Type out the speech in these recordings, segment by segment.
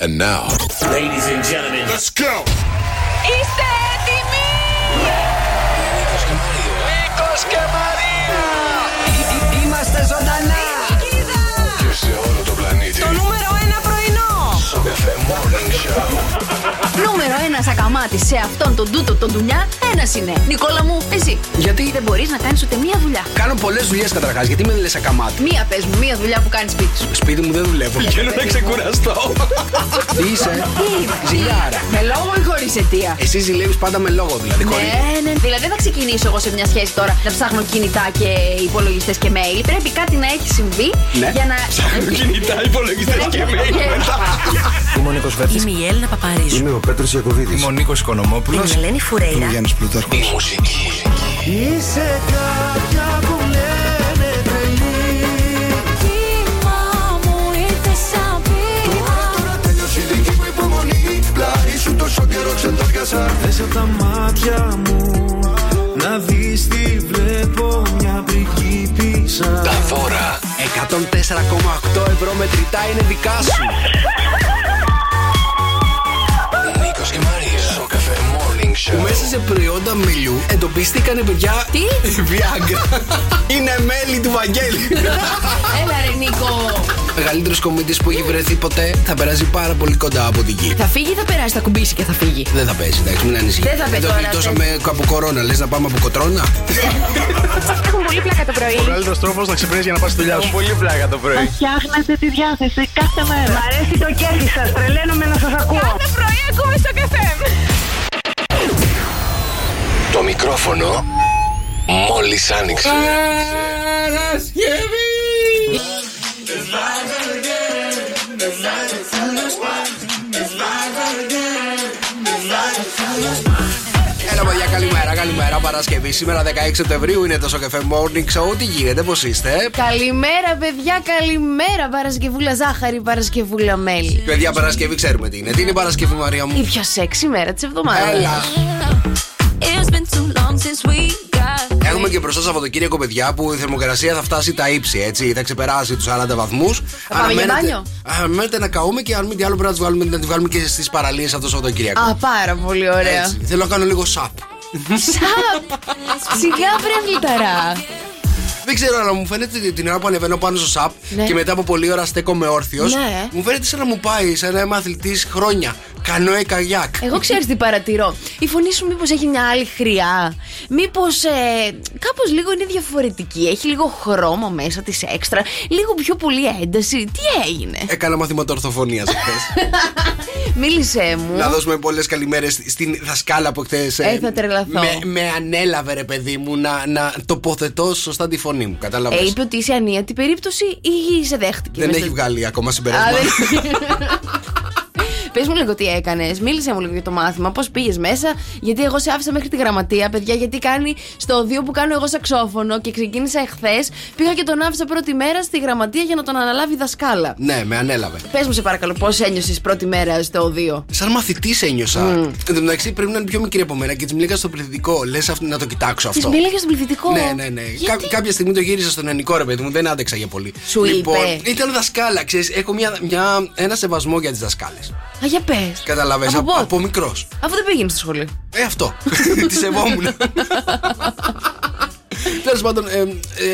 And now. Ladies and gentlemen. Let's go! Είστε έτοιμοι! Νίκος και Μαρία! Είμαστε ζωντανά! Και σε όλο το πλανήτη. Το νούμερο ένα πρωινό! Σοκαφέ Morning Show. Νούμερο ένα ακαμάτι σε αυτόν τον τούτο τον δουλειά, ένας είναι. Νικόλα μου, εσύ. Γιατί; Δεν μπορείς να κάνεις ούτε μία δουλειά. Κάνω πολλές δουλειές καταρχάς. Γιατί με λες ακαμάτι. Μία πες μου, μία δουλειά που κάνεις σπίτι σου. Σπίτι μου δεν δουλεύω. Πηγαίνω να ξεκουραστώ. Τι είσαι, Τι είμαι. Ζηλιάρα. Με λόγο ή χωρίς αιτία; Εσύ ζηλεύεις πάντα με λόγο δηλαδή. χωρίς- Ναι, ναι. Δηλαδή δεν θα ξεκινήσω εγώ σε μια σχέση τώρα να ψάχνω κινητά και υπολογιστές και mail. Πρέπει κάτι να έχει συμβεί Ναι. για να. Κινητά, υπολογιστές και mail μετά. Είμαι ο Νίκος Βέρτης. Είμαι η Έλληνα Παπαρίζου. Είμαι ο Πέτρος Ιακωβίδης. Είμαι ο Νίκος Οικονομόπουλος. Είμαι η Ελένη Φουρέιρα. Γιάννης Πλούταρχος. Η μουσική. Είσαι κάποια που λένε τρελή Τώρα τέλειωσε η δική μου υπομονή Πλάι σου τόσο καιρό ξεντόριασα Θες από τα μάτια μου Να δεις τι βλέπω μια πριγκίπισσα Τα δώρα. 104,8 ευρώ μετρητά είναι δικά σου. Morning Show. Μέσα σε προϊόντα μελιού εντοπίστηκαν παιδιά. Τι; Viagra. Είναι μέλη του Βαγγέλη. Έλα ρε Νίκο. Μεγαλύτερος κομίτη που έχει βρεθεί ποτέ θα περάσει πάρα πολύ κοντά από την γη. Θα φύγει ή θα περάσει, θα κουμπίσει και θα φύγει; Δεν θα πέσει, εντάξει, μην ανησυχεί. Δεν θα πέσει το τώρα, γλιτώσαμε από κορώνα. Λες να πάμε από κοτρώνα; Έχουν πολύ πλάκα το πρωί. Ο καλύτερος τρόπος να ξυπνήσεις για να πας στη δουλειά σου. Πολύ πλάκα το πρωί. Φτιάχνετε τη διάθεση κάθε μέρα. Μ' αρέσει το κέφι σας. Τρελαίνομαι να σας ακούω. Κάθε πρωί ακούμε στο καφέ. Το μικρόφωνο μόλις άνοιξε. Έλα, παιδιά, καλημέρα, καλημέρα. Παρασκευή σήμερα 16 Σεπτεμβρίου είναι το Σοκεφέ Morning Show. Τι γίνεται, πώς είστε; Καλημέρα, παιδιά, καλημέρα. Παρασκευούλα ζάχαρη, Παρασκευούλα μέλι. Παιδιά, Παρασκευή ξέρουμε τι είναι. Τι είναι η Παρασκευή, Μαρία Η μου. πιο σεξy μέρα της εβδομάδας. Έλα. Έχουμε και μπροστά Σαββατοκύριακο, παιδιά, που η θερμοκρασία θα φτάσει τα ύψη, έτσι. Θα ξεπεράσει τους 40 βαθμούς. πάμε για μπάνιο; Αναμένεται να καούμε και αν μη τι άλλο πρέπει να, τις βγάλουμε, να τη βγάλουμε και στις παραλίες αυτό το Σαββατοκύριακο. Α, πάρα πολύ ωραία. Έτσι. Θέλω να κάνω λίγο σαπ. Σαπ! Σιγά βρε γλυταρά. Δεν ξέρω, αλλά μου φαίνεται την ώρα που ανεβαίνω πάνω στο σαπ Ναι. και μετά από πολλή ώρα στέκομαι όρθιος. Ναι. Μου φαίνεται σαν να μου πάει, σαν να είμαι αθλητής χρόνια. Κανόε καγιάκ. Εγώ ξέρεις τι παρατηρώ. Η φωνή σου μήπως έχει μια άλλη χρειά; Μήπως ε, κάπως λίγο είναι διαφορετική; Έχει λίγο χρώμα μέσα της έξτρα. Λίγο πιο πολύ ένταση; Τι έγινε; Έκανα μαθήματα ορθοφωνίας χθε. Μίλησέ μου. να δώσουμε πολλές καλημέρες στην δασκάλα που χθε. Ε, θα τρελαθώ. Με, με ανέλαβε, ρε παιδί μου, να, να τοποθετώ σωστά τη φωνή μου. Κατάλαβες; Ε, είπε ότι είσαι ανίατη περίπτωση ή σε δέχτηκε. Δεν μέσα- έχει βγάλει ακόμα Α, συμπέρασμα. Πες μου λίγο τι έκανες. Μίλησε μου λίγο για το μάθημα. Πώς πήγες μέσα. Γιατί εγώ σε άφησα μέχρι τη γραμματεία, παιδιά. Γιατί κάνει στο οδείο που κάνω εγώ σαξόφωνο και ξεκίνησα εχθές. Πήγα και τον άφησα πρώτη μέρα στη γραμματεία για να τον αναλάβει η δασκάλα. ναι, με ανέλαβε. Πες μου, σε παρακαλώ, πώς ένιωσες πρώτη μέρα στο οδείο. Σαν μαθητής ένιωσα. Εν τω μεταξύ πρέπει να είναι πιο μικρή από μένα και της μίληκα στο πληθυντικό. Λες να το κοιτάξω Της αυτό. μίλαγες στον πληθυντικό; Ναι, ναι, ναι. Γιατί; Κά- κάποια στιγμή το γύρισα στον ελληνικό ρε παιδί μου, δεν άντεξα για πολύ. Σου λοιπόν, είπε; Ήταν δασκάλα, ξέρεις. Έχω μια, μια, ένα σεβασμό για τις δασκάλες. Α, για πες. Καταλαβέ, Από από, πότε; από μικρός. Αφού δεν πήγαινε στο σχολείο. Ε, αυτό. Τη σεβόμουν. Τέλος πάντων, ε,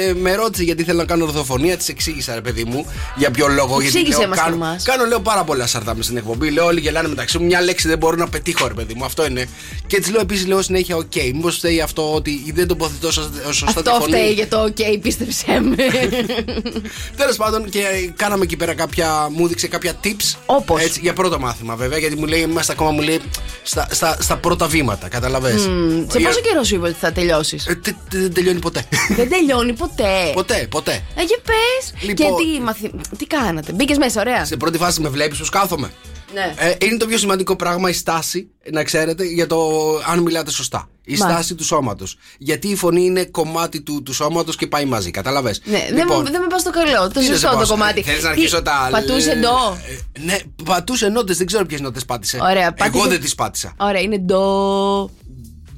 ε, με ρώτησε γιατί θέλω να κάνω ορθοφωνία, της εξήγησα, ρε παιδί μου, για ποιο λόγο. γιατί Εξήγησέ λέω, μας και κάνω, εμάς. κάνω, λέω πάρα πολλά σαρτά μες στην εκπομπή. Λέω, όλοι γελάνε μεταξύ μου. Μια λέξη δεν μπορώ να πετύχω, ρε παιδί μου. Αυτό είναι. Και της λέω επίσης, λέω συνέχεια, οκ. Μήπως φταίει αυτό ότι δεν τοποθετώ σωσ- σωστά τη Αυτό φωνή. φταίει για το OK, πίστεψέ με. Τέλος πάντων, και κάναμε εκεί πέρα κάποια. Μου έδειξε κάποια tips. Όπως; Έτσι, για πρώτο μάθημα, βέβαια, γιατί μου λέει, είμαστε ακόμα μου λέει, στα, στα, στα πρώτα βήματα. Κατάλαβες. Σε πόσο καιρό σου είπε ότι θα τελειώσεις; Δεν τελειώνει ποτέ. Δεν τελειώνει ποτέ. ποτέ, ποτέ. Ε, για πες. Λοιπόν- Και τι, μαθη... τι κάνατε; Μπήκες μέσα, ωραία. Σε πρώτη φάση με βλέπεις που κάθομαι. Ναι. Ε, είναι το πιο σημαντικό πράγμα η στάση, να ξέρετε, για το αν μιλάτε σωστά. Η Μάλιστα. στάση του σώματος. Γιατί η φωνή είναι κομμάτι του, του σώματος και πάει μαζί, κατάλαβε. Ναι, δεν, μου- δεν με πας στο καλό. Το σωστό το κομμάτι. Θέλεις να Τι, αρχίσω τα. Πατούσε ντο; Ε, ναι, πατούσε νότες, δεν ξέρω ποιες νότες πάτησε. Ωραία, πάτησε- Εγώ δεν τις πάτησα. Ωραία, είναι ντο.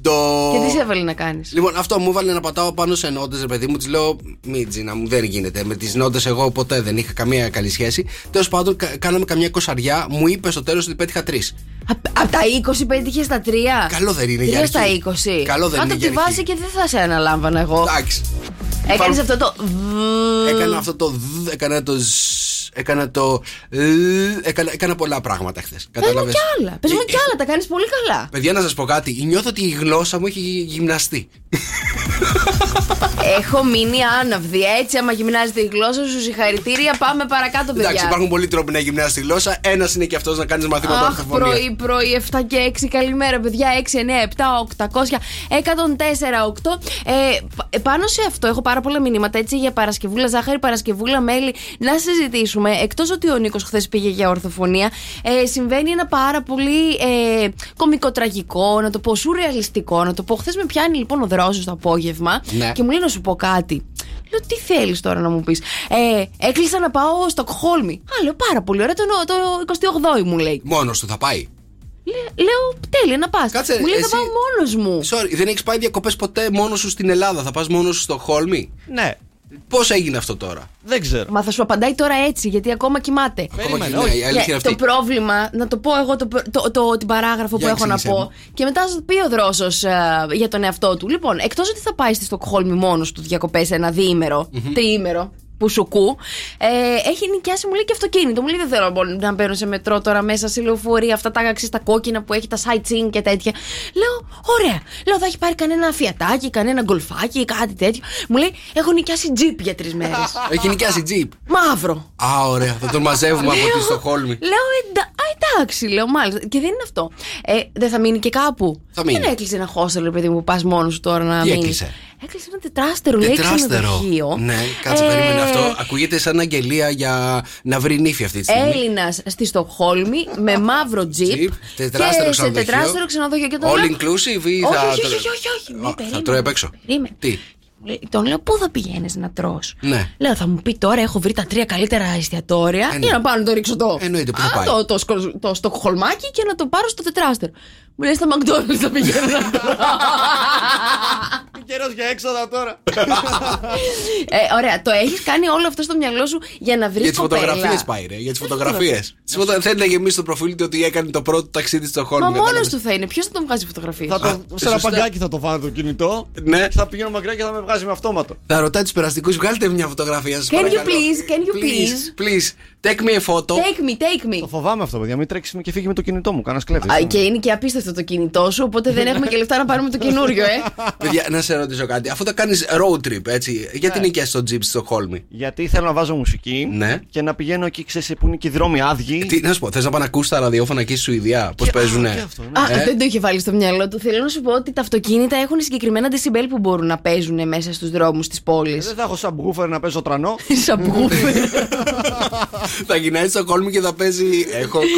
Το... Και τι σε έβαλε να κάνεις; Λοιπόν, αυτό μου έβαλε να πατάω πάνω σε νότες, ρε παιδί μου. Της λέω, Μη Τζίνα μου, δεν γίνεται. Με τις νότες εγώ ποτέ δεν είχα καμία καλή σχέση. Τέλος πάντων, κα- κάναμε καμιά κοσαριά. Μου είπες στο τέλος ότι πέτυχα τρεις. Από τα 20 πέτυχε στα 3. Καλό δεν είναι για Τρία στα αρχή. 20. Καλό δεν Κάτω είναι από για τη αρχή. βάση και δεν θα σε αναλάμβανα εγώ. Εντάξει. Έκανες Πάμε- αυτό το. Έκανα αυτό το δ, έκανα το ζ, έκανα το ε, έκανα, έκανα πολλά πράγματα χθες. Πες μου κι άλλα. Πες μου Ε, κι άλλα. Τα κάνεις πολύ καλά. Παιδιά, να σας πω κάτι. Νιώθω ότι η γλώσσα μου έχει γυμναστεί. Έχω μείνει άναυδη. Έτσι, άμα γυμνάζεται η γλώσσα σου, συγχαρητήρια. Πάμε παρακάτω, παιδιά. Εντάξει, υπάρχουν πολλοί τρόποι να γυμνάσει τη γλώσσα. Ένας είναι και αυτός να κάνεις μαθήματα Αχ, ορθοφωνίας. πρωί, πρωί, 7 και 6. Καλημέρα, παιδιά. 6, 9, 7, 800, 104, 8. Ε, π- πάνω σε αυτό έχω πάρα πολλά μηνύματα έτσι για Παρασκευούλα ζάχαρη, Παρασκευούλα μέλι να συζητήσουμε. Εκτός ότι ο Νίκος χθες πήγε για ορθοφωνία, ε, συμβαίνει ένα πάρα πολύ ε, κομικοτραγικό, να το πω σουρεαλιστικό, να το πω. Χθες με πιάνει λοιπόν ο δρόσος το απόγευμα Ναι. και μου λέει να σου πω κάτι. Λέω, τι θέλεις τώρα να μου πεις; Ε, έκλεισα να πάω στο Κχόλμη. Α, λέω πάρα πολύ ωραία. Το, το 28η μου λέει. Μόνος του θα πάει. Λέ- Λέω, τέλεια να πας. Κάτσε, Μου λέει, εσύ- θα πάω μόνος μου. Sorry, δεν έχεις πάει διακοπές ποτέ μόνος σου στην Ελλάδα; Θα πας μόνος σου στο Χόλμη; Ναι, Πώς έγινε αυτό τώρα; δεν ξέρω. Μα θα σου απαντάει τώρα έτσι, γιατί ακόμα κοιμάται. Ακόμα και Περίμενε, ναι, όχι. η αλήθεια είναι το αυτή. πρόβλημα, να το πω εγώ το, το, το- την παράγραφο Για που έχω να εξήγησέ πω. μου. Και μετά θα πει ο δρόσος για τον εαυτό του. Λοιπόν, εκτός ότι θα πάει στη Στοκχόλμη μόνος του διακοπές ένα διήμερο, τριήμερο, που σου κου, ε, έχει νοικιάσει μου λέει και αυτοκίνητο. Μου λέει δεν θέλω να- να μπαίνω σε μετρό τώρα μέσα σε λεωφορεία, αυτά τα αξί τα κόκκινα που έχει, τα sightseeing και τέτοια. Λέω, ωραία. Λέω, θα έχει πάρει κανένα φιατάκι, κανένα γκολφάκι, κάτι τέτοιο. Μου λέει, έχω νοικιάσει τζιπ για τρεις μέρες. Έχει νοικιάσει τζιπ; Μαύρο. Α, ωραία. Θα τον μαζεύουμε από τη Στοχόλμη. Λέω εντα... Α, εντάξει, λέω μάλιστα. Και δεν είναι αυτό. Ε, δεν θα μείνει και κάπου. Θα μείνει. Δεν έκλεισε ένα hostel, ρε παιδί μου, που πας μόνος σου τώρα να Τι μείνεις. Έκλεισε; Έκλεισε ένα τετράστερο, λέει, Τετράστερο. ξενοδοχείο. Ναι, κάτσε, Ε, περίμενε αυτό. Ακούγεται σαν αγγελία για να βρει νύφη αυτή τη στιγμή. Έλληνας στη Στοκχόλμη με μαύρο τζιπ. Τζιπ, τετράστερο και σε ξενοδοχείο. τετράστερο ξενοδοχείο. Και τον All λέω- inclusive ή όχι, θα όχι, το- όχι, όχι, όχι, Α, μη, θα περίμενε. τρώει απ' έξω. Περίμενε. Τι; Λέει- Τον λέω πού θα πηγαίνεις να τρώ. Ναι. Λέω θα μου πει τώρα έχω βρει τα τρία καλύτερα εστιατόρια. Ε, Για ναι. να πάω να το ρίξω το. Εννοείται, πού θα Α, πάει. Το, το, σκο- το στοκχολμάκι και να το πάρω στο τετράστερο. Μου λέει στα McDonald's θα πηγαίνω να τρώω. Καιρός για έξοδα τώρα. ε, ωραία, το έχεις κάνει όλο αυτό στο μυαλό σου για να βρεις Για τις φωτογραφίες πάει, ρε. Για τις φωτογραφίες. Θέλει να γεμίσει το προφίλ του ότι έκανε το πρώτο ταξίδι στο Χόλμη. Μα μόνος κατάλαβες. του θα είναι. Ποιος θα τον βγάζει φωτογραφίες; Θα το, σε ένα σωστά. παγκάκι θα το βάλω το κινητό. Ναι. Θα πηγαίνω μακριά και θα με βγάζει με αυτόματο. Θα ρωτάει τους περαστικούς, βγάλτε μια φωτογραφία σας. Can you please, can you please? Please, take me a photo. Take me, take me. Το φοβάμαι αυτό, παιδιά. Μην τρέξεις και φύγει με το κινητό μου. Κάνα κλέφτης. Α, και είναι και απίστευτο το κινητό σου, οπότε δεν έχουμε και λεφτά να πάρουμε το καινούριο, ε. Παιδιά, να σε ρωτήσω κάτι. Αφού θα κάνεις road trip, έτσι, Ναι. γιατί νοικιάσεις το τζιπ Στοκχόλμη; Γιατί θέλω να βάζω μουσική Ναι. και να πηγαίνω εκεί, ξέρεις που είναι και οι δρόμοι άδειοι. Τι, να σου πω, θες να πάνε να ακούσεις τα ραδιόφωνα εκεί στη Σουηδία, πώς Και- παίζουνε; α, και αυτό, ναι. Α, Ε; δεν το είχε βάλει στο μυαλό του. Θέλω να σου πω ότι τα αυτοκίνητα έχουν συγκεκριμένα decibel που μπορούν να παίζουν μέσα στους δρόμους της πόλης. Ε, Δεν θα έχω subwoofer να παίζω τρανό. Subwoofer. θα γυρνάει Στοκχόλμη και θα παίζει. Έχω.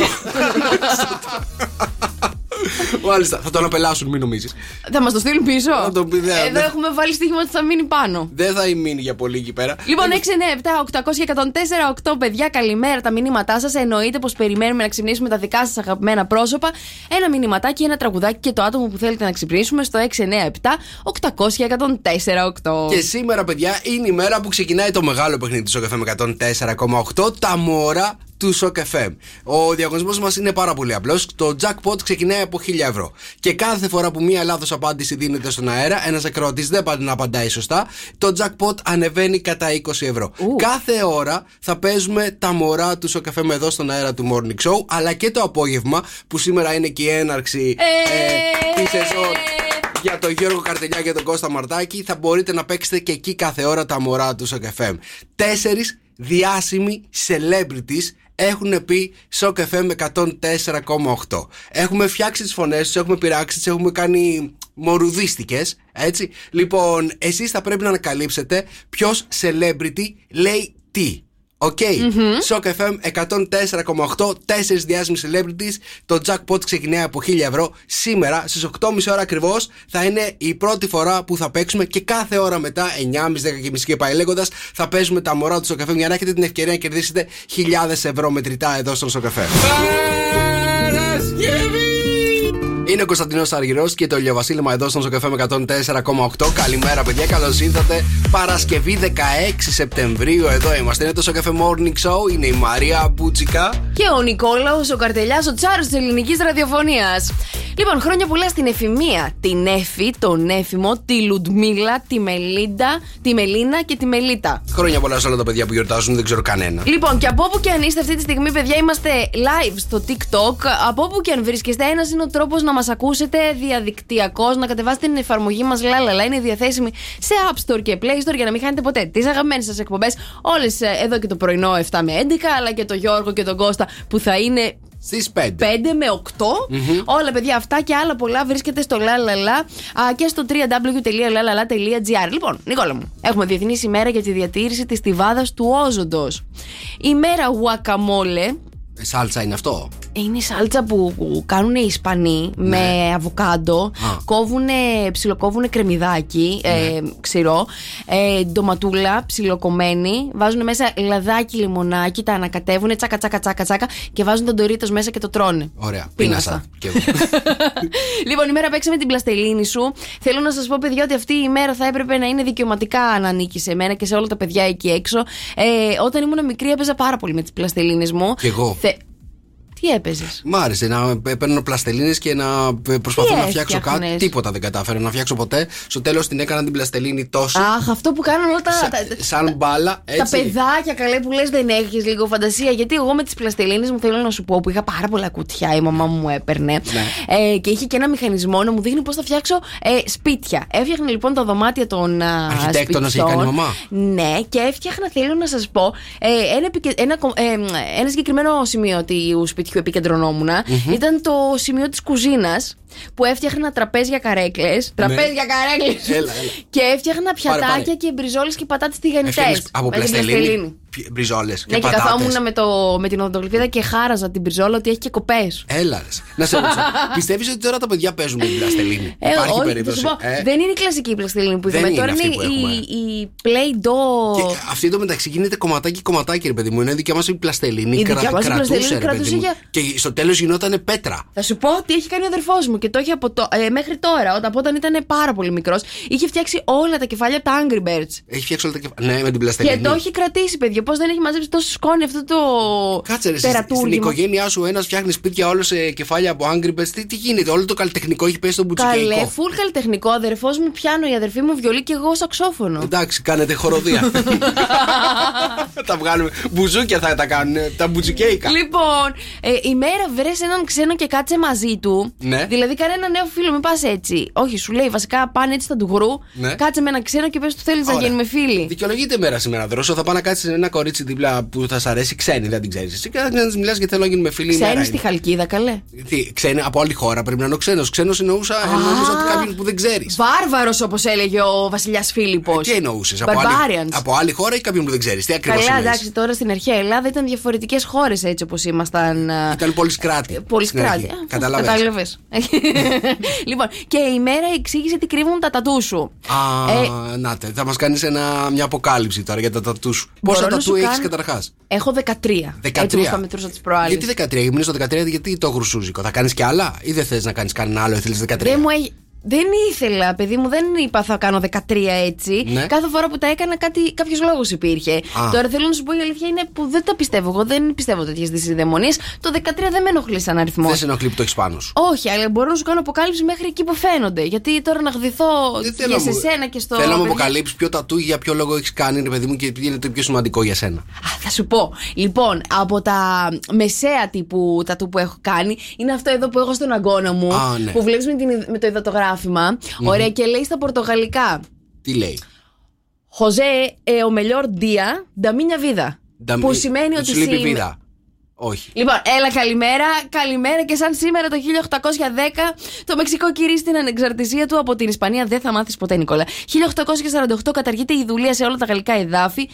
Μάλιστα, θα τον απελάσουν, μην νομίζεις. Θα μας το στείλουν πίσω; Θα το πει, δε- Εδώ δε- έχουμε βάλει στοίχημα ότι θα μείνει πάνω. Δεν θα μείνει για πολύ εκεί πέρα. Λοιπόν, 6, 9, 7, 800 και 104, 8 παιδιά, καλημέρα. Τα μηνύματά σας. Εννοείται πως περιμένουμε να ξυπνήσουμε τα δικά σας αγαπημένα πρόσωπα. Ένα μηνυματάκι, ένα τραγουδάκι και το άτομο που θέλετε να ξυπνήσουμε στο 6, 9, 7, 800 και 104, 8. Και σήμερα, παιδιά, είναι η μέρα που ξεκινάει το μεγάλο παιχνίδι του Σοκαφέ με 104,8. Τα μωρά του Σοκαφέ. Ο διαγωνισμός μας είναι πάρα πολύ απλός. Το jackpot ξεκινάει από 1000 ευρώ. Και κάθε φορά που μία λάθος απάντηση δίνεται στον αέρα, ένας ακροατής δεν πάντα να απαντάει σωστά, το jackpot ανεβαίνει κατά 20 ευρώ. Κάθε ώρα θα παίζουμε τα μωρά του Σοκαφέ με εδώ στον αέρα του Morning Show, αλλά και το απόγευμα που σήμερα είναι και η έναρξη Ε, της σεζόν για τον Γιώργο Καρτελιά και τον Κώστα Μαρτάκη θα μπορείτε να παίξετε και εκεί κάθε ώρα τα μωρά του Shock FM. Τέσσερις διάσημοι celebrities έχουν πει Shock FM 104,8. Έχουμε φτιάξει τις φωνές τους, έχουμε πειράξει, τις έχουμε κάνει μορουδίστικες. Έτσι. Λοιπόν, εσείς θα πρέπει να ανακαλύψετε ποιος celebrity λέει τι. OK. Shock FM 104,8. Τέσσερις διάσημοι celebrities. Το jackpot ξεκινάει από 1000 ευρώ. Σήμερα στις 8.30 ώρα ακριβώς θα είναι η πρώτη φορά που θα παίξουμε και κάθε ώρα μετά, 9.30, 10.30 και πάει λέγοντας, θα παίζουμε τα μωρά του Shock FM για να έχετε την ευκαιρία να κερδίσετε χιλιάδες ευρώ μετρητά εδώ στον Shock FM. Είναι ο Κωνσταντινός Αργυρός και το ηλιοβασίλεμα εδώ στον Σοκαφέ με 104,8. Καλημέρα, παιδιά, καλώς ήρθατε. Παρασκευή 16 Σεπτεμβρίου, εδώ είμαστε. Είναι το Σοκαφέ Morning Show. Είναι η Μαρία Μπούτσικα. Και ο Νικόλαος, ο Καρτελιάς, ο Τσάρος της ελληνικής ραδιοφωνίας. Λοιπόν, χρόνια πολλά στην Εφημία, την Εφη, τον Έφημο, τη Λουντμίλα, τη Μελίντα, τη Μελίνα και τη Μελίτα. Χρόνια πολλά σε όλα τα παιδιά που γιορτάζουν, δεν ξέρω κανένα. Λοιπόν, και από όπου και αν είστε αυτή τη στιγμή, παιδιά, είμαστε live στο TikTok. Από όπου και αν βρίσκεστε, ένας είναι ο τρόπος να μας ακούσετε διαδικτυακώς, να κατεβάσετε την εφαρμογή μας Λάλαλα. Είναι διαθέσιμη σε App Store και Play Store για να μην χάνετε ποτέ τις αγαπημένες σας εκπομπές. Όλες εδώ και το πρωινό 7 με 11, αλλά και το Γιώργο και τον Κώστα που θα είναι Στις 5. 5 με 8. Όλα, παιδιά, αυτά και άλλα πολλά βρίσκεται στο λαλαλα α, και στο www.lalala.gr. Λοιπόν, Νικόλα μου, έχουμε Διεθνής ημέρα για τη διατήρηση της στιβάδα του όζοντος. Η μέρα guacamole Σάλτσα είναι αυτό. Είναι η σάλτσα που που κάνουν οι Ισπανοί με αβοκάντο. Α. Κόβουνε, ψιλοκόβουνε κρεμμυδάκι, ε, ξηρό, ε, ντοματούλα ψιλοκομμένη, βάζουν μέσα λαδάκι, λιμονάκι, τα ανακατεύουν τσάκα τσάκα τσάκα τσάκα και βάζουν τον Ντορίτος μέσα και το τρώνε. Ωραία. Πίνασα. Πίνασα. Και εγώ. λοιπόν, η μέρα παίξαμε την πλαστελίνη σου. Θέλω να σας πω, παιδιά, ότι αυτή η μέρα θα έπρεπε να είναι δικαιωματικά να ανήκει σε μένα και σε όλα τα παιδιά εκεί έξω. Ε, όταν ήμουν μικρή, έπαιζα πάρα πολύ με τις πλαστελίνες μου. Κι εγώ. Θε... Τι έπαιζες; Μ' άρεσε να παίρνω πλαστελίνες και να προσπαθώ Τι να φτιάξω κάτι. έφτιαχνες; Τίποτα δεν κατάφερα να φτιάξω ποτέ. Στο τέλος την έκανα την πλαστελίνη τόσο. Αχ, αυτό που κάνουν όλα τα. σα- τα- σαν μπάλα, έτσι. Τα παιδάκια καλέ που λες δεν έχεις λίγο φαντασία. Γιατί εγώ με τις πλαστελίνες μου θέλω να σου πω που είχα πάρα πολλά κουτιά, η μαμά μου μου έπαιρνε. Ναι. Ε, και είχε και ένα μηχανισμό να μου δείχνει πώς θα φτιάξω ε, σπίτια. Έφτιαχνα λοιπόν τα δωμάτια των α, Αρχιτέκτονας σπιτιών. είχε κάνει η μαμά. Ναι, και έφτιαχνα, θέλω να σας πω, ε, ένα, επικε- ένα, κο- ε, ένα συγκεκριμένο σημείο του σπιτιού επικεντρωνόμουν. Ήταν το σημείο της κουζίνας που έφτιαχνα τραπέζια καρέκλε. Τραπέζια καρέκλες. Ναι. Έλα, έλα. Και έφτιαχνα πιατάκια πάρε. και μπριζόλες και πατάτες τηγανιτές. Έφτιαχνες από πλαστελίνη. Μπριζόλες και, Ναι, και πατάτες. καθόμουν με, το, με την οδοντογλυφίδα και χάραζα την μπριζόλα ότι έχει και κοπές. Έλα, ρε. Να σε ρωτήσω. Πιστεύεις ότι τώρα τα παιδιά παίζουν με την πλαστελίνη; Ε, Υπάρχει όχι, θα περίπτωση; σου πω, ε; Δεν είναι η κλασική πλαστελίνη που Δεν είδαμε. είναι Τώρα αυτή είναι που έχουμε. η, η Play-Doh. Και αυτή εδώ μεταξύ γίνεται κομματάκι κομματάκι, ρε παιδί μου. Είναι δικιά μας η πλαστελίνη. Η δικιά κρα- μας η κρατούσε, πλαστελίνη ρε παιδί κρατούσε μου. για- Και στο τέλος γινόταν πέτρα. Θα σου πω τι έχει κάνει ο αδερφός μου και το έχει από το, ε, μέχρι τώρα, όταν, από όταν ήταν πάρα πολύ μικρός. Είχε φτιάξει όλα τα κεφάλια από τα Angry Birds. Έχει φτιάξει όλα τα κεφάλαια. Ναι, με την πλαστελίνη. Και το έχει κρατήσει, παιδιά. Πώς δεν έχει μαζέψει τόσο σκόνη αυτό το. Κάτσε ρε, εσύ, στην τερατούργημα. οικογένειά σου ένας φτιάχνει σπίτια όλο σε κεφάλια από Angry Birds. Τι, τι γίνεται, όλο το καλλιτεχνικό έχει πέσει στον Καλέ, μπουτσικέικο. φουλ καλλιτεχνικό. Αδερφός μου πιάνω, η αδερφή μου βιολί και εγώ σαξόφωνο. Εντάξει, κάνετε χοροδία. τα βγάλουμε. Μπουζούκια θα τα κάνουν. Τα μπουτσικέικα. Λοιπόν, ε, η μέρα βρε έναν ξένο και κάτσε μαζί του. Ναι. Δηλαδή, κάνε ένα νέο φίλο, μην πας έτσι. Όχι, σου λέει βασικά πάνε έτσι στα του γρου. Ναι. Κάτσε με έναν ξένο και πες του θέλεις να Ωραία. γίνουμε φίλοι. Δικαιολογείται η μέρα σήμερα, Δρόσο. Θα πάω να κάτσεις ένα κορίτσι δίπλα που θα σ' αρέσει ξένη, δεν την ξέρεις. Εσύ και να της μιλάς γιατί θέλω να γίνουμε φίλοι. η μέρα Ξένοι στη είναι. Χαλκίδα, καλέ. Τι, ξένη από άλλη χώρα πρέπει να είναι ο ξένος. Ξένος εννοούσα, εννοούσα ότι κάποιον που δεν ξέρεις. Βάρβαρος, όπως έλεγε ο βασιλιάς Φίλιππος. Τι εννοούσες, από, άλλη- Barbarians. από άλλη χώρα ή κάποιον που δεν ξέρεις; Τι ακριβώς Καλά, εντάξει, τώρα στην αρχαία Ελλάδα ήταν διαφορετικές χώρες έτσι όπως ήμασταν. α, Ήταν πολύ κράτη. Πολύ στην κράτη. αρχή. Κατάλαβες. Κατάλαβε. λοιπόν, και η μέρα εξήγησε τι κρύβουν τα τατού σου. Α, Ε, να τε, θα μας κάνεις μια αποκάλυψη τώρα για τα τατού σου. Πόσα Μπορώ να τατού σου έχεις κάνω- καταρχάς. Έχω 13. 13. Έτσι μου τα μετρούσα τι προάλλε. Γιατί 13, ήμουν στο 13, γιατί το γρουσούζικο. Θα κάνεις και άλλα ή δεν θες να κάνεις κανένα άλλο, θέλεις 13. Δεν μου έχει. Δεν ήθελα, παιδί μου, δεν είπα θα κάνω 13 έτσι. Ναι. Κάθε φορά που τα έκανα, κάποιο λόγο υπήρχε. Α. Τώρα θέλω να σου πω η αλήθεια είναι που δεν τα πιστεύω. Εγώ δεν πιστεύω τέτοιες δυσυδαιμονίες. Το 13 δεν με ενοχλεί σαν αριθμό. Δεν σε ενοχλεί που το έχεις πάνω σου. Όχι, αλλά μπορώ να σου κάνω αποκάλυψη μέχρι εκεί που φαίνονται. Γιατί τώρα να γδυθώ Δεν και θέλω σε μου- σένα και στο. Θέλω να μου παιδιά. αποκαλύψεις ποιο τατού για ποιο λόγο έχεις κάνει, ρε παιδί μου, και τι είναι το πιο σημαντικό για σένα. Α, θα σου πω. Λοιπόν, από τα μεσαία τύπου τα που έχω κάνει, είναι αυτό εδώ που έχω στον αγκώνα μου. Α, ναι. Που βλέπεις με, την- με το υδατογράφημα. Ωραία, και λέει στα πορτογαλικά. Τι λέει; Χωζέ ε, ο μελιόρ ντία νταμίνια βίδα. Νταμ- Που σημαίνει Του ότι. λείπει σήμε- πίδα. Όχι. Λοιπόν, έλα καλημέρα. Καλημέρα και σαν σήμερα το 1810 το Μεξικό κηρύσσει την ανεξαρτησία του από την Ισπανία. Δεν θα μάθεις ποτέ, Νικόλα. 1848 καταργείται η δουλεία σε όλα τα γαλλικά εδάφη.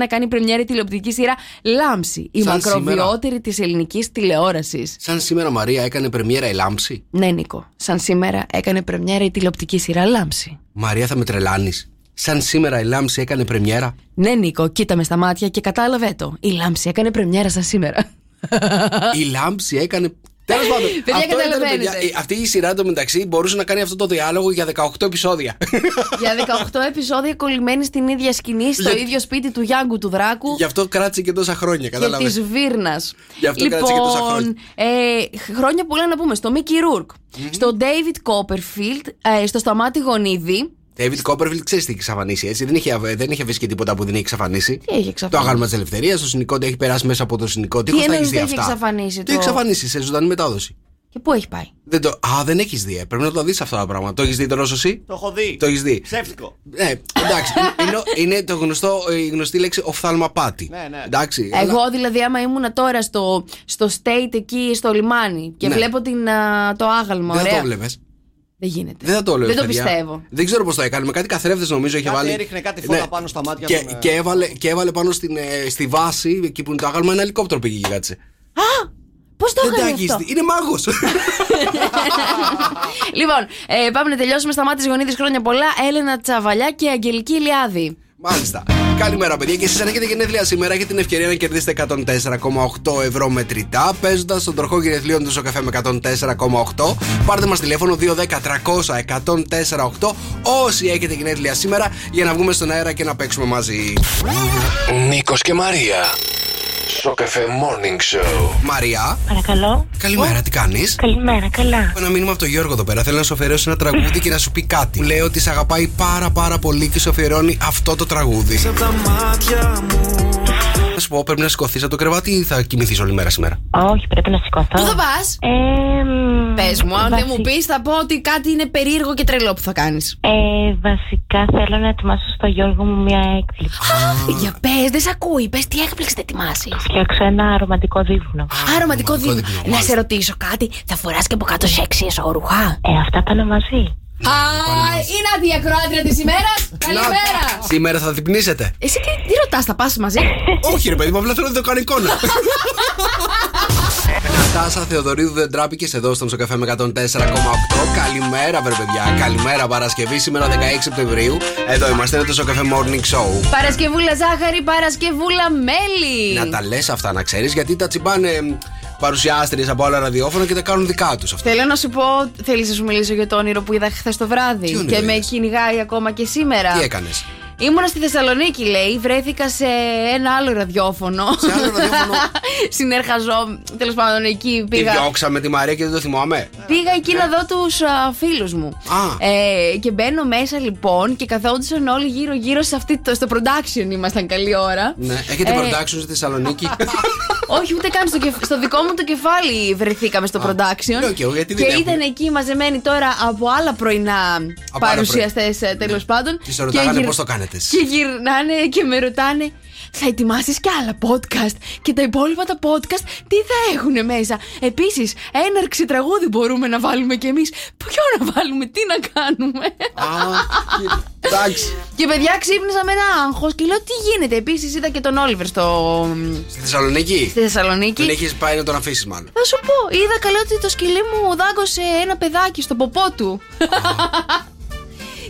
1991 κάνει πρεμιέρα η τηλεοπτική σειρά Λάμψη, η Σαν μακροβιότερη της ελληνικής τηλεόρασης. Σαν σήμερα Μαρία έκανε πρεμιέρα η Λάμψη; Ναι, Νίκο. Σαν σήμερα έκανε πρεμιέρα η τηλεοπτική σειρά Λάμψη. Μαρία θα με τρελάνεις. Σαν σήμερα η Λάμψη έκανε πρεμιέρα. Ναι, Νίκο, κοίτα με στα μάτια και κατάλαβε το. Η Λάμψη έκανε πρεμιέρα σαν σήμερα. η Λάμψη έκανε. Τέλος πάντων. Παιδιά, αυτό ήταν, καταλαβαίνετε. παιδιά, η- αυτή η σειρά εντωμεταξύ μπορούσε να κάνει αυτό το διάλογο για 18 επεισόδια. Για 18 επεισόδια κολλημένοι στην ίδια σκηνή, στο Για- ίδιο σπίτι του Γιάνγκου του Δράκου. Γι' αυτό κράτησε και τόσα χρόνια, και κατάλαβες. της Βίρνας. Γι' αυτό κράτησε και τόσα χρόνια. ε, χρόνια πολλά να πούμε στο Μίκη Ρούρκ, στο David Copperfield, ε, στο Σταμάτη Γονίδη. David Copperfield ξέρεις τι έχει εξαφανίσει έτσι. Δεν είχε, δεν είχε αφήσει και τίποτα που δεν έχει εξαφανίσει. Τι έχει Το εξαφανίσει. αγάλμα της ελευθερίας, το συνοικό έχει περάσει μέσα από το συνοικό. Τι Τι τα εννοείς έχεις δει δεν έχει αυτά; εξαφανίσει Τι το- έχει εξαφανίσει σε ζωντανή μετάδοση. Και πού έχει πάει; Δεν το... Α, δεν έχεις δει. ε. Πρέπει να το δεις αυτά τα πράγματα. Το έχεις δει τον εσύ. Το έχω δει. Το έχεις δει. Ψεύτικο. Ε, εντάξει. είναι, είναι το γνωστό, η γνωστή λέξη οφθαλμαπάτη. Ναι, ναι. Εντάξει. αλλά- Εγώ δηλαδή, άμα ήμουν τώρα στο, στο state εκεί στο λιμάνι και Ναι. βλέπω την, α, το άγαλμα. Δεν θα ωραία. το βλέπει. Δεν γίνεται. Δεν θα το λέω. Δεν το παιδιά. πιστεύω. Δεν ξέρω πώς το έκανε. Με κάτι καθρέφτες νομίζω είχε Κάτι βάλει. έριχνε κάτι φώτα πάνω στα μάτια Και, των, ε, και, έβαλε, και έβαλε πάνω στην, ε, στη βάση, εκεί που είναι το άγαλμα, ένα ελικόπτερο πήγε και κάτσε. Πώς το Δεν τα έκανε έχεις αυτό; δει. Είναι μάγος. λοιπόν, ε, πάμε να τελειώσουμε. Σταμάτη Γονίδη χρόνια πολλά. Έλενα Τσαβαλιά και Αγγελική Ηλιάδη. Μάλιστα. Καλημέρα, παιδιά. Και εσείς αν έχετε γενέθλια σήμερα, έχετε την ευκαιρία να κερδίσετε 104,8 ευρώ μετρητά. Παίζοντας τον τροχό γενεθλίων του Σοκαφέ με 104,8. Πάρτε μας τηλέφωνο 210 300 104,8 όσοι έχετε γενέθλια σήμερα για να βγούμε στον αέρα και να παίξουμε μαζί. Νίκος και Μαρία. Σοκαφέ Morning Show. Μαρία, Παρακαλώ. καλημέρα, τι κάνεις; Καλημέρα, καλά. Έχω ένα μήνυμα από τον Γιώργο εδώ πέρα. Θέλω να σου αφιερώσει ένα τραγούδι και να σου πει κάτι. Μου λέει ότι σε αγαπάει πάρα πάρα πολύ και σου αφιερώνει αυτό το τραγούδι. από τα μάτια μου Θα σου πω, πρέπει να σηκωθείς από το κρεβάτι ή θα κοιμηθείς όλη μέρα σήμερα; Όχι, πρέπει να σηκωθώ. Πού θα πας; Ε, μ, Πες μου, αν δεν μου βασι- πεις, θα πω ότι κάτι είναι περίεργο και τρελό που θα κάνεις. Ε, βασικά θέλω να ετοιμάσω στο Γιώργο μου μια έκπληξη. Για πες, δεν σε ακούει. Πες τι έκπληξη θα ετοιμάσεις. Φτιάξω ένα ρομαντικό δείπνο. Α, ρομαντικό ρομαντικό δείπνο. δείπνο, Να μάλιστα. σε ρωτήσω κάτι. Θα φοράς και από κάτω σεξι εσωρουχά. Ε, αυτά πάνε μαζί. Α, είναι αντιακρόατρια της ημέρας. Καλημέρα. Σήμερα θα διπνίσετε. Εσύ τι, τι ρωτάς, θα πας μαζί; Όχι, ρε παιδί μου, απλά θέλω να το κάνω εικόνα. Νατάσα Θεοδωρίδου δεν τράπηκες εδώ στον Σοκαφέ με 104,8. Καλημέρα, βρε παιδιά. Καλημέρα, Παρασκευή σήμερα 16 Σεπτεμβρίου. Εδώ είμαστε, είναι το Σοκαφέ Morning Show. Παρασκευούλα ζάχαρη, Παρασκευούλα μέλι. Να τα λες αυτά, να ξέρεις, γιατί τα τσιμπάνε παρουσιάστριες από άλλα ραδιόφωνα και τα κάνουν δικά τους αυτά. Θέλω να σου πω, θέλεις να σου μιλήσω για το όνειρο που είδα χθες το βράδυ. Τι όνειρο Και με είδες; κυνηγάει ακόμα και σήμερα. Τι έκανες; Ήμουνα στη Θεσσαλονίκη, λέει. Βρέθηκα σε ένα άλλο ραδιόφωνο. Σε άλλο ραδιόφωνο. Συνεργαζό. Τέλος πάντων, εκεί Τη πήγα. διώξαμε τη Μαρία και δεν το θυμάμαι; Πήγα εκεί να δω τους φίλους μου. Α. Ε, και μπαίνω μέσα λοιπόν και καθόντουσαν όλοι γύρω-γύρω σε αυτή το, στο production. Ήμασταν καλή ώρα. Ναι, έχετε Ε, production στη Θεσσαλονίκη; Όχι, ούτε καν στο, κεφ- στο δικό μου το κεφάλι βρεθήκαμε στο production. ναι, οκ, γιατί δεν και έχουμε. ήταν εκεί μαζεμένοι τώρα από άλλα πρωινά Από άλλα παρουσιαστές τέλος πάντων. Και σε ρωτάγανε γυρ- πώς το κάνετε εσείς. Και γυρνάνε και με ρωτάνε. Θα ετοιμάσεις και άλλα podcast. Και τα υπόλοιπα τα podcast τι θα έχουν μέσα; Επίσης, έναρξη τραγούδι μπορούμε να βάλουμε κι εμείς. Ποιο να βάλουμε, τι να κάνουμε; Α, εντάξει. και παιδιά ξύπνησα με ένα άγχος και λέω τι γίνεται; Επίσης είδα και τον Όλιβερ στο. Στη Θεσσαλονίκη; στη Θεσσαλονίκη. Τον έχεις πάει να τον αφήσεις μάλλον. Θα σου πω, είδα καλά ότι το σκυλί μου δάγκωσε ένα παιδάκι στο ποπό του.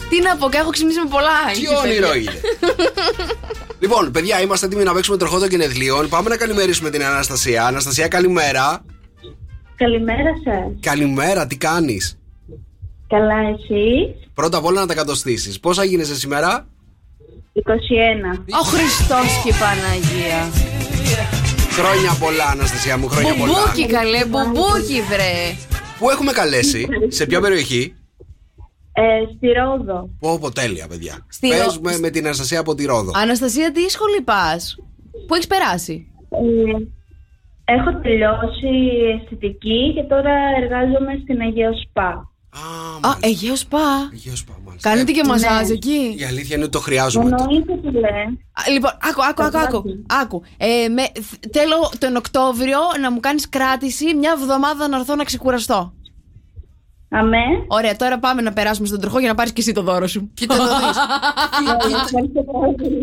Τι να πω, και έχω ξυπνήσει με πολλά. Τι εκεί, όνειρο παιδιά. είναι. λοιπόν, παιδιά, είμαστε έτοιμοι να παίξουμε τροχό των γενεθλίων. Πάμε να καλημερίσουμε την Αναστασία. Αναστασία, καλημέρα. Καλημέρα σας. Καλημέρα, τι κάνεις; Καλά, εσύ. Πρώτα απ' όλα να τα κατοστήσεις. Πόσα γίνεσαι σήμερα, 21. Ο Χριστός και η Παναγία. Χρόνια πολλά, Αναστασία μου, χρόνια πολλά. Μπουμπούκι καλέ, μπουμπούκι βρε. Πού έχουμε καλέσει, σε ποια περιοχή; Ε, στη Ρόδο. Πω, πω, τέλεια, παιδιά. Στη Ρω- Παίζουμε με την Αναστασία από τη Ρόδο. Αναστασία, τι σχολή πας, Πού έχεις περάσει; Ε, έχω τελειώσει αισθητική και τώρα εργάζομαι στην Αγίο Σπα. Α, Α, μάλιστα. Αιγαίο Σπα. Αγίος Πα, μάλιστα. Κάνετε και Ναι. μασάζ εκεί; Η αλήθεια είναι ότι το χρειάζομαι. Εννοείται τι λέ. Α, Λοιπόν, άκου, άκου, άκου, άκου. άκου. Ε, με, θ- θέλω τον Οκτώβριο να μου κάνεις κράτηση μια εβδομάδα να έρθω να ξεκουραστώ. Αμέ. Ωραία, τώρα πάμε να περάσουμε στον τροχό για να πάρεις και εσύ το δώρο σου. Κοίτα να δεις. Ευχαριστώ πάρα πολύ.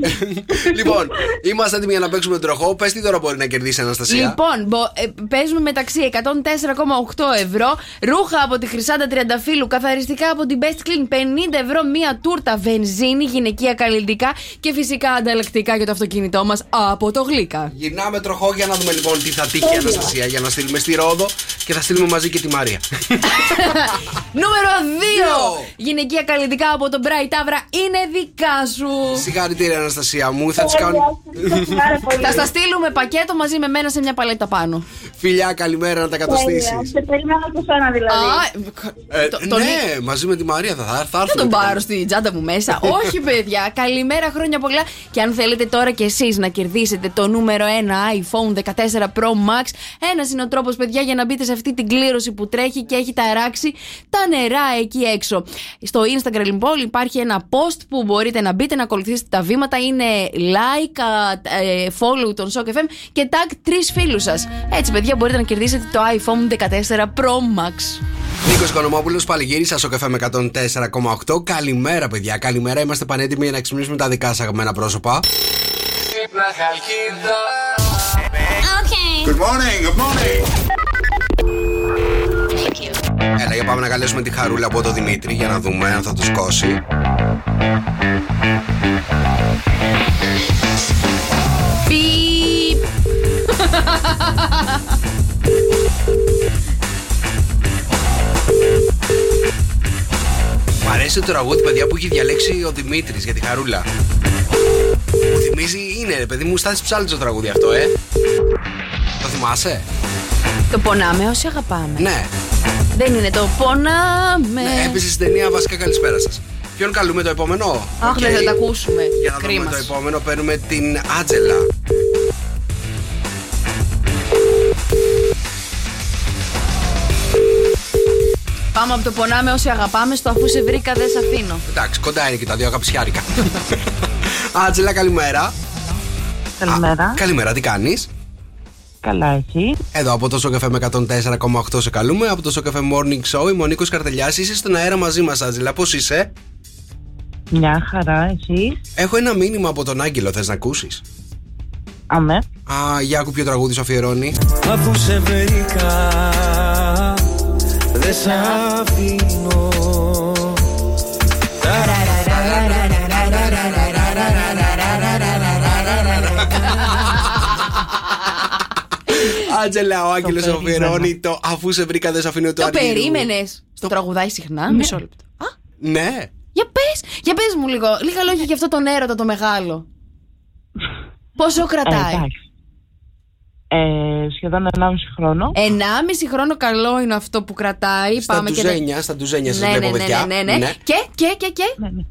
λοιπόν, είμαστε έτοιμοι για να παίξουμε τον τροχό. Πες τι τώρα μπορεί να κερδίσει η Αναστασία. Λοιπόν, μπο- ε, παίζουμε μεταξύ 104,8 ευρώ, ρούχα από τη Χρυσάντα Τριανταφύλου, καθαριστικά από την Best Clean, 50 ευρώ μία τούρτα, βενζίνη, γυναικεία καλλιτικά και φυσικά ανταλλακτικά για το αυτοκίνητό μας από το Γλύκα. Γυρνάμε τροχό για να δούμε λοιπόν τι θα τύχει η Αναστασία για να στείλουμε στη Ρόδο και θα στείλουμε μαζί και τη Μαρία. Νούμερο 2! Δύο. Γυναικεία καλλιτικά από τον Bright Avra είναι δικά σου. Συγχαρητήρια Αναστασία μου. Θα τις κάνω. Ευχαριστώ πάρα πολύ. Θα στα στείλουμε πακέτο μαζί με μένα σε μια παλέτα πάνω. Φιλιά, καλημέρα να τα Τέλεια. καταστήσεις. Σε περιμένω από σένα δηλαδή. Α, το- τον- ναι, μαζί με τη Μαρία θα, θα, θα Δεν έρθουμε. τον πάρω στη τσάντα μου μέσα. Όχι, παιδιά. Καλημέρα, χρόνια πολλά. Και αν θέλετε τώρα κι εσείς να κερδίσετε το νούμερο 1 iPhone 14 Pro Max, ένας είναι ο τρόπος, παιδιά, για να μπείτε σε αυτή την κλήρωση που τρέχει και έχει ταράξει τα νερά εκεί έξω. Στο Instagram, λοιπόν, υπάρχει ένα post που μπορείτε να μπείτε να ακολουθήσετε τα βήματα. Είναι like, α, ε, follow τον Shock FM και tag τρεις φίλους σας. Έτσι, παιδιά, μπορείτε να κερδίσετε το iPhone 14 Pro Max. Νίκος Οικονομόπουλο, Παλιγύρισα στο καφέ με 104,8. Καλημέρα, παιδιά. Καλημέρα. Είμαστε πανέτοιμοι για να ξυπνήσουμε τα δικά σας αγαπημένα πρόσωπα. Good morning, good morning. Έλα, για πάμε να καλέσουμε τη χαρούλα από το Δημήτρη για να δούμε αν θα το σκώσει. Πιπ. Μ' αρέσει το τραγούδι, παιδιά, που έχει διαλέξει ο Δημήτρης για τη χαρούλα. Μου θυμίζει, είναι ρε παιδί μου, Στάθης Ψάλτης το τραγούδι αυτό, ε. Το θυμάσαι; Το πονάμε όσοι αγαπάμε. Ναι. Δεν είναι το πονάμε. ναι έπεσε στην ταινία βασικά καλησπέρα σας. Ποιον καλούμε το επόμενο; Αχ, Οκ. δεν θα τα ακούσουμε. Για να Κρίμα. δούμε το επόμενο, παίρνουμε την Άτζελα. Πάμε από το πονάμε όσοι αγαπάμε στο αφού σε βρήκα δεν σε αφήνω. Εντάξει, κοντά είναι και τα δύο αγαπησιάρικα. Άτζελα, καλημέρα. Καλημέρα. Καλημέρα, τι κάνεις; Καλά, εσύ. Εδώ από το Σοκαφέ με 104,8 σε καλούμε. Από το Σοκαφέ Morning Show, η Μονίκος Καρτελιάς. Είσαι στον αέρα μαζί μας, Άτζελα. Πώς είσαι; Μια χαρά, εσύ. Έχω ένα μήνυμα από τον Άγγελο, θες να ακούσεις; Αμέ. Α, για άκου ποιο τραγούδι σου αφιερώνει. Αφού σε βρήκα Δεν σ' αφήνω Άτζελα, ο Άγγελος περίμενα. αφιερώνει το Αφού σε βρήκα, δεν σε αφήνω το Το Αργύρου». περίμενες. Το τραγουδάει συχνά. Μισό λεπτό. Α, Ναι. για πες, για πες μου λίγο. Λίγα λόγια για αυτό τον έρωτα το μεγάλο. Πόσο Ε, κρατάει; εντάξει. Ε, σχεδόν 1,5 χρόνο. Ενάμιση χρόνο καλό είναι αυτό που κρατάει. Στα Πάμε και τουζένια, στα τουζένια σας Ναι, ναι, βλέπω, ναι, παιδιά. ναι, ναι, ναι. Και, και, και, και; Ναι, ναι.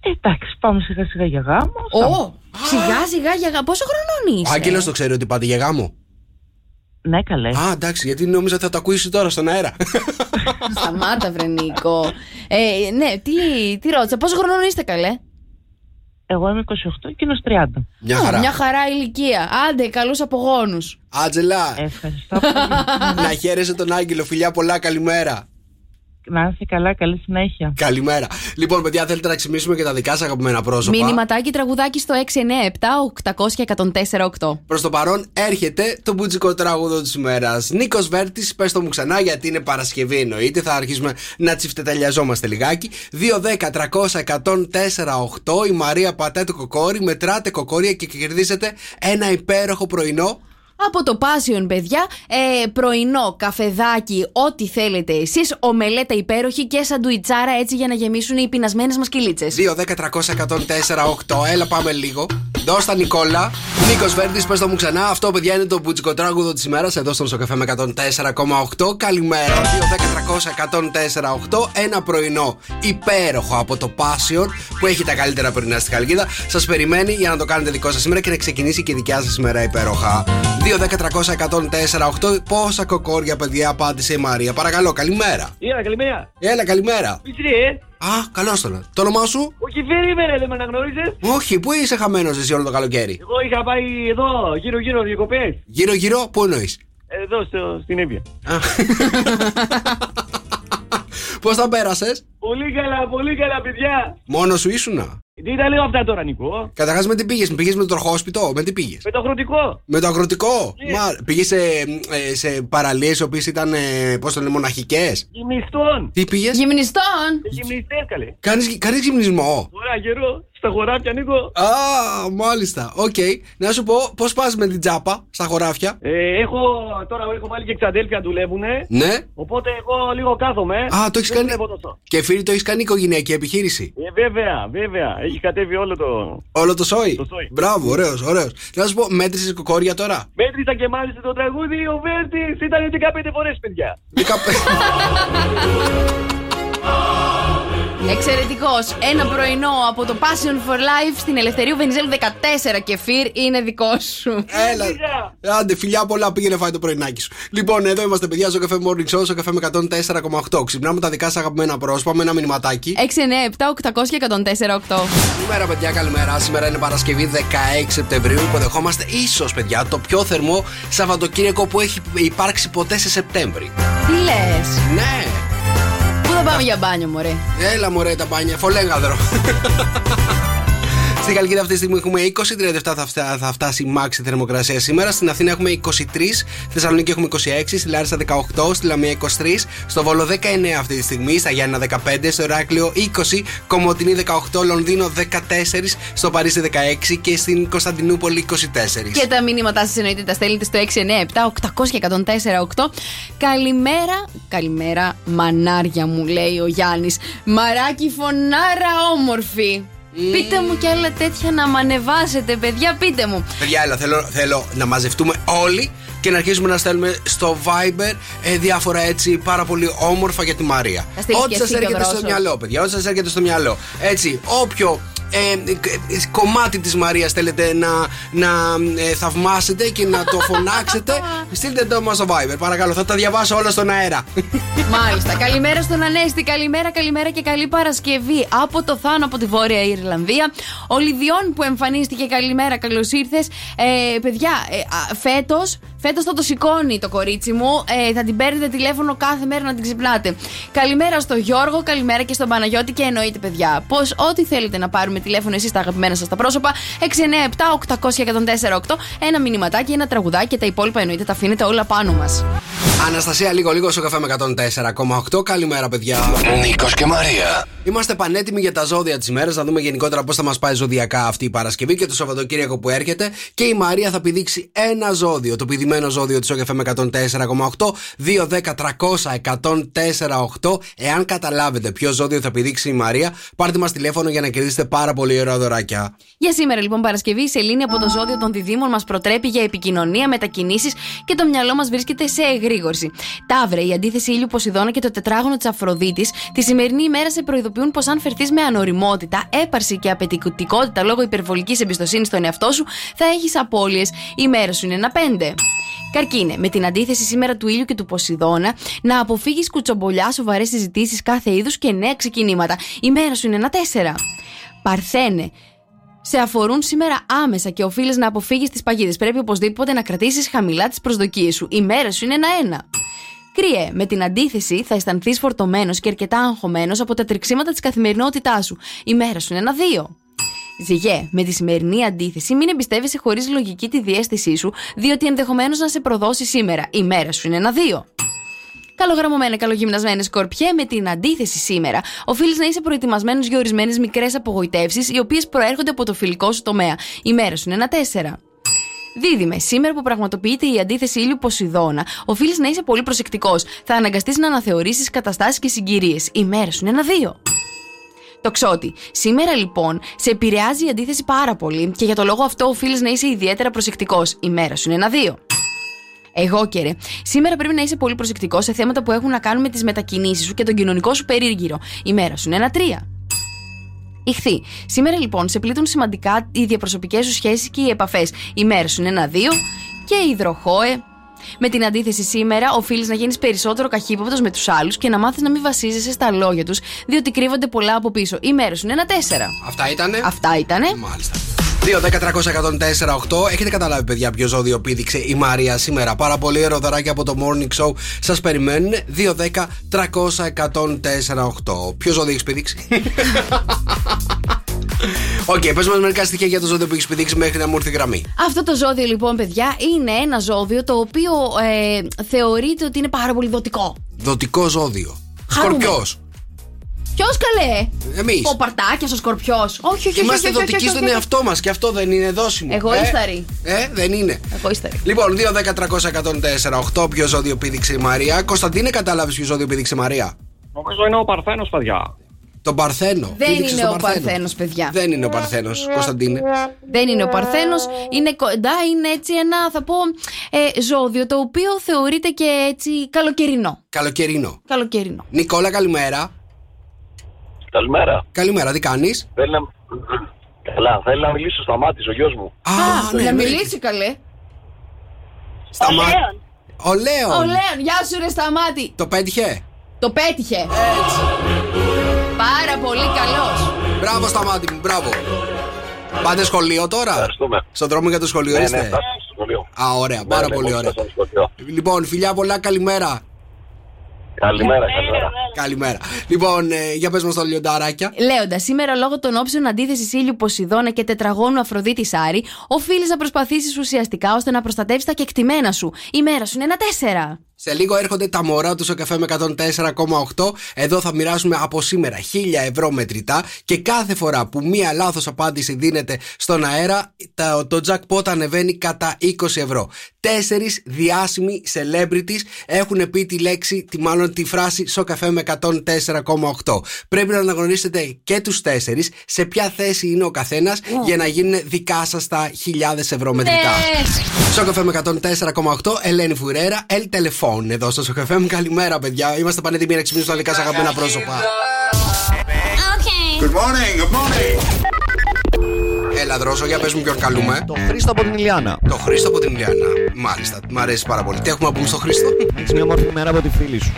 Ε, εντάξει, πάμε σιγά σιγά για γάμο. Ω, σιγά σιγά για γα- Πόσο χρονών Ο είσαι. Άγγελος το ξέρει ότι πάτε για γάμο; Ναι, καλέ. Α, εντάξει, γιατί νόμιζα ότι θα το ακούσει τώρα στον αέρα. Σταμάτα, βρε Νίκο. Ε, ναι, τι, τι ρώτησα. Πόσο χρονών είστε, καλέ; Εγώ είμαι 28, εκείνος 30. Μια Α, χαρά. Μια χαρά ηλικία. Άντε, καλούς απογόνους. Άτζελα, Ευχαριστώ πολύ. να χαίρεσαι τον Άγγελο. Φιλιά πολλά, καλημέρα. Να είσαι καλά, καλή συνέχεια. Καλημέρα. Λοιπόν, παιδιά, θέλετε να ξυπνήσουμε και τα δικά σας αγαπημένα πρόσωπα. Μήνυματάκι τραγουδάκι στο 697-800-1048. Προς το παρόν έρχεται το μπουτσικό τραγούδο της ημέρας. Νίκος Βέρτης, πες το μου ξανά γιατί είναι Παρασκευή εννοείται. Θα αρχίσουμε να τσιφτεταλιαζόμαστε λιγάκι. 2-10-300-104-8. Η Μαρία πατάει το κοκόρι, μετράτε κοκόρια και κερδίζετε ένα υπέροχο πρωινό. Από το Passion, παιδιά, ε, πρωινό, καφεδάκι, ό,τι θέλετε εσείς, ομελέτα υπέροχη και σαντουιτσάρα έτσι για να γεμίσουν οι πεινασμένες μας κυλίτσες. 2-10-300-104-8. Έλα, πάμε λίγο. Δώσ' τα Νικόλα. Νίκος Βέρτης, πες το μου ξανά. Αυτό, παιδιά, είναι το μπουτσικό τραγούδο της ημέρας εδώ στον Σοκαφέ με 104,8. Καλημέρα. 2-10-300-104-8. Ένα πρωινό υπέροχο από το Passion που έχει τα καλύτερα πρωινά στη Χαλκίδα. Σας περιμένει για να το κάνετε δικό σας σήμερα και να ξεκινήσει και η δικιά σας ημέρα υπέροχα. 2-10-300-104-8. Πόσα κοκόρια, παιδιά, απάντησε η Μαρία. Παρακαλώ, καλημέρα. Έλα, καλημέρα. Έλα, καλημέρα. Πίτσρι, ε. Α, καλώς το Το όνομά σου; Όχι, περίμενε, δεν με αναγνώριζε. Όχι, πού είσαι χαμένος εσύ όλο το καλοκαίρι; Εγώ είχα πάει εδώ, γύρω-γύρω διακοπές. Γύρω-γύρω, πού εννοείς; Εδώ στο, στην Εύβοια. Πώς τα πέρασες, Πολύ καλά, πολύ καλά, παιδιά. Μόνος σου ήσουνα; Τι ήταν λίγο αυτά τώρα, Νικό. Καταρχάς με τι πήγες, με πήγες με το τροχόσπιτο, με τι πήγες; Με το αγροτικό. Με το αγροτικό; Ναι. Μα πήγες σε, ε, σε παραλίες οι οποίες ήταν, ε, πώς το λένε, μοναχικές; Γυμνιστών. Τι πήγες, Γυμνιστών. Γυμνιστές, καλέ. κάνεις κάνεις γυμνισμό; Ωραία, καιρό. Στα χωράφια, Νίκο. Α, μάλιστα. Οκ. Να σου πω, πώς πας με την τσάπα στα χωράφια; Ε, έχω, τώρα έχω βάλει και ξαδέλφια δουλεύουνε. Ναι. Οπότε εγώ λίγο κάθομαι. Α, το έχεις Δεν κάνει. δουλεύω τόσο. Και φίλοι, το έχεις κάνει οικογενειακή επιχείρηση; Ε, βέβαια, βέβαια. Έχει κατέβει όλο το. Όλο το σόι; Το σόι. Μπράβο, ωραίος, ωραίος. Να σου πω, μέτρησες κοκόρια τώρα; Μέτρησα και μάλιστα το τραγούδι. Ο Βέρτης ήταν 15 φορές, παιδιά. 15. Εξαιρετικός. Ένα πρωινό από το Passion for Life στην Ελευθερίου Βενιζέλου 14 κεφίρ είναι δικό σου. Έλα. Άντε, φιλιά πολλά, πήγαινε φάει το πρωινάκι σου. Λοιπόν, εδώ είμαστε, παιδιά, στο καφέ Morning Show, στο καφέ με 104,8. Ξυπνάμε τα δικά σας αγαπημένα πρόσωπα με ένα μηνυματάκι. 697 800 και 104 8. Καλημέρα, παιδιά, καλημέρα. Σήμερα είναι Παρασκευή 16 Σεπτεμβρίου. Υποδεχόμαστε ίσως, παιδιά, το πιο θερμό Σαββατοκύριακο που έχει υπάρξει ποτέ σε Σεπτέμβρη. Τι λες; Ναι. Πού θα πάμε για μπάνιο, μωρέ; Έλα, μωρέ, τα μπάνια. Φολέγαδρο. Στην Καλκίδα αυτή τη στιγμή έχουμε 20, 37 θα, φτά- θα φτάσει η μάξι θερμοκρασία σήμερα. Στην Αθήνα έχουμε 23, στη Θεσσαλονίκη έχουμε 26, στη Λάρισα 18, στη Λαμία 23, στο Βόλο 19 αυτή τη στιγμή, στα Γιάννα 15, στο Ηράκλειο 20, Κομωτινή 18, Λονδίνο 14, στο Παρίσι 16 και στην Κωνσταντινούπολη 24. Και τα μήνυματά σα εννοείται τα στέλνετε στο 697 800 και 104 8. Καλημέρα, καλημέρα, μανάρια μου λέει ο Γιάννης. Μαράκι φωνάρα όμορφη. Πείτε μου κι άλλα τέτοια να μ' ανεβάσετε, παιδιά, πείτε μου. Παιδιά, έλα, θέλω, θέλω να μαζευτούμε όλοι και να αρχίσουμε να στέλνουμε στο Viber ε, διάφορα έτσι πάρα πολύ όμορφα για τη Μαρία. Θα στείλεις Ό,τι και σας εσύ, έρχεται στο Γιώργο. μυαλό, παιδιά, ό,τι σας έρχεται στο μυαλό. Έτσι, όποιο ε, ε, κομμάτι της Μαρίας θέλετε να, να ε, θαυμάσετε και να το φωνάξετε, στείλτε το μας στο Viber. Παρακαλώ, θα τα διαβάσω όλα στον αέρα. Μάλιστα. Καλημέρα στον Ανέστη. Καλημέρα, καλημέρα και καλή Παρασκευή. Από το Θάνο από τη Βόρεια Ιρλανδία. Ο Λιδιών που εμφανίστηκε. Καλημέρα, καλώς ήρθες. Ε, παιδιά, ε, φέτος φέτος θα το σηκώνει το κορίτσι μου. Ε, θα την παίρνετε τηλέφωνο κάθε μέρα να την ξυπνάτε. Καλημέρα στο Γιώργο, καλημέρα και στον Παναγιώτη και εννοείται, παιδιά, πως ό,τι θέλετε να πάρουμε τηλέφωνο εσείς τα αγαπημένα σας τα πρόσωπα. 697 800 και 104 Ένα μηνυματάκι, ένα τραγουδάκι και τα υπόλοιπα εννοείται τα αφήνετε όλα πάνω μας. Αναστασία, λίγο λίγο στο καφέ με 104,8. Καλημέρα, παιδιά. Νίκος και Μαρία. Είμαστε πανέτοιμοι για τα ζώδια της ημέρας, να δούμε γενικότερα πώς θα μας πάει ζωδιακά αυτή η Παρασκευή και το Σαββατοκύριακο που έρχεται. Και η Μαρία θα πηδήξει ένα ζώδιο, το πηδημένο ζώδιο της ΟΚΕΦΕ με 104,8. 2, 10, 300, 104,8. Εάν καταλάβετε ποιο ζώδιο θα πηδήξει η Μαρία, πάρτε μας τηλέφωνο για να κερδίσετε πάρα πολύ ωραία δωράκια. Για σήμερα λοιπόν Παρασκευή, η Σελήνη από το ζώδιο των διδήμων μας προτρέπει για επικοινωνία, μετακινήσεις και το μυαλό μας βρίσκεται σε εγρήγορση. Ταύρε, η αντίθεση ήλιου Ποσειδώνα και το τετράγωνο της Αφροδίτης, τη σημερινή ημέρα σε προειδοποιούν πως αν φερθείς με ανοριμότητα, έπαρση και απαιτητικότητα λόγω υπερβολικής εμπιστοσύνης στον εαυτό σου, θα έχεις απώλειες. Η μέρα σου είναι ένα πέντε. Καρκίνε, με την αντίθεση σήμερα του ήλιου και του Ποσειδώνα, να αποφύγεις κουτσομπολιά, σοβαρές συζητήσεις κάθε είδους και νέα ξεκινήματα. Η μέρα σου είναι ένα τέσσερα. Παρθένε, σε αφορούν σήμερα άμεσα και οφείλεις να αποφύγεις τις παγίδες. Πρέπει οπωσδήποτε να κρατήσεις χαμηλά τις προσδοκίες σου. Η μέρα σου είναι ένα-ένα. Κρύε, με την αντίθεση θα αισθανθείς φορτωμένος και αρκετά αγχωμένος από τα τρεξίματα της καθημερινότητάς σου. Η μέρα σου είναι ένα-δύο. Ζυγέ, με τη σημερινή αντίθεση, μην εμπιστεύεσαι χωρίς λογική τη διέστησή σου, διότι ενδεχομένως να σε προδώσει σήμερα. Η μέρα σου είναι ένα-δύο. Καλογραμμωμένα, καλογυμνασμένε σκορπιέ, με την αντίθεση σήμερα, οφείλεις να είσαι προετοιμασμένος για ορισμένες μικρές απογοητεύσεις, οι οποίες προέρχονται από το φιλικό σου τομέα. Η μέρα σου είναι ένα τέσσερα. Δίδυμε, σήμερα που πραγματοποιείται η αντίθεση ήλιου Ποσειδώνα, οφείλεις να είσαι πολύ προσεκτικός. Θα αναγκαστείς να αναθεωρήσεις καταστάσεις και συγκυρίες. Η μέρα σου είναι ένα δύο. Το ξότι. Σήμερα λοιπόν σε επηρεάζει η αντίθεση πάρα πολύ και για το λόγο αυτό οφείλεις να είσαι ιδιαίτερα προσεκτικός. Η μέρα σου είναι ένα δύο. Εγώ και ρε. Σήμερα πρέπει να είσαι πολύ προσεκτικός σε θέματα που έχουν να κάνουν με τις μετακινήσεις σου και τον κοινωνικό σου περίγυρο. Η μέρα σου είναι ένα τρία. Ηχθή. Σήμερα λοιπόν σε πλήττουν σημαντικά οι διαπροσωπικές σου σχέσεις και οι επαφές. Η μέρα σου είναι ένα δύο. Και υδροχόε. Με την αντίθεση σήμερα, οφείλεις να γίνεις περισσότερο καχύποπτος με τους άλλους και να μάθεις να μην βασίζεσαι στα λόγια τους, διότι κρύβονται πολλά από πίσω. Η μέρα σου είναι ένα τέσσερα. Αυτά ήτανε; Αυτά ήτανε. Μάλιστα. 2-10-300-104-8. Έχετε καταλάβει, παιδιά, ποιο ζώδιο πήδηξε η Μαρία σήμερα. Πάρα πολύ ερωταράκια από το morning show σας περιμένουν. 2-10-300-104-8. Ποιο ζώδιο έχεις πήδηξει; OK, okay, πες μας μερικά στοιχεία για το ζώδιο που έχεις πηδήξει μέχρι να μου έρθει η γραμμή. Αυτό το ζώδιο λοιπόν, παιδιά, είναι ένα ζώδιο το οποίο ε, θεωρείται ότι είναι πάρα πολύ δοτικό. Δοτικό ζώδιο. Χαρούμενο. Σκορπιός. Ποιος καλέ; Εμείς. Ο Παρτάκιας, ο Σκορπιός. Όχι, όχι, όχι. Είμαστε όχι, όχι, δοτικοί όχι, στον όχι. εαυτό μας και αυτό δεν είναι δώσιμο. Εγωίσταροι. Ε, ε, δεν είναι. Εγωίσταροι. Λοιπόν, 2-10-300-104-8. Ποιο ζώδιο πήδηξε η Μαρία. Κωνσταντίνε, κατάλαβες ποιο ζώδιο πήδηξε η Μαρία; Νομίζω είναι ο Παρθένος, παιδιά. Τον Παρθένο. Δεν Πήδηξε είναι στον ο Παρθένο, παιδιά. Δεν είναι ο Παρθένος, Κωνσταντίνε. Δεν είναι ο Παρθένος. Είναι κοντά, είναι έτσι ένα, θα πω, ε, ζώδιο το οποίο θεωρείται και έτσι καλοκαιρινό. Καλοκαιρινό. Καλοκαιρινό. Νικόλα, καλημέρα. Καλημέρα. Καλημέρα, τι κάνεις; Θέλει να... Καλά, θέλει να μιλήσω στο μάτι, ο γιος μου. Α, να ναι, ναι. μιλήσει καλέ. Σταμά... Ο Λέων. Ο Λέων, γεια σου ρε σταμάτη. Το πέτυχε; Το πέτυχε. Πάρα πολύ καλός. Μπράβο, σταμάτη μου, μπράβο. Πάτε σχολείο τώρα; Ευχαριστούμε. Στον δρόμο για το σχολείο Ναι, ναι, είστε; φτάσαμε στο σχολείο. Α, ωραία, πάρα ναι, πολύ ναι, ωραία. φτάσαμε στο σχολείο. Λοιπόν, φιλιά πολλά, καλημέρα. Καλημέρα, καλημέρα. Καλημέρα. Λοιπόν, ε, για πες μας τα λιονταράκια. Λέοντας, σήμερα λόγω των όψεων αντίθεσης ήλιου Ποσειδώνα και τετραγώνου Αφροδίτης Άρη, οφείλεις να προσπαθήσεις ουσιαστικά ώστε να προστατεύσεις τα κεκτημένα σου. Η μέρα σου είναι ένα τέσσερα. Σε λίγο έρχονται τα μωρά του στο καφέ με 104,8. Εδώ θα μοιράσουμε από σήμερα 1000 ευρώ μετρητά και κάθε φορά που μία λάθος απάντηση δίνεται στον αέρα, τα- το jackpot ανεβαίνει κατά 20 ευρώ. Τέσσερις διάσημοι celebrities έχουν πει τη λέξη, τη μάλλον τη φράση στο καφέ με 104,8. Πρέπει να αναγνωρίσετε και τους τέσσερις σε ποια θέση είναι ο καθένας για να γίνουν δικά σας τα χιλιάδες ευρώ μετρητά. Ναι. Στο καφέ με 104,8, Ελένη Φουρέρα, El Telephone εδώ στο καφέ μου. Καλημέρα, παιδιά. Είμαστε πανέτοιμοι να ξυπνήσουμε τα δικά σας αγαπημένα πρόσωπα. Good morning, good morning. Έλα, δρόσο, για πες μου ποιον καλούμε. Το Χρήστο από την Ηλιάνα. Το Χρήστο από την Ιλιάνα. Μάλιστα, μου αρέσει πάρα πολύ. Τι έχουμε να πούμε στο Χρήστο; Έχεις μια μορφή μέρα από τη φίλη σου.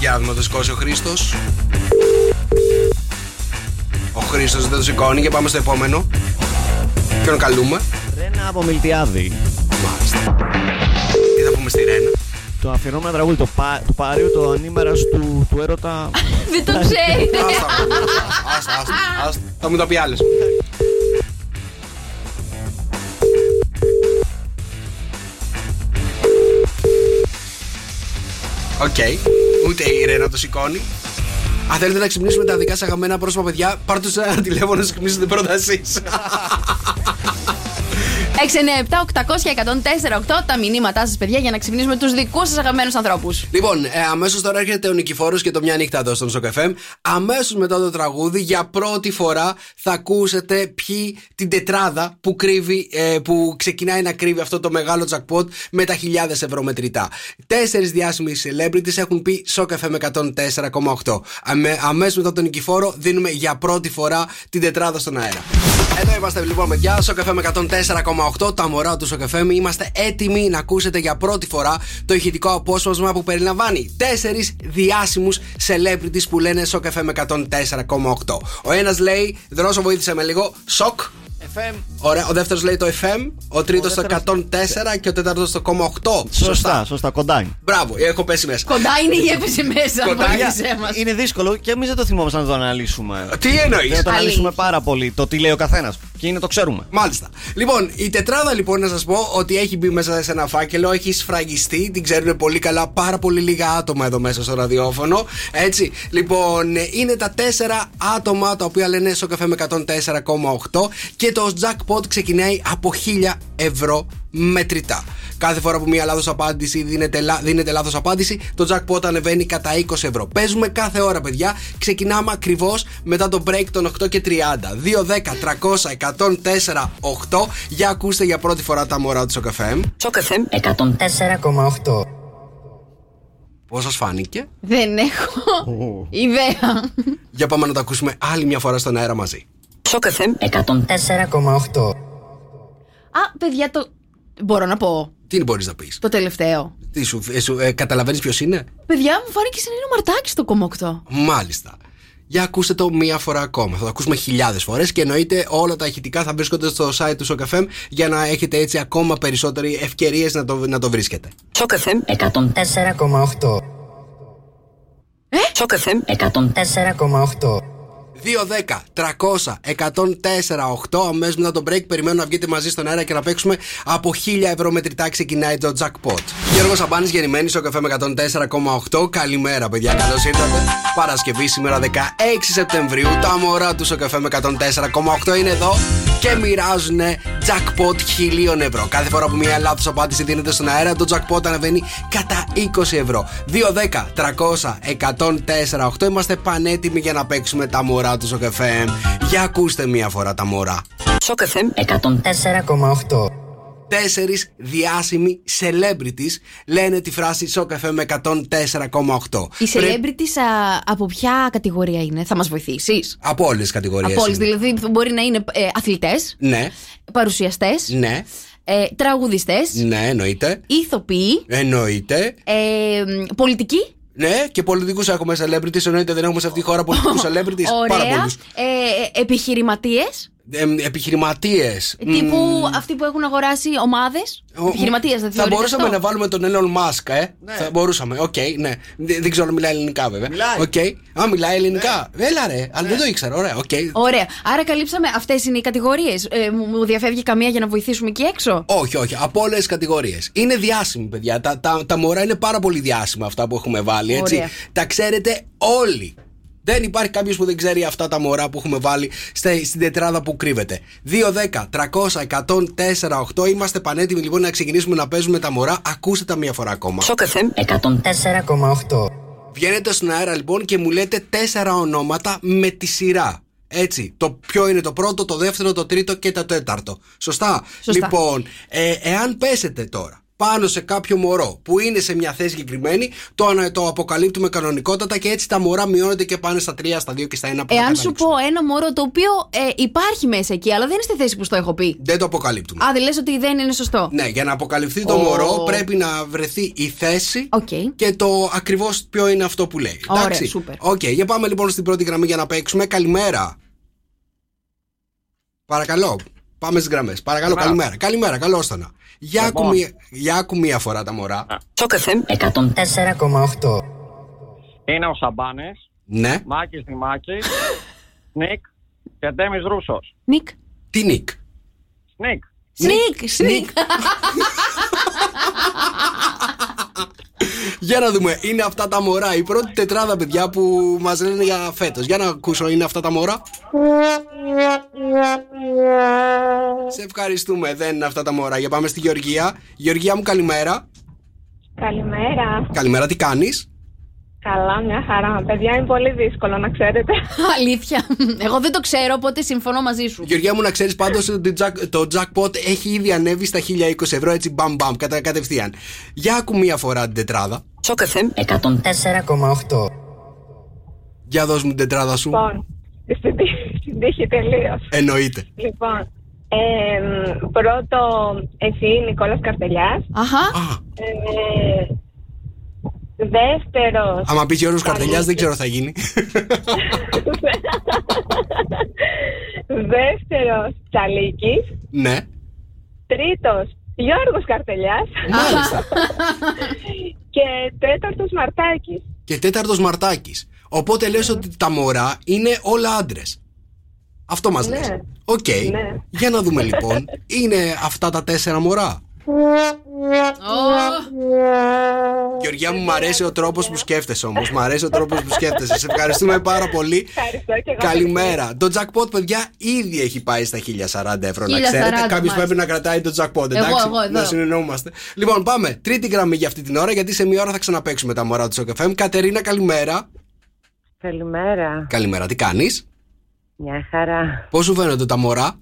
Για να δούμε το σηκώσει ο Χρήστος. Ο Χρήστος δεν το σηκώνει και πάμε στο επόμενο. Ποιον καλούμε; Ρένα από Μιλτιάδη. Μάλιστα. Τι θα πούμε στη Ρένα; Το αφιερώμενο τραγούδι, το, πα, το Πάριο, το ανήμερα του, του έρωτα. Δεν το ξέρει. Άστα, άστα, άστα, άστα. Θα μου το πει άλλες. Οκ. Ούτε η Ρένα το σηκώνει. Αν θέλετε να ξυπνήσουμε τα δικά σας αγαπημένα πρόσωπα, παιδιά, πάρτε τους ένα τηλέφωνο να ξυπνήσετε πρώτα εσείς. 697-800-1048 τα μηνύματά σας, παιδιά, για να ξυπνήσουμε τους δικούς σας αγαπημένους ανθρώπους. Λοιπόν, ε, αμέσως τώρα έρχεται ο Νικηφόρος και το μια νύχτα εδώ στον Σοκ FM. Αμέσως μετά το τραγούδι, για πρώτη φορά θα ακούσετε ποιοι την τετράδα που, κρύβει, ε, που ξεκινάει να κρύβει αυτό το μεγάλο jackpot με τα χιλιάδες ευρώ μετρητά. Τέσσερις διάσημοι celebrities έχουν πει Σοκ FM 104,8. Αμέ, αμέσως μετά τον Νικηφόρο δίνουμε για πρώτη φορά την τετράδα στον αέρα. Εδώ είμαστε λοιπόν, παιδιά, στο καφέ με 104,8, τα μωρά του στο καφέ. Είμαστε έτοιμοι να ακούσετε για πρώτη φορά το ηχητικό απόσπασμα που περιλαμβάνει τέσσερι διάσημου celebrities που λένε στο καφέ με 104,8. Ο ένα λέει, Δρόσο, βοήθησε με λίγο, σοκ. FM. Ωραία, ο δεύτερο λέει το FM, ο τρίτο το 104 και ο τέταρτο το 0,8. Σωστά, σωστά, κοντά είναι. Μπράβο, έχω πέσει μέσα. Κοντά είναι η έπεσε μέσα. Κοντά βοήθησέ μας. Είναι δύσκολο και εμεί δεν το θυμόμαστε να το αναλύσουμε. Τι εννοεί. Δεν το αναλύσουμε Αλήθεια. πάρα πολύ. Το τι λέει ο καθένα. Και είναι το ξέρουμε. Μάλιστα. Λοιπόν, η τετράδα λοιπόν να σας πω ότι έχει μπει μέσα σε ένα φάκελο, έχει σφραγιστεί, την ξέρουν πολύ καλά πάρα πολύ λίγα άτομα εδώ μέσα στο ραδιόφωνο. Έτσι. Λοιπόν, ε, είναι τα τέσσερα άτομα τα οποία λένε στο καφέ με 104,8 και το jackpot ξεκινάει από 1000 ευρώ μετρητά. Κάθε φορά που μία λάθος απάντηση δίνεται, λα- δίνεται λάθος απάντηση, το jackpot ανεβαίνει κατά 20 ευρώ. Παίζουμε κάθε ώρα, παιδιά. Ξεκινάμε ακριβώς μετά το break των 8 και 30. 2, 10, 300, 104, 8. Για ακούστε για πρώτη φορά τα μωρά του στο καφέ. Σοκ FM 104,8. Πώς σας φάνηκε; Δεν έχω ιδέα. Για πάμε να το ακούσουμε άλλη μια φορά στον αέρα μαζί. Σοκ FM 104,8. Α, παιδιά, το. Μπορώ να πω. Τι μπορείς να πεις; Το τελευταίο. Τι σου, ε, σου ε, καταλαβαίνεις ποιος είναι; Παιδιά μου φάνηκε σαν είναι ο Μαρτάκης το κομμόκτο. Μάλιστα. Για ακούστε το μία φορά ακόμα. Θα το ακούσουμε χιλιάδες φορές και εννοείται όλα τα ηχητικά θα βρίσκονται στο site του SOCFM για να έχετε έτσι ακόμα περισσότερε ευκαιρίες να το, να το βρίσκετε. Σοκ FM 104,8. Ε; Σοκ FM 104,8. 2, 10, 300, 104, 8. Αμέσως μετά το break περιμένω να βγείτε μαζί στον αέρα και να παίξουμε από 1000 ευρώ μετρητά. Ξεκινάει το jackpot. Γιώργος Σαμπάνης γεννημένης Σοκ FM 104,8. Καλημέρα, παιδιά. Καλώς ήρθατε. Παρασκευή σήμερα 16 Σεπτεμβρίου. Τα μωρά του Σοκ FM 104,8 είναι εδώ και μοιράζουν jackpot χιλίων ευρώ. Κάθε φορά που μια λάθος απάντηση δίνεται στον αέρα, το jackpot ανεβαίνει κατά 20 ευρώ. 2, 10, 300, 104, 8. Είμαστε πανέτοιμοι για να παίξουμε τα μωρά του στο καφέ. Για ακούστε μία φορά τα μωρά. Σοκ FM 104,8. Τέσσερις διάσημοι celebrities λένε τη φράση Shock FM 104,8. Οι celebrities α, από ποια κατηγορία είναι, θα μας βοηθήσεις; Από όλες τις κατηγορίες. Από όλες, δηλαδή μπορεί να είναι ε, αθλητές, Ναι, παρουσιαστές, ναι, ε, τραγουδιστές, ναι, εννοείται. ηθοποιοί, Εννοείται. ε, πολιτικοί. Ναι, και πολιτικούς έχουμε celebrities. Εννοείται δεν έχουμε σε αυτή τη χώρα πολιτικούς celebrities. Πάρα Ωραία. πολλούς. Ε, Επιχειρηματίες. Επιχειρηματίες. Τύπου αυτοί που έχουν αγοράσει ομάδες. Επιχειρηματίες, δεν Θα θεωρείτε μπορούσαμε αυτό; να βάλουμε τον Elon Musk, ε; Θα μπορούσαμε. Οκ, ναι. Δεν δεν ξέρω αν μιλάει ελληνικά, βέβαια. Μιλάει. Οκ. Α, μιλάει ελληνικά. Έλα, ρε. Αλλά δεν το ήξερα. Ωραία, οκ. Ωραία. Άρα καλύψαμε αυτές είναι οι κατηγορίες. Ε, μου μου διαφεύγει καμία για να βοηθήσουμε εκεί έξω; Όχι, όχι. Από όλες τις κατηγορίες. Είναι διάσημοι, παιδιά. Τα, τα, τα μωρά είναι πάρα πολύ διάσημα αυτά που έχουμε βάλει. Έτσι. Ωραία. Τα ξέρετε όλοι. Δεν υπάρχει κάποιος που δεν ξέρει αυτά τα μωρά που έχουμε βάλει στα- στην τετράδα που κρύβεται. 2, 10, 300, 104, 8. Είμαστε πανέτοιμοι λοιπόν να ξεκινήσουμε να παίζουμε τα μωρά. Ακούστε τα μία φορά ακόμα. Σοκ FM 104,8. Βγαίνετε στον αέρα λοιπόν και μου λέτε τέσσερα ονόματα με τη σειρά. Έτσι. Το ποιο είναι το πρώτο, το δεύτερο, το τρίτο και το τέταρτο. Σωστά. Σωστά. Λοιπόν, ε, εάν πέσετε τώρα πάνω σε κάποιο μωρό που είναι σε μια θέση συγκεκριμένη, το, ανα- το αποκαλύπτουμε κανονικότατα και έτσι τα μωρά μειώνονται και πάνε στα 3, στα 2 και στα 1 που θα Εάν σου καταλήξουν. πω ένα μωρό το οποίο ε, υπάρχει μέσα εκεί, αλλά δεν είναι στη θέση που στο έχω πει. Δεν το αποκαλύπτουμε. Α, δεν λες ότι δεν είναι σωστό. Ναι, για να αποκαλυφθεί το Ω. μωρό πρέπει να βρεθεί η θέση Οκ. και το ακριβώς ποιο είναι αυτό που λέει. Ωραία, Εντάξει. σούπερ. Οκ, για πάμε λοιπόν στην πρώτη γραμμή για να παίξουμε. Καλημέρα. Παρακαλώ. Πάμε στις γραμμές. Παρακαλώ, καλημέρα. Καλημέρα, καλώς ήρθανα. Για, Λοιπόν. άκου μία, για άκου μία φορά τα μωρά. Σοκ FM 104,8. Είναι ο Σαμπάνης, Ναι. Μάκης Δημάκης, Νικ και Ντέμι Ρούσος. Νικ. Τι νικ; Νικ. Σνικ, σνικ. Για να δούμε, είναι αυτά τα μωρά. Η πρώτη τετράδα, παιδιά, που μας λένε για φέτος. Για να ακούσω, είναι αυτά τα μωρά. Σε ευχαριστούμε, δεν είναι αυτά τα μωρά. Για πάμε στη Γεωργία. Γεωργία μου, καλημέρα. Καλημέρα. Καλημέρα, τι κάνεις; Καλά, μια χαρά. Παιδιά, είναι πολύ δύσκολο να ξέρετε. Αλήθεια. Εγώ δεν το ξέρω, οπότε συμφωνώ μαζί σου. Γεωργία μου, να ξέρεις πάντως ότι το jack- το jackpot έχει ήδη ανέβει στα 1020 ευρώ, έτσι μπαμ μπαμ, κατα, κατευθείαν. Για άκου μία φορά την τετράδα. Σοκ FM 104,8. Για δώσ' μου την τετράδα σου. Λοιπόν, στην τύχη- στην τύχη τελείως. Εννοείται. Λοιπόν, ε, πρώτο, εσύ, Νικόλας Καρτελιάς. Αχα. Α, Ε, δεύτερος, άμα πει Γιώργος Καρτελιάς δεν ξέρω τι θα γίνει. δεύτερος, Τσαλίκης. ναι. Τρίτος, Γιώργος Καρτελιάς. Μάλιστα. και τέταρτος, Μαρτάκης. Και τέταρτος Μαρτάκης. Οπότε λες ότι τα μωρά είναι όλα άντρες. Αυτό μας Ναι. λες. ΟΚ. Ναι. Για να δούμε λοιπόν. Είναι αυτά τα τέσσερα μωρά. Γεωργιά μου, μ' αρέσει ο τρόπος που σκέφτεσαι όμως. Μ' αρέσει ο τρόπος που σκέφτεσαι. Σε ευχαριστούμε πάρα πολύ. Ευχαριστώ και εγώ. Καλημέρα. Το jackpot, παιδιά, ήδη έχει πάει στα 1040 ευρώ. Να 1040, ξέρετε, κάποιος μάλιστα. πρέπει να κρατάει το jackpot. Εντάξει, εγώ εδώ. να συνεννοούμαστε. Λοιπόν, πάμε. Τρίτη γραμμή για αυτή την ώρα, γιατί σε μία ώρα θα ξαναπέξουμε τα μωρά του Σοκεφέμ. Κατερίνα, καλημέρα. Καλημέρα. Καλημέρα, τι κάνεις; Μια χαρά. Πώς σου φαίνονται τα μωρά;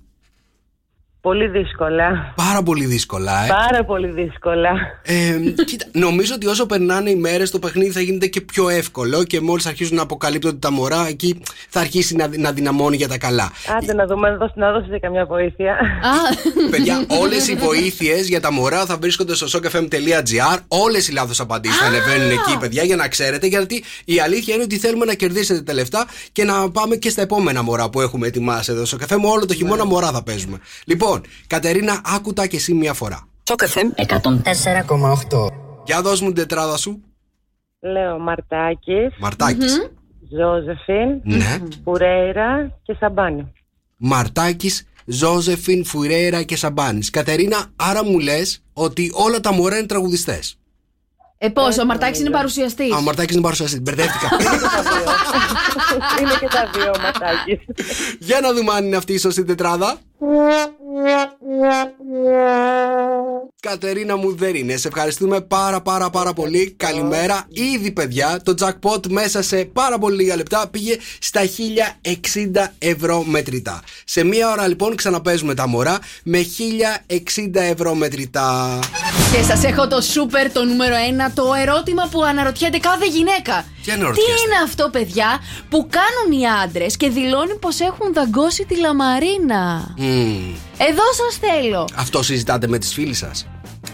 Πολύ δύσκολα. Πάρα πολύ δύσκολα, ε. Πάρα πολύ δύσκολα. Ε, κοίτα, νομίζω ότι όσο περνάνε οι μέρες, το παιχνίδι θα γίνεται και πιο εύκολο και μόλις αρχίζουν να αποκαλύπτονται τα μωρά, εκεί θα αρχίσει να, να δυναμώνει για τα καλά. Άντε να δούμε, να δώσει, να δώσει καμιά βοήθεια. Παιδιά, όλες οι βοήθειες για τα μωρά θα βρίσκονται στο sokfm.gr. Όλες οι λάθος απαντήσεις θα ανεβαίνουν εκεί, παιδιά, για να ξέρετε. Γιατί η αλήθεια είναι ότι θέλουμε να κερδίσετε τα λεφτά και να πάμε και στα επόμενα μωρά που έχουμε ετοιμάσει εδώ στο καφέ μου. Όλο το χειμώνα μωρά θα παίζουμε. Λοιπόν, Κατερίνα, άκου τα και εσύ μία φορά. Σοκ FM 104,8. Για δώσ' μου την τετράδα σου. Λέω Μαρτάκης, Μαρτάκης. Ζώζεφιν, Ναι. Φουρέιρα και Σαμπάνη. Μαρτάκης, Ζώζεφιν, Φουρέιρα και Σαμπάνη. Κατερίνα, άρα μου λες ότι όλα τα μωρά είναι τραγουδιστές. Ε, πώς, ο Μαρτάκης είναι παρουσιαστής; Α, ο Μαρτάκης είναι παρουσιαστής. Μπερδεύτηκα. Είναι και τα δύο ο Μαρτάκης. Για να δούμε αν είναι αυτή η σωστή τετράδα. Κατερίνα μου δεν είναι. Σε ευχαριστούμε πάρα πάρα πάρα πολύ. Καλημέρα. Ήδη παιδιά το jackpot μέσα σε πάρα πολύ λίγα λεπτά πήγε στα 1060 ευρώ μετρητά. Σε μία ώρα λοιπόν ξαναπέζουμε τα μωρά με 1060 ευρώ μετρητά. Και σας έχω το σούπερ, το νούμερο ένα, το ερώτημα που αναρωτιέται κάθε γυναίκα. Τι Τι αναρωτιέστε; είναι αυτό, παιδιά, που κάνουν οι άντρες και δηλώνουν πως έχουν δαγκώσει τη λαμαρίνα; Μμμ. Εδώ σας θέλω. Αυτό συζητάτε με τις φίλες σας.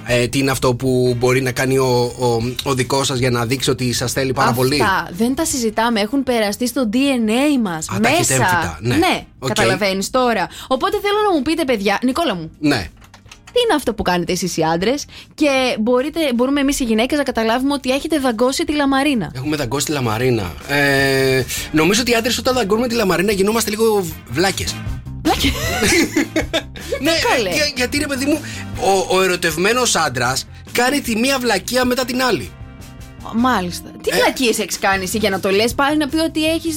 Ε, τι είναι αυτό που μπορεί να κάνει ο, ο, ο δικός σας για να δείξει ότι σας θέλει πάρα πολύ; Αυτά δεν τα συζητάμε. Έχουν περαστεί στο DNA μας. Α, τα έχετε έμφυτα, ναι. Οκ. καταλαβαίνεις τώρα. Οπότε θέλω να μου πείτε, παιδιά, Νικόλα μου, Ναι. τι είναι αυτό που κάνετε εσείς οι άντρες και μπορείτε, μπορούμε εμείς οι γυναίκες να καταλάβουμε ότι έχετε δαγκώσει τη λαμαρίνα. Έχουμε δαγκώσει τη λαμαρίνα. Ε, νομίζω ότι οι άντρες όταν δαγκώνουμε τη λαμαρίνα γινόμαστε λίγο βλάκες. Βλάκε. ναι, καλέ. για- γιατί ρε παιδί μου, ο, ο ερωτευμένος άντρας κάνει τη μία βλακεία μετά την άλλη. Μάλιστα. Τι Ε. βλακίες έχεις κάνει εσύ για να το λες, πάλι να πει ότι έχεις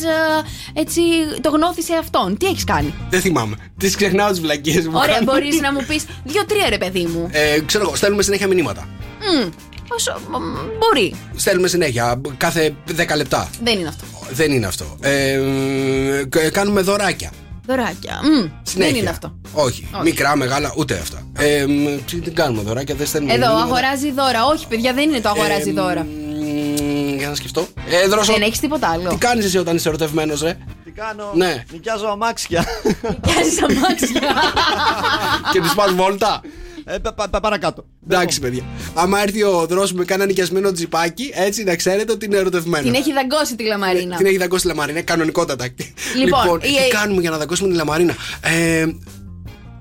έτσι το γνώθι σε αυτόν. Τι έχεις κάνει; Δεν θυμάμαι. Τις ξεχνάω τις βλακίες μου. Ωραία, κάνω. μπορείς να μου πεις δύο-τρία ρε παιδί μου. Ε, ξέρω εγώ, στέλνουμε συνέχεια μηνύματα. Μμ, όσο, μ, μπορεί. Στέλνουμε συνέχεια, κάθε 10 λεπτά. Δεν είναι αυτό. Δεν είναι αυτό. Ε, κα- κάνουμε δωράκια. Δωράκια. Μμ, Συνέχεια. δεν είναι αυτό. Όχι. Μικρά, μεγάλα, ούτε αυτά. Ε, μ, τι δεν κάνουμε δωράκια, δεν στέλνουμε. Εδώ, μηνύματα. αγοράζει δώρα. Όχι, παιδιά, δεν είναι το αγοράζει Ε, δώρα. μ, για να σκεφτώ. Ε, δρόσο, Δεν έχεις τίποτα άλλο. τι κάνεις εσύ όταν είσαι ερωτευμένος, ρε; Τι κάνω, Ναι. νοικιάζω αμάξια. Πιάζει αμάξια. και την πας βόλτα; Ε, πα- πα- πα- παρακάτω. Εντάξει, παιδιά. Άμα έρθει ο Δρόσος με κανένα νοικιασμένο τζιπάκι, έτσι να ξέρετε ότι είναι ερωτευμένος. Την έχει δαγκώσει τη λαμαρίνα. Την έχει δαγκώσει τη λαμαρίνα, κανονικότατα. Λοιπόν, τι η- κάνουμε για να δαγκώσουμε τη λαμαρίνα; Ε,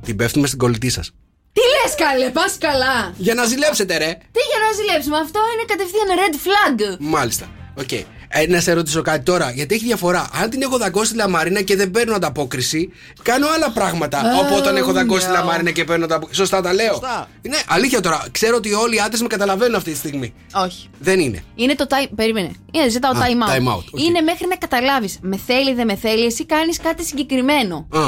την πέφτουμε στην κολλητή σας. Τι λες, καλέ, πας καλά. Για να ζηλέψετε, ρε. Τι για να ζηλέψουμε, αυτό είναι κατευθείαν red flag. Μάλιστα. Οκ. Ε, να σε ρωτήσω κάτι τώρα, γιατί έχει διαφορά. Αν την έχω δαγκώσει τη λαμαρίνα και δεν παίρνω ανταπόκριση, κάνω άλλα πράγματα. Oh, από όταν έχω δαγκώσει τη no. λαμαρίνα και παίρνω ανταπόκριση. Σωστά τα λέω. Σωστά. Ναι, αλήθεια τώρα. Ξέρω ότι όλοι οι άντρες με καταλαβαίνουν αυτή τη στιγμή. Όχι. Δεν είναι. Είναι το time. Περίμενε. Είναι, ζητάω Α, time out. time out, OK. Είναι μέχρι να καταλάβεις. Με θέλει, δεν με θέλει, εσύ κάνεις κάτι συγκεκριμένο. Α,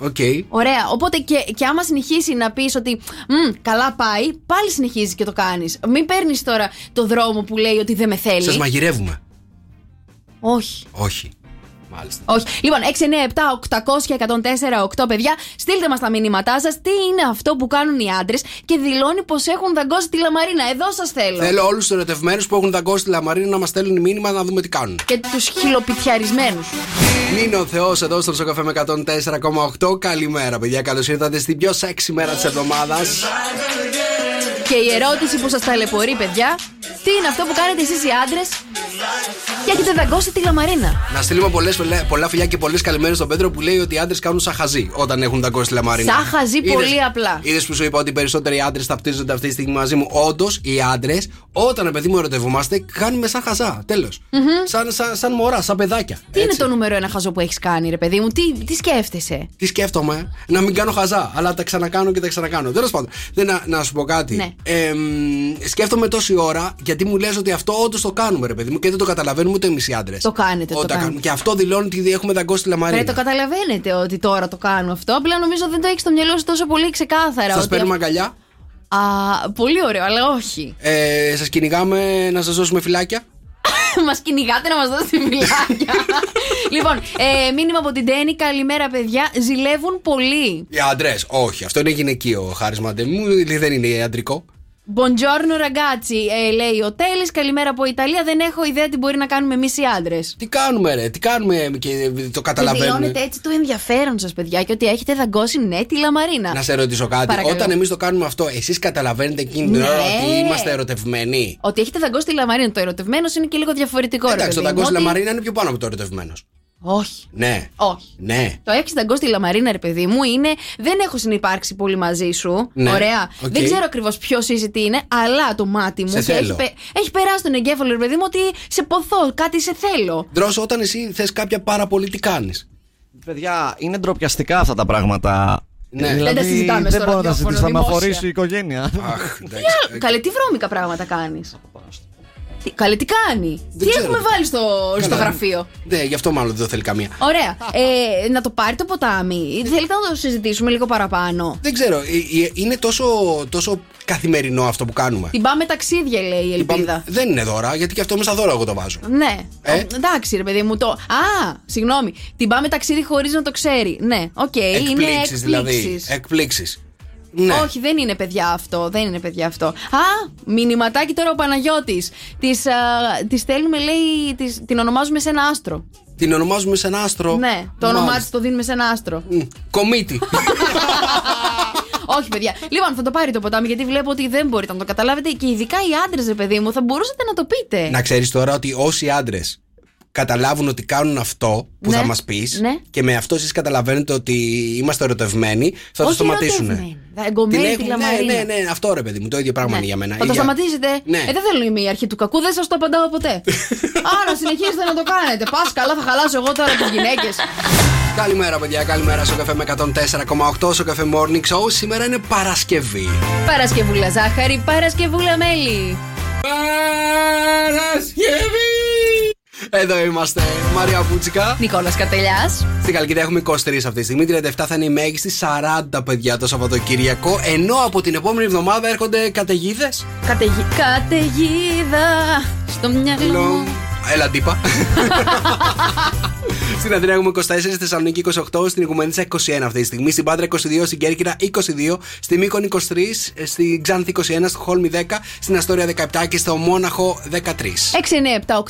οκ. Ωραία. Οπότε και, και άμα συνεχίσει να πεις ότι «Μμ, καλά πάει, πάλι συνεχίζεις και το κάνεις. Μην παίρνεις τώρα το δρόμο που λέει ότι δεν με θέλει. Σας μαγειρεύουμε. Όχι. Όχι. Μάλιστα. Όχι. Λοιπόν, 697 800 1048 παιδιά, στείλτε μας τα μηνύματά σας. Τι είναι αυτό που κάνουν οι άντρες και δηλώνει πως έχουν δαγκώσει τη λαμαρίνα. Εδώ σας θέλω. Θέλω όλους τους ερωτευμένους που έχουν δαγκώσει τη Λαμαρίνα να μας στέλνουν μήνυμα να δούμε τι κάνουν. Και τους χιλοπιτιαρισμένους. Νίνο Θεός εδώ στο Σοκαφέ με 104,8. Καλημέρα, παιδιά. Καλώς ήρθατε στην πιο σεξι μέρα της εβδομάδας. Και η ερώτηση που σας ταλαιπωρεί, παιδιά, τι είναι αυτό που κάνετε εσείς οι άντρες; Και έχετε δαγκώσει τη λαμαρίνα. Να στείλουμε πολλές, πολλά φιλιά και πολλές καλημέρες στον Πέτρο που λέει ότι οι άντρες κάνουν σαν χαζί όταν έχουν δαγκώσει τη Λαμαρίνα. Σαν χαζί, πολύ απλά. Είδες που σου είπα ότι οι περισσότεροι άντρες ταυτίζονται αυτή τη στιγμή μαζί μου; Όντως, οι άντρες, όταν ρε παιδί μου ερωτευόμαστε, κάνουμε σαν χαζά. Τέλος. Σαν, σαν, σαν μωρά, σαν παιδάκια. Τι είναι Έτσι. το νούμερο ένα χαζό που έχεις κάνει, ρε παιδί μου, τι, τι σκέφτεσαι; Τι σκέφτομαι, να μην κάνω χαζά, αλλά τα ξανακάνω και τα ξανακάνω. Τέλος πάντων, δεν, να, να σου πω κάτι. Ναι. Ε, μ, σκέφτομαι τόση ώρα γιατί μου λες ότι αυτό όντως το κάνουμε, ρε παιδί μου, και δεν το καταλαβαίνουμε ούτε εμείς οι άντρες. Το κάνετε, το κάνετε. Και αυτό δηλώνει ότι έχουμε δαγκώσει τη λαμαρίνα. Ρε, το καταλαβαίνετε ότι τώρα το κάνω αυτό. Απλά νομίζω δεν το έχεις στο μυαλό σου τόσο πολύ ξεκάθαρα. Σας ότι παίρνουμε αυ- αγκαλιά; Α, πολύ ωραίο, αλλά όχι. Ε, σας κυνηγάμε να σας δώσουμε φυλάκια; μας κυνηγάτε να μας δώσετε φυλάκια. λοιπόν, ε, μήνυμα από την Τέννη. Καλημέρα, παιδιά. Ζηλεύουν πολύ. Οι άντρες, όχι, αυτό είναι γυναικείο χάρισμα μου, δεν είναι ιατρικό. Buongiorno ragazzi, ε, λέει ο Τέλης. Καλημέρα από Ιταλία. Δεν έχω ιδέα τι μπορεί να κάνουμε εμείς οι άντρες. Τι κάνουμε, ρε, τι κάνουμε και το καταλαβαίνουμε. Δηλώνετε έτσι το ενδιαφέρον σας, παιδιά, και ότι έχετε δαγκώσει ναι τη λαμαρίνα. Να σε ρωτήσω κάτι. Παρακαλώ. Όταν εμείς το κάνουμε αυτό, εσείς καταλαβαίνετε εκείνη την Ναι. ώρα ότι είμαστε ερωτευμένοι; Ότι έχετε δαγκώσει τη λαμαρίνα. Το ερωτευμένος είναι και λίγο διαφορετικό. ρε Εντάξει, το παιδί μου, δαγκώσει ότι- λαμαρίνα είναι πιο πάνω από το ερωτευμένος. Όχι. Ναι. Όχι. Ναι. Το έχεις δαγκώσει τη λαμαρίνα, ρε παιδί μου, είναι. Δεν έχω συνυπάρξει πολύ μαζί σου. Ναι. Ωραία. Οκ. Δεν ξέρω ακριβώς ποιος είσαι τι είναι, αλλά το μάτι μου Σε και έχει, θέλω. πε- έχει περάσει τον εγκέφαλο, ρε παιδί μου, ότι σε ποθώ, κάτι σε θέλω. Δρόσο, όταν εσύ θες κάποια πάρα πολύ, τι κάνεις; Παιδιά, είναι ντροπιαστικά αυτά τα πράγματα. Ναι. Δηλαδή, Δεν τα συζητάμε δεν στο μπορώ να τα ραδιόφωνο, συζητήσω, θα με δημόσια. αφορήσει η οικογένεια. Αχ, εντάξει. Καλέ, τι βρώμικα πράγματα κάνεις. Τι, καλέ, τι κάνει; τι ξέρω. έχουμε βάλει στο, στο Καλά. γραφείο; Ναι, γι' αυτό μάλλον δεν το θέλει καμία. Ωραία. Ε, να το πάρει το ποτάμι. Θέλετε να το συζητήσουμε λίγο παραπάνω; Δεν ξέρω, ε, ε, είναι τόσο, τόσο καθημερινό αυτό που κάνουμε. Την πάμε ταξίδια, λέει η Ελπίδα. Δεν είναι δώρα, γιατί και αυτό μέσα δώρα εγώ το βάζω. Ναι. Ε; Ο- εντάξει, ρε παιδί μου. Το... Α, συγγνώμη. Την πάμε ταξίδι χωρίς να το ξέρει. Ναι, οκ. είναι Εκπλήξεις δηλαδή. εκπλήξεις. Εκπλήξεις. Ναι. Όχι, δεν είναι παιδιά αυτό. Δεν είναι παιδιά αυτό. Α, μηνυματάκι τώρα ο Παναγιώτης. Της στέλνουμε, λέει, της, την ονομάζουμε σε ένα άστρο. Την ονομάζουμε σε ένα άστρο; Ναι, το όνομά Μάλιστα. της το δίνουμε σε ένα άστρο. Μ, Κομήτη. Όχι, παιδιά. Λοιπόν, θα το πάρει το ποτάμι γιατί βλέπω ότι δεν μπορείτε να το καταλάβετε και ειδικά οι άντρες, ρε παιδί μου, θα μπορούσατε να το πείτε. Να ξέρεις τώρα ότι όσοι άντρες καταλάβουν ότι κάνουν αυτό που Ναι. θα μας πεις Ναι. και με αυτό εσείς καταλαβαίνετε ότι είμαστε ερωτευμένοι, θα το Όχι σταματήσουν. ερωτευμένοι. Θα εγκομμένη τη έχουν- ναι, λαμαρίνα. ναι, ναι, αυτό ρε παιδί μου, το ίδιο πράγμα Ναι. είναι για μένα. Θα το Για- σταματήσετε. Ναι. Ε, δεν θέλω να είμαι η αρχή του κακού, δεν σας το απαντάω ποτέ. Άρα συνεχίστε να το κάνετε. Πας καλά, θα χαλάσω εγώ τώρα τις γυναίκες. Καλημέρα, παιδιά. Καλημέρα στο καφέ με 104,8 στο καφέ Morning Show. Σήμερα είναι Παρασκευή. Παρασκευούλα ζάχαρη, Παρασκευούλα μέλι. Παρασκευή! Εδώ είμαστε, Μαρία Πούτσικα. Νικόλας Καρτελιάς. Στην Καλκίδα έχουμε 23 αυτή τη στιγμή. 37 θα είναι η μέγιστη, 40 παιδιά το Σαββατοκύριακο. Ενώ από την επόμενη εβδομάδα έρχονται καταιγίδες. Καταιγι... Καταιγίδα στο μυαλό μου. Έλα, τύπα. Στην Αθήνα έχουμε 24, στη Θεσσαλονίκη 28, στην Οικουμενίτσα 21 αυτή τη στιγμή, στην Πάντρα 22, στην Κέρκυρα 22, στη Μύκονη 23, στην Ξάνθη 21, στη Χόλμη 10, στην Αστόρια 17 και στο Μόναχο 13. 697-800-1048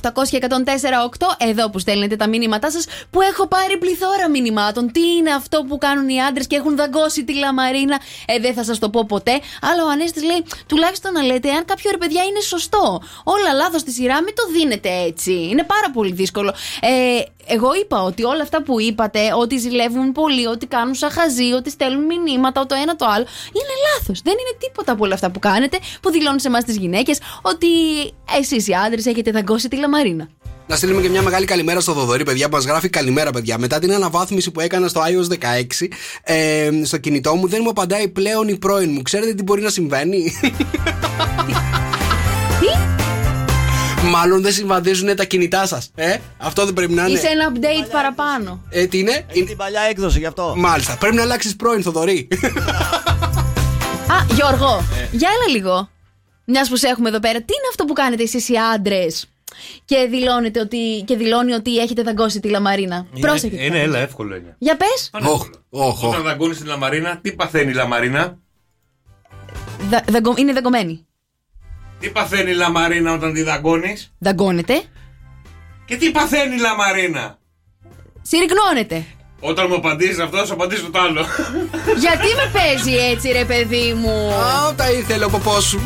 εδώ που στέλνετε τα μήνυματά σας που έχω πάρει πληθώρα μηνυμάτων. Τι είναι αυτό που κάνουν οι άντρες και έχουν δαγκώσει τη λαμαρίνα; Ε, δεν θα σας το πω ποτέ. Αλλά ο Ανέστης λέει τουλάχιστον να λέτε αν κάποιο ρε παιδιά είναι σωστό. Όλα λάθος στη σειρά, μην το δίνετε έτσι. Είναι πάρα πολύ δύσκολο. Ε, εγώ είπα ότι όλα αυτά που είπατε, ότι ζηλεύουν πολύ, ότι κάνουν σαν χαζί, ότι στέλνουν μηνύματα, το ένα το άλλο, είναι λάθος. Δεν είναι τίποτα από όλα αυτά που κάνετε, που δηλώνουν σε εμάς τις γυναίκες, ότι εσείς οι άντρες έχετε δαγκώσει τη λαμαρίνα. Να στείλουμε και μια μεγάλη καλημέρα στο Δοδωρή, παιδιά, που μας γράφει καλημέρα, παιδιά. Μετά την αναβάθμιση που έκανα στο iOS 16, ε, στο κινητό μου δεν μου απαντάει πλέον η πρώην μου. Ξέρετε τι μπορεί να συμβαίνει; Τι; Μάλλον δεν συμβαδίζουν τα κινητά σας. Ε, αυτό δεν πρέπει να είναι. Είσαι ένα update παραπάνω. Ε, τι είναι; Έχει την παλιά έκδοση γι' αυτό. Μάλιστα. Πρέπει να αλλάξεις πρώην, Θοδωρή. Α, Γιώργο, για έλα λίγο. Μιας που σε έχουμε εδώ πέρα, τι είναι αυτό που κάνετε εσείς οι άντρες; Και, δηλώνετε ότι, και δηλώνει ότι έχετε δαγκώσει τη λαμαρίνα. Πρόσεχε. τι Είναι, θα έλα, πεις. εύκολο είναι. Για πες. Οχ, οχ, οχ. Όταν δαγκώνεις την λαμαρίνα, τι παθαίνει η λαμαρίνα; είναι δαγκωμένη. Τι παθαίνει η λαμαρίνα όταν τη δαγκώνεις; Δαγκώνεται. Και τι παθαίνει η λαμαρίνα; Συρρυκνώνεται. Όταν μου απαντήσεις αυτό, θα σου απαντήσω το άλλο. Γιατί με παίζει έτσι, ρε παιδί μου; Α, τα ήθελε ο ποπός σου.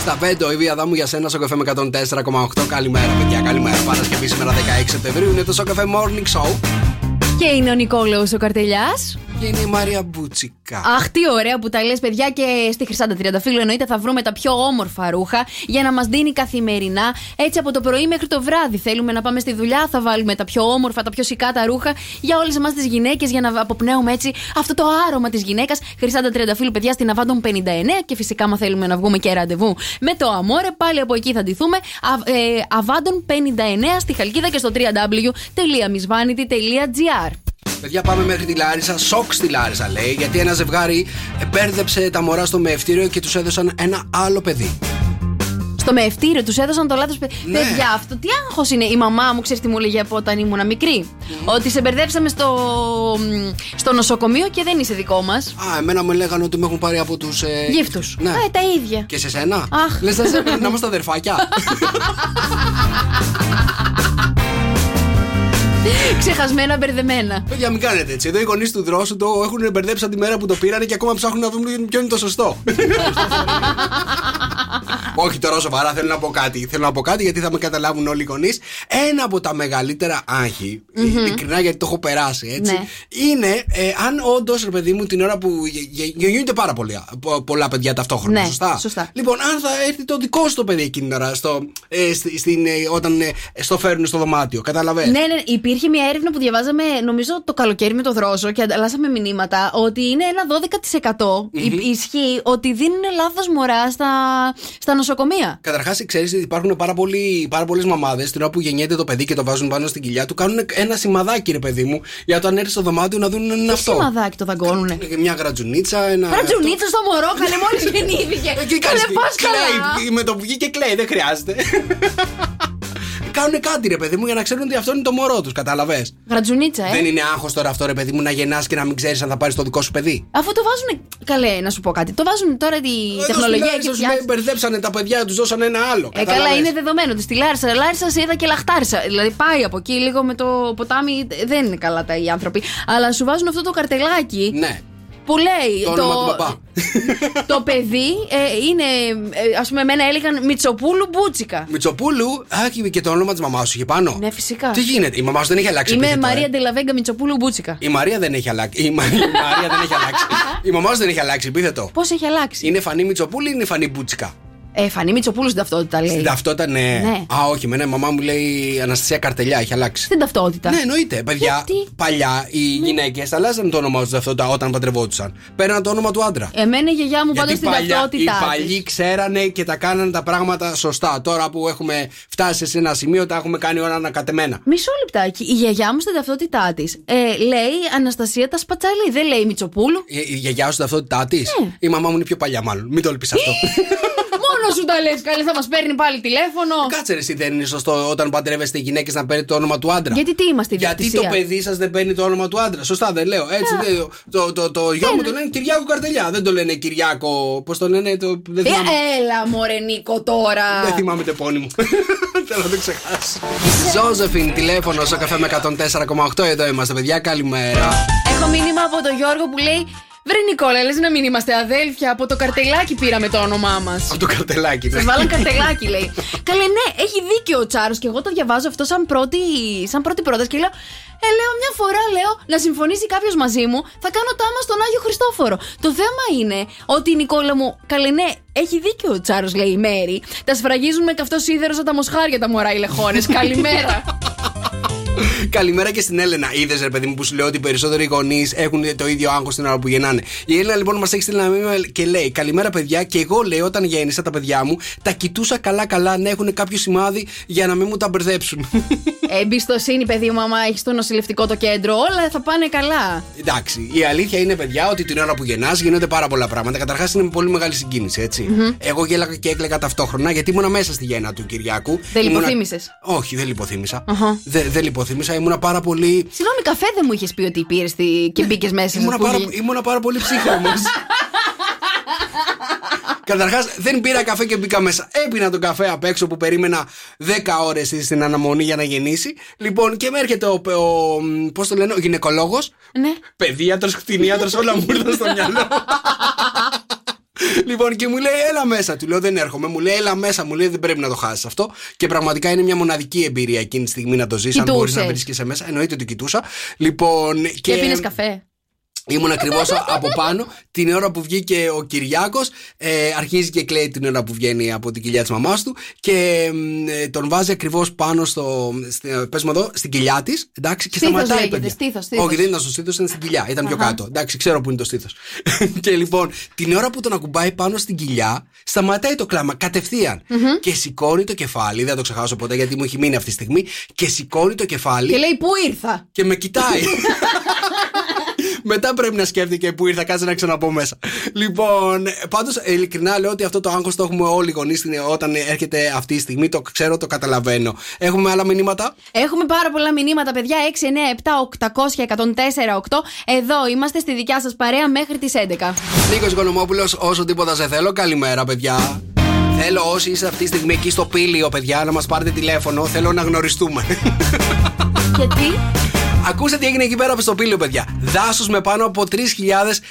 Στα 5 η βία μου για σένα στο καφέ με 104,8. Καλημέρα, παιδιά. Καλημέρα. Παρασκευή σήμερα 16 Σεπτεμβρίου είναι το Σοκαφέ Morning Show. Και είναι ο Νικόλαος ο Καρτελιάς Και είναι η Μαρία Μπούτσικα. Αχ, τι ωραία που τα λες παιδιά και στη Χρυσάντα Τριανταφύλλου εννοείται θα βρούμε τα πιο όμορφα ρούχα για να μας δίνει καθημερινά έτσι από το πρωί μέχρι το βράδυ. Θέλουμε να πάμε στη δουλειά, θα βάλουμε τα πιο όμορφα, τα πιο σικά τα ρούχα για όλες εμάς τις γυναίκες για να αποπνέουμε έτσι αυτό το άρωμα της γυναίκας. Χρυσάντα Τριανταφύλλου παιδιά στην Αβάντων 59 και φυσικά μα θέλουμε να βγούμε και ραντεβού με το Αμόρε πάλι από εκεί θα ντυθούμε. Α, ε, Αβάντων 59 στη Χαλκίδα και στο www.missvanity.gr Παιδιά, πάμε μέχρι τη Λάρισα. Σοκ στη Λάρισα λέει, γιατί ένα ζευγάρι μπέρδεψε τα μωρά στο μευτήριο και τους έδωσαν ένα άλλο παιδί. Στο μευτήριο τους έδωσαν το λάθος. Ναι. Παιδιά, αυτό τι άγχος είναι. Η μαμά μου, ξέρεις τι μου έλεγε από όταν ήμουν μικρή; Ότι σε μπερδέψαμε στο, στο νοσοκομείο και δεν είσαι δικό μας. Α, εμένα μου λέγανε ότι με έχουν πάρει από τους. Ε... Γύφτους. Ναι. Ε, τα ίδια. Και σε σένα. Αχ. Λες να, σε- να είμαστε αδερφάκια. Ξεχασμένα, μπερδεμένα. Παιδιά, μην κάνετε έτσι. Εδώ οι γονείς του δρόσου το έχουν μπερδέψει από τη μέρα που το πήρανε και ακόμα ψάχνουν να δουν ποιο είναι το σωστό. Όχι τώρα σοβαρά, θέλω να πω κάτι. Θέλω να πω κάτι γιατί θα με καταλάβουν όλοι οι γονείς. Ένα από τα μεγαλύτερα άγχη, Μμμ. ειλικρινά γιατί το έχω περάσει έτσι, Ναι. είναι ε, αν όντως, ρε παιδί μου, την ώρα που γε- γε- γεννιούνται πάρα πολλά, πο- πολλά παιδιά ταυτόχρονα. Ναι, σωστά; σωστά. Λοιπόν, αν θα έρθει το δικό σου το παιδί εκείνη την ώρα, στο, ε, στη- στην, ε, όταν ε, στο φέρνουν στο δωμάτιο. Καταλαβαίνεις. Ναι, ναι, υπήρχε μια έρευνα που διαβάζαμε, νομίζω το καλοκαίρι με το δρόσο και ανταλλάσσαμε μηνύματα ότι είναι ένα 12% Μμμ. Υ- ισχύει ότι δίνουν λάθος μωρά στα, στα νοσοκομεία. Καταρχάς, ξέρεις ότι υπάρχουν πάρα, πολλοί, πάρα πολλές μαμάδες την ώρα που γεννιέται το παιδί και το βάζουν πάνω στην κοιλιά του. Κάνουν ένα σημαδάκι, ρε παιδί μου, για όταν έρθει στο δωμάτιο να δουν είναι Τι αυτό. σημαδάκι το δαγκώνουνε; Ε, Μια γρατζουνίτσα, ένα. Ρατζουνίτσα στο μωρό, καλέ, μόλις γεννήθηκε. Ε, τι Καλέ, κάνεις, πας καλά. κλαίει, με το που βγήκε κλαίει, δεν χρειάζεται. Κάνουν κάτι, ρε παιδί μου, για να ξέρουν ότι αυτό είναι το μωρό τους, κατάλαβες; Γρατζουνίτσα, ε. Δεν είναι άγχος τώρα αυτό, ρε παιδί μου, να γεννάς και να μην ξέρεις αν θα πάρεις το δικό σου παιδί; Αφού το βάζουν. Καλέ, να σου πω κάτι. Το βάζουν τώρα τη τεχνολογία και του φτιάχνουν. μπερδέψανε τα παιδιά, τους δώσανε ένα άλλο. Ε, καλά, κατάλαβες; είναι δεδομένο. Τη Λάρισα, Λάρισα σε είδα και λαχτάρισα. Δηλαδή πάει από εκεί λίγο με το ποτάμι. Δεν είναι καλά τα οι άνθρωποι. Αλλά σου βάζουν αυτό το καρτελάκι Ναι. Που λέει. Το όνομα του παπά. το παιδί ε, είναι. Ε, Α πούμε, εμένα έλεγαν Μιτσοπούλου Μπούτσικα. Μιτσοπούλου, α, και- και το όνομα της μαμάς σου είχε πάνω. Ναι, φυσικά. Τι γίνεται, η μαμά σου δεν έχει αλλάξει. Είμαι επίθετο, Μαρία ε; Ντελαβέγκα Μιτσοπούλου Μπούτσικα. Η Μαρία δεν έχει αλλάξει. Η, Μα- η Μαρία δεν έχει αλλάξει. Η μαμά σου δεν έχει αλλάξει, επίθετο. Πώς έχει αλλάξει; Είναι φανή Μιτσοπούλη ή είναι φανή Μπούτσικα; Ε, Φανή Μιτσοπούλου στην ταυτότητα λέει. Στην ταυτότητα, ναι. Ναι. Α, όχι, εμένα η μαμά μου λέει Αναστασία Καρτελιά, έχει αλλάξει. Στην ταυτότητα. Ναι, εννοείται. Παιδιά, Γιατί; παλιά οι γυναίκες αλλάζαν το όνομα τους ταυτότητα όταν παντρευόντουσαν. Παίρναν το όνομα του άντρα. Εμένα η γιαγιά μου πάντα Γιατί στην παλιά, οι ταυτότητά της. παλιοί ξέρανε και τα κάνανε τα πράγματα σωστά. Τώρα που έχουμε φτάσει σε ένα σημείο, τα έχουμε κάνει όλα ανακατεμένα. Μισό λεπτάκι. Η γιαγιά μου στην ταυτότητά της ε, λέει Αναστασία τα σπατσαλή. Δεν λέει Μιτσοπούλου. Η, η γιαγιά σου ταυτότητά της; Ναι. Η μαμά μου είναι πιο παλιά, μάλλον. Μην το ελπεί αυτό. Μόνο σου τα λες. Καλή θα μας παίρνει πάλι τηλέφωνο. Κάτσε ρε, εσύ δεν είναι σωστό όταν παντρεύεστε γυναίκες να παίρνει το όνομα του άντρα. Γιατί τι είμαστε, Γιατί το ιδιοκτησία. παιδί σας δεν παίρνει το όνομα του άντρα. Σωστά δεν λέω. Έτσι, δεν- το, το, το, γιο μου το λένε Κυριάκο Καρτελιά. Δεν το λένε Κυριάκο. Πώς το λένε, το, δεν Ε, θυμάμαι. έλα, μωρέ Νίκο τώρα. Δεν θυμάμαι το επώνυμο. Θέλω να το ξεχάσω. Ζώζεφιν, τηλέφωνο στο καφέ με 104,8. Εδώ είμαστε, παιδιά. Καλημέρα. Έχω μήνυμα από τον Γιώργο που λέει Βρε Νικόλα, λες να μην είμαστε αδέλφια. Από το καρτελάκι πήραμε το όνομά μας. Από το καρτελάκι. ναι. Σα βάλαν καρτελάκι, λέει. Καλέ, ναι, έχει δίκιο ο Τσάρος και εγώ το διαβάζω αυτό σαν πρώτη, σαν πρώτη πρόταση και λέω. Ε, λέω μια φορά, λέω, να συμφωνήσει κάποιος μαζί μου, θα κάνω τάμα στον Άγιο Χριστόφορο. Το θέμα είναι ότι η Νικόλα μου, καλέ, ναι, έχει δίκιο ο Τσάρος, λέει η Μέρη. Τα σφραγίζουν με καυτός σίδερος σαν τα μοσχάρια τα μωρά οι λεχόνε. Καλημέρα. Καλημέρα και στην Έλενα. Είδες, ρε παιδί μου, που σου λέω ότι οι περισσότεροι γονείς έχουν το ίδιο άγχος την ώρα που γεννάνε. Η Έλενα λοιπόν μας έχει στείλει ένα μήνυμα και λέει: Καλημέρα, παιδιά. Και εγώ λέει όταν γέννησα τα παιδιά μου, τα κοιτούσα καλά-καλά να έχουν κάποιο σημάδι για να μην μου τα μπερδέψουν. Εμπιστοσύνη, παιδί μου, άμα έχεις το νοσηλευτικό το κέντρο, όλα θα πάνε καλά. Εντάξει, η αλήθεια είναι, παιδιά, ότι την ώρα που γεννάς γίνονται πάρα πολλά πράγματα. Καταρχάς είναι με πολύ μεγάλη συγκίνηση, έτσι. Μμμ. Εγώ γέλαγα και έκλαιγα ταυτόχρονα γιατί ήμουνα μέσα στη γέννα του Κυριάκου. Δεν Ήμουνα- λιποθύμησες; Όχι, δεν λιποθύμησα. Αχα. Δεν δεν λιποθύμησα, ήμουνα πάρα πολύ. Συγγνώμη, καφέ δεν μου είχες πει ότι πήρε και μπήκες μέσα. Ήμουνα που πάρα, γι- ήμουνα πάρα πολύ ψύχρεμος. Καταρχάς, δεν πήρα καφέ και μπήκα μέσα. Έπεινα τον καφέ απ' έξω που περίμενα 10 ώρες στην αναμονή για να γεννήσει. Λοιπόν, και με έρχεται ο. ο Πώς το λένε, ο γυναικολόγος. Ναι. Παιδίατρος, κτηνίατρος, όλα μου ήρθαν στο μυαλό. Λοιπόν, και μου λέει, έλα μέσα. Του λέω, δεν έρχομαι. Μου λέει, έλα μέσα. Μου λέει, δεν πρέπει να το χάσεις αυτό. Και πραγματικά είναι μια μοναδική εμπειρία εκείνη τη στιγμή να το ζήσει. Αν μπορείς να Κοιτούσες. βρίσκεσαι μέσα. Εννοείται ότι κοιτούσα. Λοιπόν, Και και. πίνες καφέ. Ήμουν ακριβώς από πάνω την ώρα που βγήκε ο Κυριάκος. Ε, αρχίζει και κλαίει την ώρα που βγαίνει από την κοιλιά της μαμάς του και μ, ε, τον βάζει ακριβώς πάνω στο. Στη, πες μου εδώ, στην κοιλιά της. Εντάξει, και Στήθος σταματάει. λέγεται, παιδιά. στήθος, στήθος. Όχι, δεν ήταν στο στήθος, ήταν στην κοιλιά. Ήταν πιο Αχα. κάτω. Εντάξει, ξέρω που είναι το στήθος. και λοιπόν, την ώρα που τον ακουμπάει πάνω στην κοιλιά, σταματάει το κλάμα κατευθείαν. Μμμ. Και σηκώνει το κεφάλι. Δεν θα το ξεχάσω ποτέ γιατί μου έχει μείνει αυτή τη στιγμή. Και σηκώνει το κεφάλι Και λέει, Πού ήρθα; και με κοιτάει. Μετά πρέπει να σκέφτηκε που ήρθα, κάτσε να ξαναπώ μέσα. Λοιπόν, πάντως ειλικρινά λέω ότι αυτό το άγχος το έχουμε όλοι οι γονείς όταν έρχεται αυτή η στιγμή. Το ξέρω, το καταλαβαίνω. Έχουμε άλλα μηνύματα; Έχουμε πάρα πολλά μηνύματα, παιδιά. 6, 9, 7, 800, 104, 8. Εδώ είμαστε στη δικιά σας παρέα μέχρι τις 11. Νίκος Οικονομόπουλο, όσο τίποτα σε θέλω. Καλημέρα, παιδιά. Θέλω όσοι είστε αυτή τη στιγμή εκεί στο πήλιο, παιδιά, να μας πάρετε τηλέφωνο. Θέλω να γνωριστούμε. Γιατί; Ακούστε τι έγινε εκεί πέρα στο πήλιο, παιδιά. Δάσος με πάνω από 3.000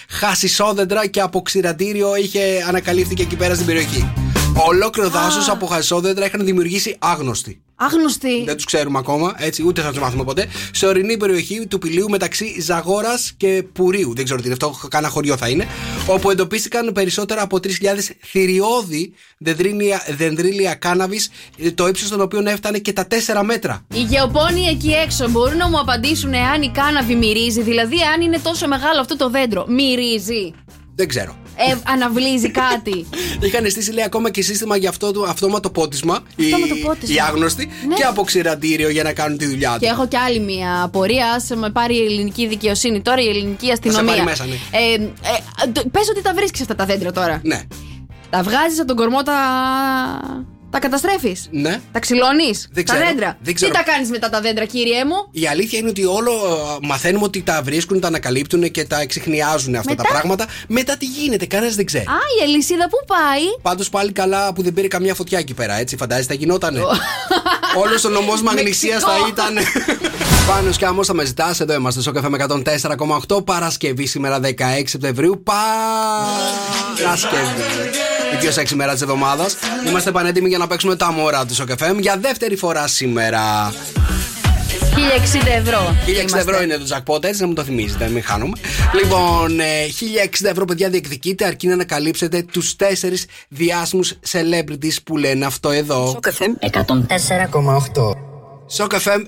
χασισόδεντρα και από ξηρατήριο είχε ανακαλύφθηκε εκεί πέρα στην περιοχή. Ολόκληρο δάσος από χασισόδεντρα είχαν δημιουργήσει άγνωστοι. Άγνωστοι. Δεν τους ξέρουμε ακόμα, έτσι, ούτε θα τους μάθουμε ποτέ. Σε ορεινή περιοχή του πηλίου μεταξύ Ζαγόρας και Πουρίου. Δεν ξέρω τι είναι αυτό, κάνα χωριό θα είναι. Όπου εντοπίστηκαν περισσότερα από 3.000 θηριώδη δεντρίλια, δεντρίλια κάναβης, το ύψος των οποίων έφτανε και τα 4 μέτρα. Οι γεωπόνοι εκεί έξω μπορούν να μου απαντήσουν εάν η κάναβη μυρίζει, δηλαδή αν είναι τόσο μεγάλο αυτό το δέντρο. Μυρίζει. Δεν ξέρω. Ε, αναβλύζει κάτι. Είχαν στήσει λέει ακόμα και σύστημα για αυτό το αυτόματο πότισμα. Αυτόματο οι, πότισμα. οι άγνωστοι Ναι. και από ξηραντήριο για να κάνουν τη δουλειά Και τους. έχω και άλλη μια απορία. Α με πάρει η ελληνική δικαιοσύνη τώρα, η ελληνική αστυνομία. πάρει μέσα, ναι. Ε, ε, πες ότι τα βρίσκεις αυτά τα δέντρα τώρα. Ναι. Τα βγάζεις από τον κορμό, τα. Τα καταστρέφεις. Ναι. Τα ξυλώνεις. Δεν Τα ξέρω. δέντρα. Δεν ξέρω. Τι τα κάνεις μετά τα δέντρα, κύριε μου; Η αλήθεια είναι ότι όλο ε, μαθαίνουμε ότι τα βρίσκουν, τα ανακαλύπτουν και τα εξηχνιάζουν αυτά Μετά; τα πράγματα. Μετά τι γίνεται, κανένας δεν ξέρει. Α, η αλυσίδα πού πάει; Πάντως πάλι καλά που δεν πήρε καμιά φωτιά εκεί πέρα, έτσι. Φαντάζεσαι, θα γινότανε. Όλος ο νομός Μαγνησίας θα ήταν. Πάνω και άμμο θα με ζητάς. Εδώ είμαστε στο καφέ με 104,8 Παρασκευή σήμερα 16 Σεπτεμβρίου. Παρασκευή. Η πιο σεξι μέρα της εβδομάδας. Είμαστε πανέτοιμοι για να παίξουμε τα μωρά του στο καφέ για δεύτερη φορά σήμερα. 1060 ευρώ. 1060 είμαστε. ευρώ είναι το jackpot, έτσι να μου το θυμίζετε, μην χάνουμε. Λοιπόν, ε, 1060 ευρώ, παιδιά, διεκδικείτε αρκεί να ανακαλύψετε τους τέσσερις διάσημους celebrities που λένε αυτό εδώ. Σοκ FM 104,8. Σοκ FM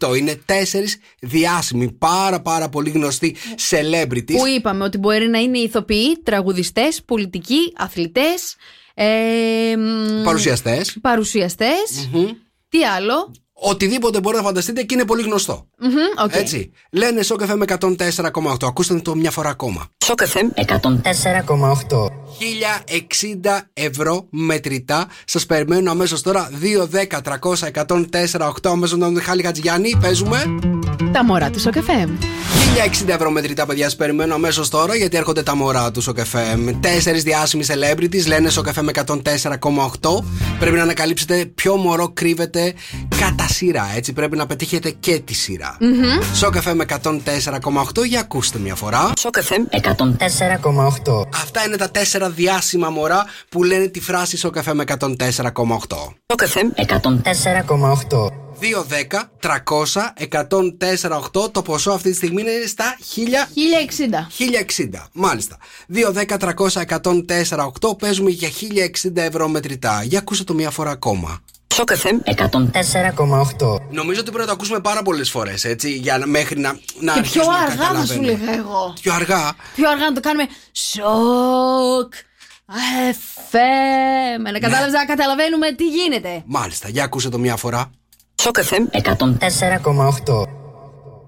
104,8. Είναι τέσσερις διάσημοι, πάρα πάρα πολύ γνωστοί celebrities. Που είπαμε ότι μπορεί να είναι ηθοποιοί, τραγουδιστές, πολιτικοί, αθλητές. Ε, μ, Παρουσιαστές. παρουσιαστές. Τι άλλο; Οτιδήποτε μπορεί να φανταστείτε και είναι πολύ γνωστό. Μμμ, οκ. Έτσι. Λένε Σοκ FM 104,8. Ακούστε το μια φορά ακόμα. Σοκ FM 104,8. 1060 ευρώ μετρητά. Σας περιμένω αμέσως τώρα. 2, 10, 300, 104, 8. Αμέσως τον Μιχάλη Χατζηγιάννη. Παίζουμε. Τα μωρά του Σοκ FM. 1060 ευρώ μετρητά, παιδιά. Σας περιμένω αμέσως τώρα γιατί έρχονται τα μωρά του Σοκ FM. Τέσσερις διάσημοι celebrities λένε Σοκ FM 104,8. Πρέπει να ανακαλύψετε ποιο μωρό κρύβεται κατά σειρά. Έτσι πρέπει να πετύχετε και τη σειρά. Σοκ FM 104,8 για ακούστε μια φορά. Σοκ FM 104,8. Αυτά είναι τα τέσσερα διάσημα μωρά που λένε τη φράση Σοκ FM 104,8. Σοκ FM 104,8. 2, 10, 300, 104, Το ποσό αυτή τη στιγμή είναι στα 1000. 1060. 1060, μάλιστα. 2, 10, 300, 104, Παίζουμε για 1060 ευρώ μετρητά. Για ακούσε το μία φορά ακόμα. Σοκ FM 104,8. Νομίζω ότι πρέπει να το ακούσουμε πάρα πολλές φορές, έτσι, για να, μέχρι να, να Και πιο αρχίσουμε να αργά θα σου καταλαβαίνουμε. λέγα εγώ. Πιο αργά. Πιο αργά να το κάνουμε σοκ. FM. Να, κατάλαβες, να καταλαβαίνουμε τι γίνεται. Μάλιστα, για ακούσε το μία φορά. Σοκ FM 104,8.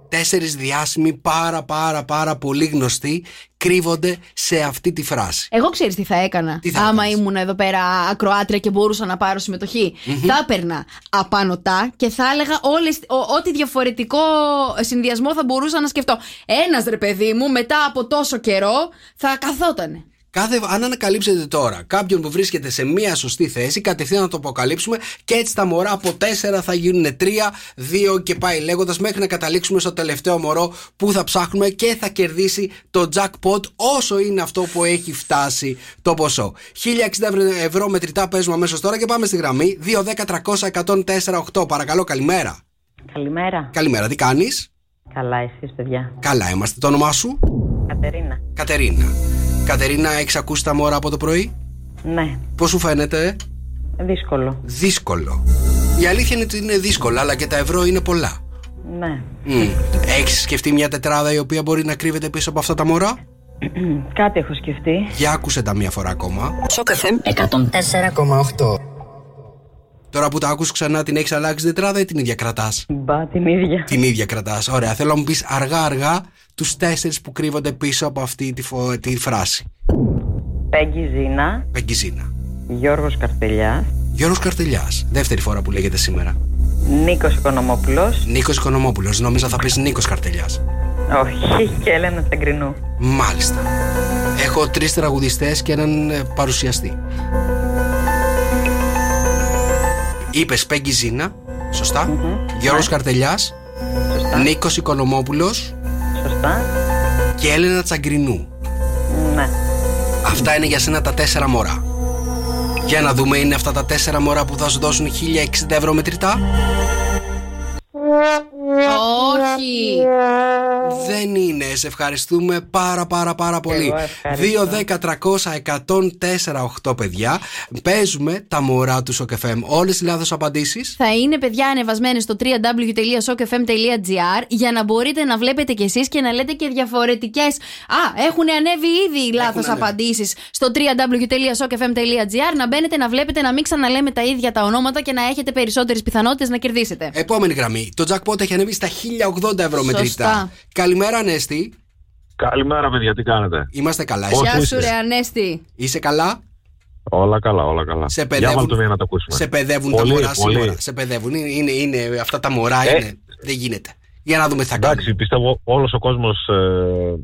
Τέσσερις διάσημοι πάρα πάρα πάρα πολύ γνωστοί κρύβονται σε αυτή τη φράση. Εγώ ξέρεις τι θα έκανα. Τι θα Άμα έκανες; ήμουν εδώ πέρα ακροάτρια και μπορούσα να πάρω συμμετοχή. Θα έπαιρνα απανοτά και θα έλεγα όλες, ο- ό,τι διαφορετικό συνδυασμό θα μπορούσα να σκεφτώ. Ένας ρε παιδί μου, μετά από τόσο καιρό, θα καθότανε. Κάθε, αν ανακαλύψετε τώρα κάποιον που βρίσκεται σε μία σωστή θέση, κατευθείαν να το αποκαλύψουμε και έτσι τα μωρά από 4 θα γίνουν 3, 2 και πάει λέγοντας μέχρι να καταλήξουμε στο τελευταίο μωρό που θα ψάχνουμε και θα κερδίσει το jackpot όσο είναι αυτό που έχει φτάσει το ποσό. 1060 ευρώ μετρητά παίζουμε αμέσως τώρα και πάμε στη γραμμή 2, 10, 300, 104, 8. Παρακαλώ, καλημέρα. Καλημέρα. Καλημέρα, τι κάνεις; Καλά, εσείς παιδιά. Καλά είμαστε. Το όνομά σου, Κατερίνα. Κατερίνα. Κατερίνα, έχεις ακούσει τα μωρά από το πρωί; Ναι, Πώς σου φαίνεται, δύσκολο. Δύσκολο. Η αλήθεια είναι ότι είναι δύσκολο, αλλά και τα ευρώ είναι πολλά. Ναι. Έχεις σκεφτεί μια τετράδα η οποία μπορεί να κρύβεται πίσω από αυτά τα μωρά; Κάτι έχω σκεφτεί. Για άκουσε τα μία φορά ακόμα. Σοκ FM 104,8. Τώρα που τα ακούς ξανά, την έχεις αλλάξει τετράδα ή την ίδια κρατάς; Μπα, την ίδια. Την ίδια κρατάς. Ωραία. Θέλω να μου πεις αργά-αργά τους τέσσερις που κρύβονται πίσω από αυτή τη, φο- τη φράση. Πέγγι Ζήνα, Πεγκυζίνα. Γιώργος Καρτελιάς, Γιώργος Καρτελιάς. Δεύτερη φορά που λέγεται σήμερα. Νίκος Οικονομόπουλος, Νίκος Οικονομόπουλος. Νόμιζα θα πεις Νίκος Καρτελιάς. όχι, και Έλενα Τσαγκρινού. Μάλιστα. Έχω τρεις τραγουδιστές και έναν ε, παρουσιαστή. Είπες Πέγγι Ζήνα. Σωστά. Γιώργος Καρτελιάς. Σωστά. Νίκος Οικονομόπουλος. Σωστά. Και Έλενα Τσαγκρινού. Ναι. Αυτά είναι για σένα τα τέσσερα μωρά. Για να δούμε, είναι αυτά τα τέσσερα μωρά που θα σου δώσουν 1060 ευρώ μετρητά; Όχι. Δεν είναι. Σε ευχαριστούμε πάρα πάρα πάρα πολύ. Εγώ ευχαριστώ. 2, 10, 300, 104, 8 παιδιά. Παίζουμε τα μωρά του SOCFM. Όλες οι λάθος απαντήσεις. Θα είναι παιδιά ανεβασμένες στο www.sokfm.gr για να μπορείτε να βλέπετε κι εσείς και να λέτε και διαφορετικές. Α, έχουν ανέβει ήδη οι λάθος ανέβει. απαντήσεις στο www.sokfm.gr. Να μπαίνετε να βλέπετε να μην ξαναλέμε τα ίδια τα ονόματα και να έχετε περισσότερες πιθανότητες να κερδίσετε. Επόμενη γραμμή. Το jackpot έχει ανέβει στα 1080 ευρώ Σωστά. μετρητά. Καλημέρα, Ανέστη. Καλημέρα, παιδιά, τι κάνετε; Είμαστε καλά. Πώς Εσύ Γεια είστε; σου, ρε Ανέστη. είσαι καλά; Όλα καλά, όλα καλά. Σε Για παιδεύουν, βάλτε μία να το ακούσουμε. σε παιδεύουν πολύ, τα μωρά πολύ. σήμερα. Σε παιδεύουν. Είναι, είναι, είναι, αυτά τα μωρά Ε. είναι. Δεν γίνεται. Για να δούμε τι θα κάνουμε. Εντάξει, πιστεύω όλος ο κόσμος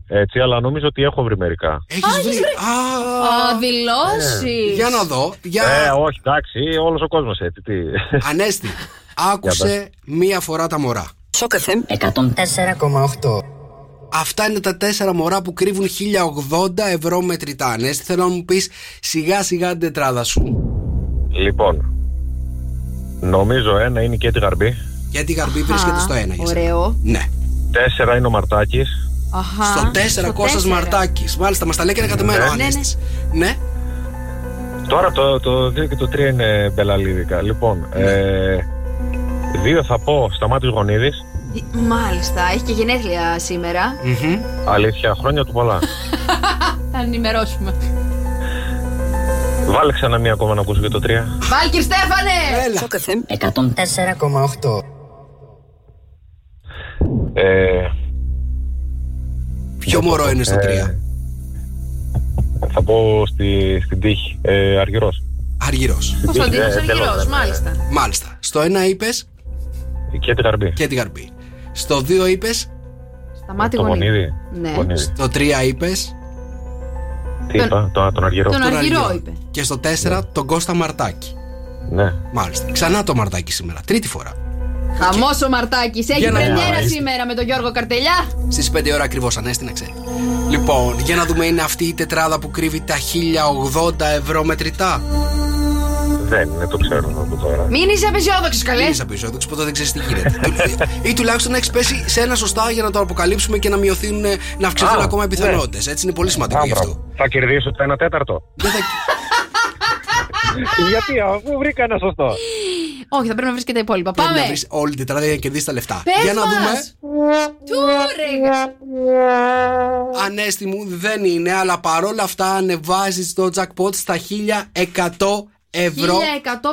έτσι, αλλά νομίζω ότι έχω βρει μερικά. Έχεις βρει. Α, Α, δηλώσεις. για να δω. Για... Ε, όχι, εντάξει, όλος ο κόσμος έτσι. Τι. Ανέστη, άκουσε μία φορά τα μωρά. Σοκ FM 104,8. Αυτά είναι τα τέσσερα μωρά που κρύβουν 1080 ευρώ μετρητά. Ανέστη, θέλω να μου πεις σιγά σιγά την τετράδα σου. λοιπόν, νομίζω ένα είναι η Κέτη Γαρμπή. Γιατί η γαρμπή βρίσκεται στο ένα. για σένα. Ωραίο. Ναι. Τέσσερα είναι ο Μαρτάκης. Αχα. Στο 4 Κώστας τέσσερα. Μαρτάκης. Μάλιστα, μας τα λέει και ένα κατεμένο ο Ναι, Ανέστης. Ναι. Τώρα το, το 2 και το 3 είναι μπελαλίδικα. Λοιπόν, ε, δύο θα πω Σταμάτης Γονίδης. Μάλιστα, έχει και γενέθλια σήμερα. Μμμ. Αλήθεια, χρόνια του πολλά. Θα ενημερώσουμε. Βάλε ξανά μία ακόμα να ακούσω και το 3. Βάλκυρ Στέφανε! Έλα. Σοκ FM 104,8. Ε, Ποιο μωρό είναι στο 3. Ε, θα πω στη, στην τύχη. Ε, Αργυρός. Αργυρός. Κωνσταντίνο Ε, Αργυρός, τέλος, μάλιστα. Μάλιστα. Στο 1 είπες; Η Κέτη Γαρμπή. και τη γαρμπή. Στο 2 είπες, Σταμάτη το γονίδι. Γονίδη. Ναι. Γονίδη. στο 3 είπες Τι Τον- είπα, τον, τον Αργυρό. Τον τον Αργυρό Αργυρό. είπε. Και στο 4 τον Κώστα Μαρτάκη. Ναι. Μάλιστα. Ξανά το Μαρτάκη σήμερα. Τρίτη φορά. Χαμός ο Μαρτάκης. Έχει Για να- πρεμιέρα είστε. σήμερα με τον Γιώργο Καρτελιά. Στις 5 ώρα ακριβώς, Ανέστη να ξέρει. Λοιπόν, για να δούμε, είναι αυτή η τετράδα που κρύβει τα 1080 ευρώ μετρητά. Δεν είναι, το ξέρω από τώρα. Μην είσαι απεσιόδοξος, καλέ. Δεν είσαι απεισόδοξο, ποτέ δεν ξέρεις τι γίνεται. Του- ή τουλάχιστον να έχεις πέσει σε ένα σωστά για να το αποκαλύψουμε και να μειωθούν, ε, να αυξηθούν Α, ακόμα οι ναι. πιθανότητες. Έτσι είναι πολύ σημαντικό Α, γι' αυτό. μπράβο. Θα κερδίσω το 1 τέταρτο. Δεν θα... Γιατί, αφού βρήκα ένα σωστό. Όχι, θα πρέπει να βρεις και τα υπόλοιπα. Πρέπει Πάμε. να βρεις όλη την τετράδα για να κερδίσεις τα λεφτά. Πες για να μας. δούμε. Του ρε. Ανέστη μου δεν είναι, αλλά παρόλα αυτά ανεβάζεις το jackpot στα 1100 ευρώ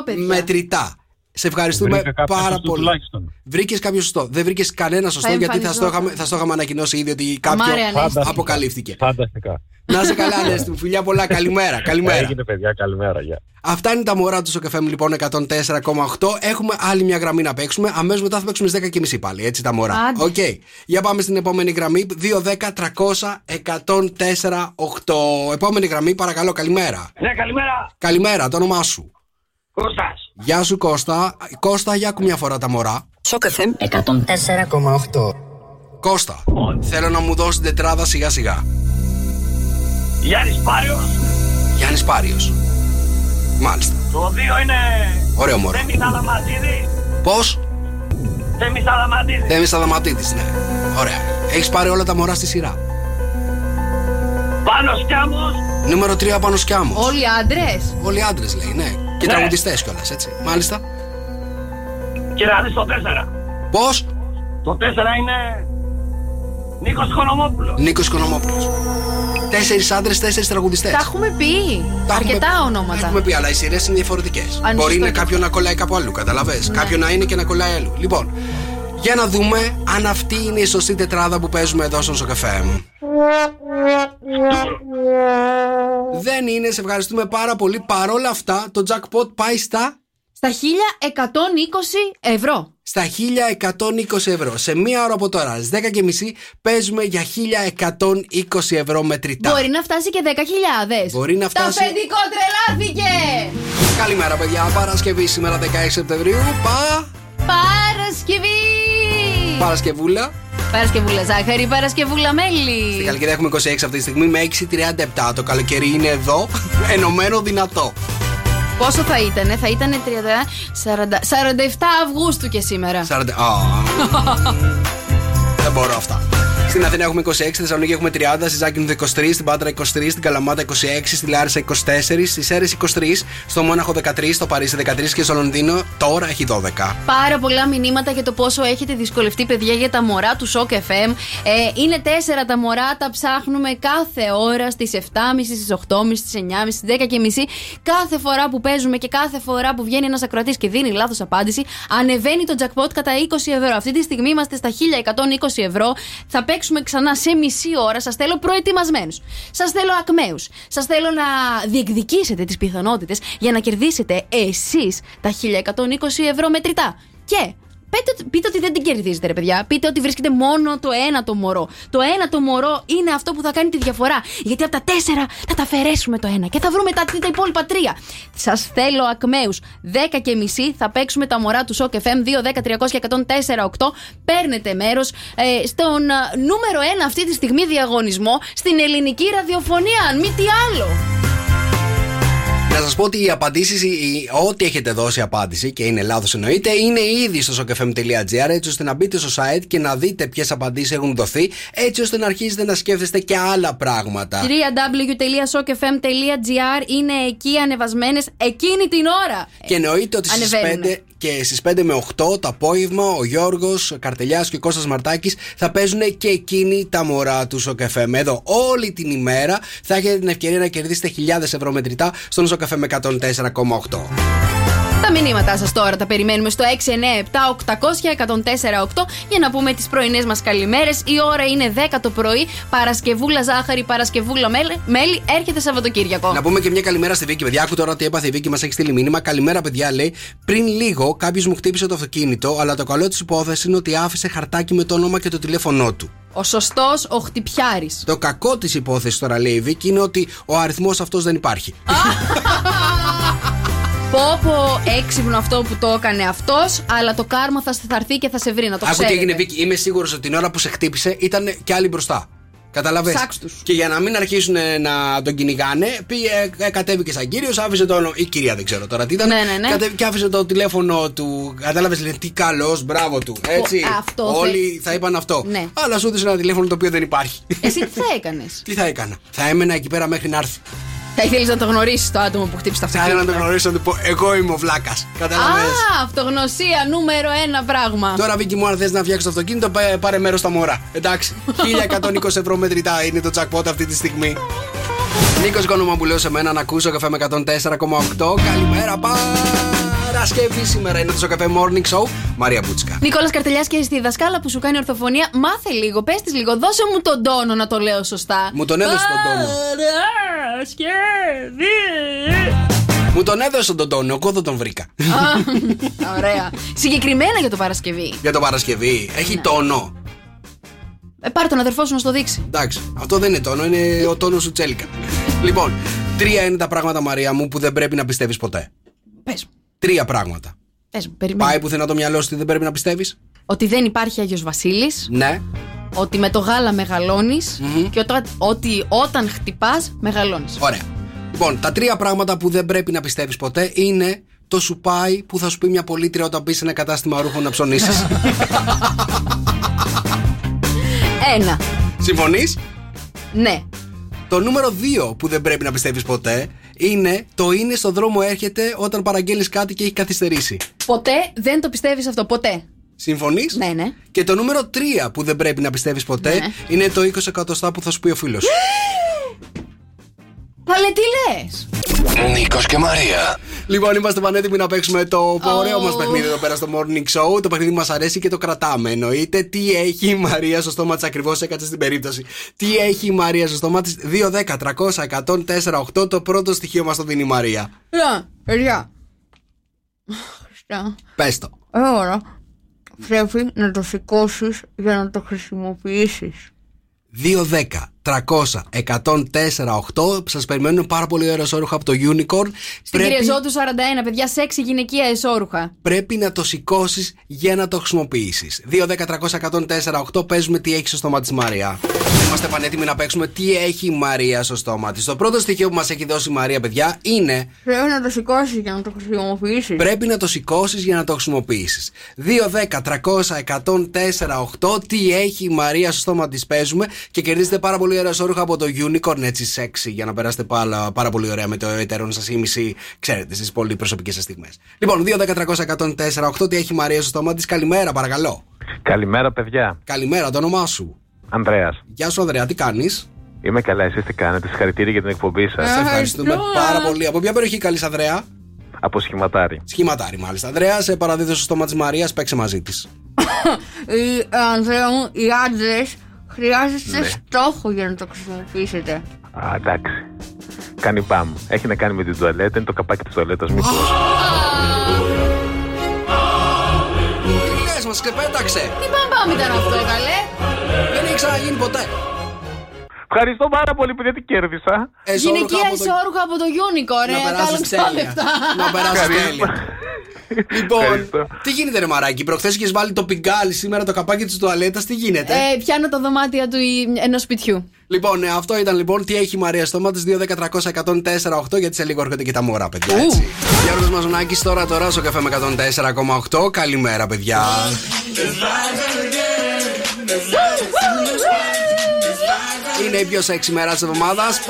1100, παιδιά. μετρητά. Σε ευχαριστούμε Βρήκα κάποιο πάρα σωστό πολύ. τουλάχιστον. Βρήκες κάποιο σωστό. Δεν βρήκες κανένα σωστό Θα γιατί θα στο, εμφανιζόταν. είχαμε, θα στο είχαμε ανακοινώσει ήδη ότι κάποιο Αμάν ρε Ανέστη. Φανταστικά. αποκαλύφθηκε. Φανταστικά. Να 'σαι καλά, Ανέστη μου. Φιλιά πολλά. Καλημέρα. Καλημέρα. Έγινε, παιδιά, καλημέρα. Γεια. Αυτά είναι τα μωρά του Σοκ FM λοιπόν 104,8. Έχουμε άλλη μια γραμμή να παίξουμε. Αμέσως μετά θα παίξουμε στις 10.30 πάλι. Έτσι τα μωρά. Άντε. Οκ. Για πάμε στην επόμενη γραμμή. 210-300-104,8. Επόμενη γραμμή, παρακαλώ, καλημέρα. Ναι, καλημέρα. Καλημέρα, το όνομά σου. Κώστας. Γεια σου Κώστα. Κώστα, για ακού μια φορά τα μωρά. Σοκ FM 104,8. Κώστα, θέλω να μου δώσεις την τετράδα σιγά σιγά. Γιάννης Πάριος. Γιάννης Πάριος. Μάλιστα. Το 2 είναι Ωραίο μωρό. Θέμης Αδαμαντίδης. Πώς; Θέμης Αδαμαντίδης. Θέμης Αδαματίδης, ναι. Ωραία. Έχεις πάρει όλα τα μωρά στη σειρά. Πάνος Κιάμος. Νούμερο 3 πάνω σκιάμος. Όλοι άντρες. Όλοι άντρες λέει, ναι. Και Ναι. τραγουδιστές κιόλας, έτσι. Μάλιστα. Και να δεις το 4. Πώς; Το 4 είναι Νίκος Χονομόπουλο. Νίκος Οικονομόπουλο. Τέσσερις άντρες, τέσσερις τραγουδιστές. Τα έχουμε πει. Αρκετά ονόματα. Έχουμε πει, αλλά οι σειρές είναι διαφορετικές. Αν Μπορεί σωστό να και κάποιο να κολλάει κάπου αλλού, καταλαβέ. Κάποιο να είναι και να κολλάει αλλού. Λοιπόν, για να δούμε αν αυτή είναι η σωστή τετράδα που παίζουμε εδώ στο Σοκαφέ. Δεν είναι, σε ευχαριστούμε πάρα πολύ. Παρόλα αυτά, το jackpot πάει στα. Στα 1120 ευρώ. Στα 1120 ευρώ. Σε μία ώρα από τώρα, στις 10.30 παίζουμε για 1120 ευρώ μετρητά. Μπορεί να φτάσει και 10.000. Μπορεί να Τα φτάσει- αφεντικό τρελάθηκε! Καλημέρα, παιδιά. Παρασκευή σήμερα 16 Σεπτεμβρίου. Πα. Παρασκευή! Παρασκευούλα. Παρασκευούλα ζάχαρη, Παρασκευούλα μέλι. Στην Καλκίδα έχουμε 26 αυτή τη στιγμή με 6.37. Το καλοκαίρι είναι εδώ, ενωμένο δυνατό. Πόσο θα ήτανε, θα ήτανε 30, 40, 47 Αυγούστου και σήμερα. 40. Α, Δεν μπορώ αυτά. Στην Αθήνα έχουμε 26, στη Θεσσαλονίκη έχουμε 30, στη Ζάκυνθο 23, στην Πάτρα 23, στην Καλαμάτα 26, στη Λάρισα 24, στι Σέρε 23, στο Μόναχο 13, στο Παρίσι 13 και στο Λονδίνο τώρα έχει 12. Πάρα πολλά μηνύματα για το πόσο έχετε δυσκολευτεί, παιδιά, για τα μωρά του Shock FM. Ε, είναι τέσσερα τα μωρά, τα ψάχνουμε κάθε ώρα στις 7.30, στις 8.30, στις 9.30, στις 10.30. Κάθε φορά που παίζουμε και κάθε φορά που βγαίνει ένας ακροατής και δίνει λάθος απάντηση, ανεβαίνει το jackpot κατά 20 ευρώ. Αυτή τη στιγμή είμαστε στα 1120 ευρώ. Θα παίξουμε ξανά σε μισή ώρα. Σας θέλω προετοιμασμένους. Σας θέλω ακμαίους. Σας θέλω να διεκδικήσετε τις πιθανότητες για να κερδίσετε εσείς τα 1120 ευρώ μετρητά. Και Πείτε, πείτε ότι δεν την κερδίζετε, ρε παιδιά. Πείτε ότι βρίσκεται μόνο το ένα το μωρό. Το ένα το μωρό είναι αυτό που θα κάνει τη διαφορά. Γιατί από τα τέσσερα θα τα αφαιρέσουμε το ένα και θα βρούμε τα, τα υπόλοιπα τρία. Σας θέλω ακμαίους. 10 και μισή θα παίξουμε τα μωρά του Shock FM 2, 10, 300 και 104, 8. Παίρνετε μέρος ε, στον α, νούμερο ένα αυτή τη στιγμή διαγωνισμό στην ελληνική ραδιοφωνία. Αν μη τι άλλο. Να σας πω ότι οι απαντήσεις, ό,τι έχετε δώσει απάντηση και είναι λάθος εννοείται, είναι ήδη στο sokfm.gr έτσι ώστε να μπείτε στο site και να δείτε ποιες απαντήσεις έχουν δοθεί, έτσι ώστε να αρχίσετε να σκέφτεστε και άλλα πράγματα. www.sokfm.gr είναι εκεί ανεβασμένες εκείνη την ώρα. Και εννοείται ότι στις Ανεβαίνουνε. 5 και στις 5 με 8 το απόγευμα ο Γιώργος Καρτελιάς και ο Κώστας Μαρτάκης θα παίζουν και εκείνοι τα μωρά τους Σοκαφέ. Εδώ όλη την ημέρα θα έχετε την ευκαιρία να κερδίσετε χιλιάδες ευρώ μετρητά στον Σοκαφέ με 104,8. Τα μηνύματά σας τώρα τα περιμένουμε στο 697-800-1048 για να πούμε τις πρωινές μας καλημέρες. Η ώρα είναι 10 το πρωί. Παρασκευούλα ζάχαρη, Παρασκευούλα μέλι. μέλι έρχεται Σαββατοκύριακο. Να πούμε και μια καλημέρα στη Βίκη, παιδιά. Άκου τώρα τι έπαθε η Βίκη, μας έχει στείλει μήνυμα. Καλημέρα, παιδιά, λέει. Πριν λίγο κάποιος μου χτύπησε το αυτοκίνητο, αλλά το καλό της υπόθεσης είναι ότι άφησε χαρτάκι με το όνομα και το τηλέφωνό του. Ο σωστός, ο χτυπιάρης. Το κακό της υπόθεσης τώρα, λέει η Βίκη, είναι ότι ο αριθμός αυτός δεν υπάρχει. Πω πω έξυπνο αυτό που το έκανε αυτός, αλλά το κάρμα θα, θα έρθει και θα σε βρει, να το Άκου τι ξέρετε. έγινε, Βίκη. Είμαι σίγουρος ότι την ώρα που σε χτύπησε ήταν και άλλοι μπροστά. Καταλαβες; Ψάξ' τους. Και για να μην αρχίσουν ε, να τον κυνηγάνε, πήγε, ε, κατέβηκε σαν κύριος, άφησε το όνομα. ή κυρία, δεν ξέρω τώρα τι ήταν. Ναι, ναι, ναι. Κατέβηκε και άφησε το τηλέφωνο του. Κατάλαβες, λέει τι καλός, μπράβο του. Έτσι. αυτό Όλοι θα είπαν αυτό. Ναι. Αλλά σου έδωσε ένα τηλέφωνο το οποίο δεν υπάρχει. Εσύ τι θα έκανες; τι θα έκανα; Θα έμενα εκεί πέρα μέχρι να έρθει. Θα ήθελες να το γνωρίσεις το άτομο που χτύπησε το Θα ήθελα αυτοκίνητο. να το γνωρίσω να του πω Εγώ είμαι ο βλάκας. Κατάλαβε. Α, αυτογνωσία νούμερο ένα πράγμα. Τώρα, Βίκυ μου, αν θες να φτιάξεις το αυτοκίνητο, πά- πάρε μέρος στα μωρά. Εντάξει. 1120 ευρώ μετρητά είναι το jackpot αυτή τη στιγμή. Νίκος Κόνομα που λέω σε μένα να ακούσω καφέ με 104,8. Καλημέρα, Παρασκευή σήμερα είναι το καφέ Morning Show. Μαρία Μπούτσκα. Νικόλας Καρτελιάς και στη δασκάλα που σου κάνει ορθοφωνία, μάθε λίγο, πες της λίγο, δώσε μου τον τόνο να το λέω σωστά. Μου τον έδωσε τον τόνο. Μου τον έδωσε τον τόνο, εγώ δεν τον βρήκα. Α, Ωραία. Συγκεκριμένα για το Παρασκευή. Για το Παρασκευή. Έχει τόνο. Ε, πάρε τον αδερφός σου να στο δείξει. Εντάξει, αυτό δεν είναι τόνο, είναι ο τόνος σου τσέλικα. λοιπόν, τρία είναι τα πράγματα, Μαρία μου, που δεν πρέπει να πιστεύεις ποτέ. Πες Τρία πράγματα. πες μου, περιμένω. Πάει πουθενά το μυαλό σου ότι δεν πρέπει να πιστεύεις; Ότι δεν υπάρχει Άγιος Βασίλης Ναι. Ότι με το γάλα μεγαλώνεις Και όταν, ότι όταν χτυπάς μεγαλώνεις Ωραία. Λοιπόν, τα τρία πράγματα που δεν πρέπει να πιστεύεις ποτέ είναι το σουπάι που θα σου πει μια πολίτρια όταν πει σε ένα κατάστημα ρούχων να ψωνίσεις. Ένα Συμφωνείς; Ναι Το νούμερο 2 που δεν πρέπει να πιστεύεις ποτέ είναι το είναι στο δρόμο έρχεται όταν παραγγέλνεις κάτι και έχει καθυστερήσει. Ποτέ δεν το πιστεύεις αυτό Ποτέ Συμφωνείς; Ναι, ναι. Και το νούμερο 3 που δεν πρέπει να πιστεύεις ποτέ Ναι. είναι το 20 εκατοστά που θα σου πει ο φίλος. Παλέ, τι λες; Νίκος και Μαρία. λοιπόν, είμαστε πανέτοιμοι να παίξουμε το Oh. ωραίο μας παιχνίδι εδώ πέρα στο Morning Show. Το παιχνίδι μας αρέσει και το κρατάμε. Εννοείται τι έχει η Μαρία στο στόμα της, ακριβώς έκατσε στην περίπτωση. Τι έχει η Μαρία στο στόμα της; 2, 10, 300, 104, 8. Το πρώτο στοιχείο μας το δίνει η Μαρία. Λα, παιδιά. Χριστά. Πες το. Ε, ώρα. Πρέπει να το σηκώσεις για να το χρησιμοποιήσεις. 2, 10, 300, 104, 8. Σας περιμένουν πάρα πολύ ωραία όρουχα από το Unicorn. Στην Κυριαζό του 41, παιδιά, σεξι γυναικεία εσόρουχα. πρέπει να το σηκώσεις για να το χρησιμοποιήσεις. 2, 10, 300, 104, 8. Παίζουμε τι έχει στο στόμα της Μαρία. Είμαστε πανέτοιμοι να παίξουμε τι έχει η Μαρία στο στόμα της. Το πρώτο στοιχείο που μας έχει δώσει η Μαρία, παιδιά, είναι Πρέπει να το σηκώσεις για να το χρησιμοποιήσεις. πρέπει να το σηκώσεις για να το χρησιμοποιήσεις. 2, 10, 300, 104, 8. Τι έχει η Μαρία στο στόμα της, παίζουμε και κερδίζετε πάρα πολύ ωραία όρουχα από το Unicorn, έτσι sexy, για να περάσετε πάρα, πάρα πολύ ωραία με το εταίρον σας ήμιση, ξέρετε, στι πολύ προσωπικές σας στιγμές. Λοιπόν, 2, 10, 300, 104, 8. Τι έχει η Μαρία στο στόμα της, καλημέρα, παρακαλώ. Καλημέρα, παιδιά. Καλημέρα, το όνομά σου. Ανδρέας. Γεια σου, Ανδρέα, τι κάνεις; Είμαι καλά, εσείς τι κάνετε; Συγχαρητήρια για την εκπομπή σας. Σε ευχαριστούμε πάρα πολύ. Από ποια περιοχή καλή, Ανδρέα; Από σχηματάρι. Σχηματάρι, μάλιστα. Ανδρέα, σε παραδίδω στο στόμα της Μαρίας, παίξε μαζί της. Οι, Ανδρέα μου, οι άντρες χρειάζεστε Ναι. στόχο για να το χρησιμοποιήσετε. Α, εντάξει. Κάνει μπαμ. Έχει να κάνει με την τουαλέτα, είναι το καπάκι της τουαλέτας, μην Τι λες, μας ξεπέταξε. Τι μπαμπάμ ήταν αυτό, καλέ. Δεν έχει ξαναγίνει ποτέ. Ευχαριστώ πάρα πολύ που δεν την κέρδισα. Γυναικεία εσόρουχα από το Unicorn, Να ε, περάσεις κάλυψα τέλεια. λεφτά. Να περάσει Ευχαριστώ. τέλεια. Λοιπόν, τι γίνεται, ρε Μαράκι, προχθέ είχε βάλει το πιγκάλι, σήμερα το καπάκι τη τουαλέτα, τι γίνεται. Ε, πιάνω τα δωμάτια του ενό σπιτιού. Λοιπόν, ε, αυτό ήταν λοιπόν τι έχει η Μαρία στόμα τη 2, 10, 300, 104, 8, γιατί σε λίγο έρχονται και τα μωρά, παιδιά. Έτσι. Γιώργος Μαζονάκης τώρα τώρα στο καφέ με 104,8. Καλημέρα, παιδιά. Είναι η πιο σεξι μέρα της εβδομάδας.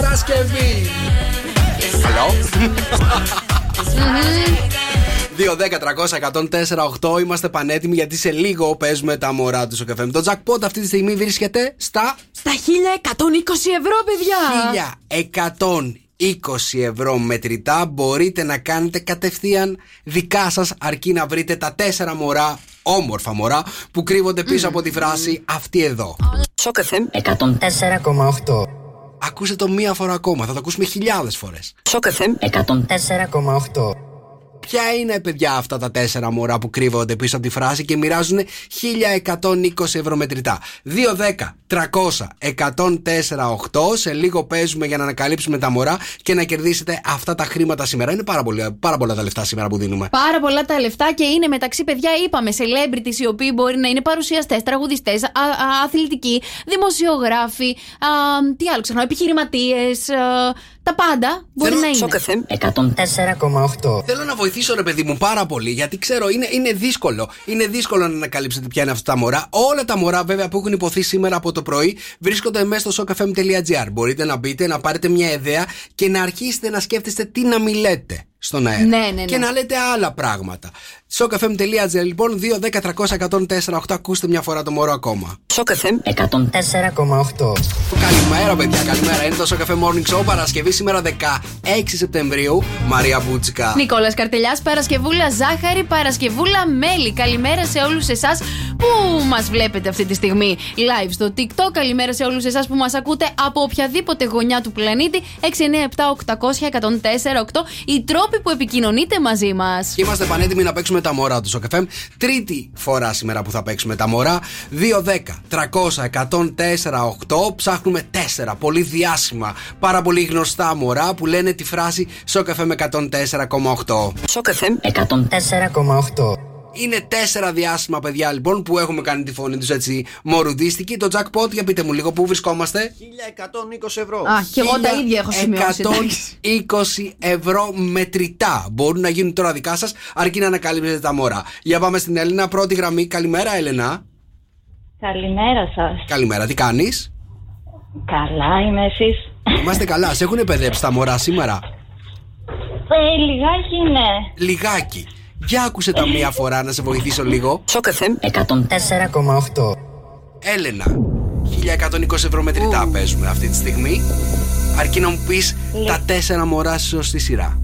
Παρασκευή. Καλό. 2, 10, 300, 104, 8. Είμαστε πανέτοιμοι γιατί σε λίγο παίζουμε τα μωρά του στο καφέ. Το jackpot αυτή τη στιγμή βρίσκεται στα Στα 1120 ευρώ, παιδιά. 1120 ευρώ μετρητά. Μπορείτε να κάνετε κατευθείαν δικά σας αρκεί να βρείτε τα τέσσερα μωρά, όμορφα μωρά, που κρύβονται πίσω από τη φράση αυτή εδώ. Σοκ FM 104,8. Ακούσε το μία φορά ακόμα, θα το ακούσουμε χιλιάδες φορές. Σοκ FM 104,8. Ποια είναι, παιδιά, αυτά τα τέσσερα μωρά που κρύβονται πίσω από τη φράση και μοιράζουν 1120 ευρώ μετρητά; 2, 10, 300, 104, 8. Σε λίγο παίζουμε για να ανακαλύψουμε τα μωρά και να κερδίσετε αυτά τα χρήματα σήμερα. Είναι πάρα, πολύ, πάρα πολλά τα λεφτά σήμερα που δίνουμε. Πάρα πολλά τα λεφτά και είναι μεταξύ παιδιά, είπαμε, celebrities οι οποίοι μπορεί να είναι παρουσιαστές, τραγουδιστές, αθλητικοί, δημοσιογράφοι, α, τι άλλο ξεχνάω, επιχειρηματίες, τα πάντα μπορεί να είναι. Σοκ FM 104,8. Θέλω να βοηθήσω, ρε παιδί μου, πάρα πολύ, γιατί ξέρω είναι, είναι δύσκολο. Είναι δύσκολο να ανακαλύψετε ποια είναι αυτά τα μωρά. Όλα τα μωρά, βέβαια, που έχουν υποθεί σήμερα από το πρωί βρίσκονται μέσα στο sokafm.gr. Μπορείτε να μπείτε, να πάρετε μια ιδέα και να αρχίσετε να σκέφτεστε τι να μιλέτε στον αέρα. Ναι, ναι, ναι. Και να λέτε άλλα πράγματα. sokafm.gr, λοιπόν, 2, 10, 300, 104, 8. Ακούστε μια φορά το μωρό ακόμα. Σοκ FM 104,8. Καλημέρα, παιδιά, καλημέρα. Είναι το Σοκαφέ Morning Show Παρασκευή σήμερα 16 Σεπτεμβρίου. Μαρία Μπούτσικα. Νικόλας Καρτελιάς, Παρασκευούλα Ζάχαρη, Παρασκευούλα Μέλη. Καλημέρα σε όλους εσάς που μας βλέπετε αυτή τη στιγμή live στο TikTok. Καλημέρα σε όλους εσάς που μας ακούτε από οποιαδήποτε γωνιά του πλανήτη. 697 800 104 8. Οι τρόποι που επικοινωνείτε μαζί μας. Και είμαστε πανέτοιμοι να παίξουμε τα μωρά του Σοκαφέ. Τρίτη φορά σήμερα που θα παίξουμε τα μωρά. 2, 10, 300, 104, 8. Ψάχνουμε 4 πολύ διάσημα, πάρα πολύ γνωστά μωρά που λένε τη φράση Σοκαφέ με 104,8. Σοκ FM 104,8. Είναι τέσσερα διάσημα παιδιά λοιπόν που έχουμε κάνει τη φωνή τους έτσι μορουδίστικη. Το jackpot, για πείτε μου λίγο πού βρισκόμαστε; 1120 ευρώ. Α, και εγώ τα ίδια έχω σημειώσει. εντάξει. 120 ευρώ μετρητά. Μπορούν να γίνουν τώρα δικά σας, αρκεί να ανακαλύψετε τα μωρά. Για πάμε στην Έλληνα, πρώτη γραμμή. Καλημέρα, Έλενα. Καλημέρα σας. Καλημέρα, τι κάνεις; Καλά είμαι εσείς. Είμαστε καλά, σε έχουν παιδέψει τα μωρά σήμερα; Ε, λιγάκι ναι. Λιγάκι. Για άκουσε τα μία φορά να σε βοηθήσω λίγο. Σοκ FM 104,8. Έλενα, 1120 ευρώ μετρητά παίζουμε αυτή τη στιγμή. Αρκεί να μου πεις τα τέσσερα μωρά σου στη σειρά.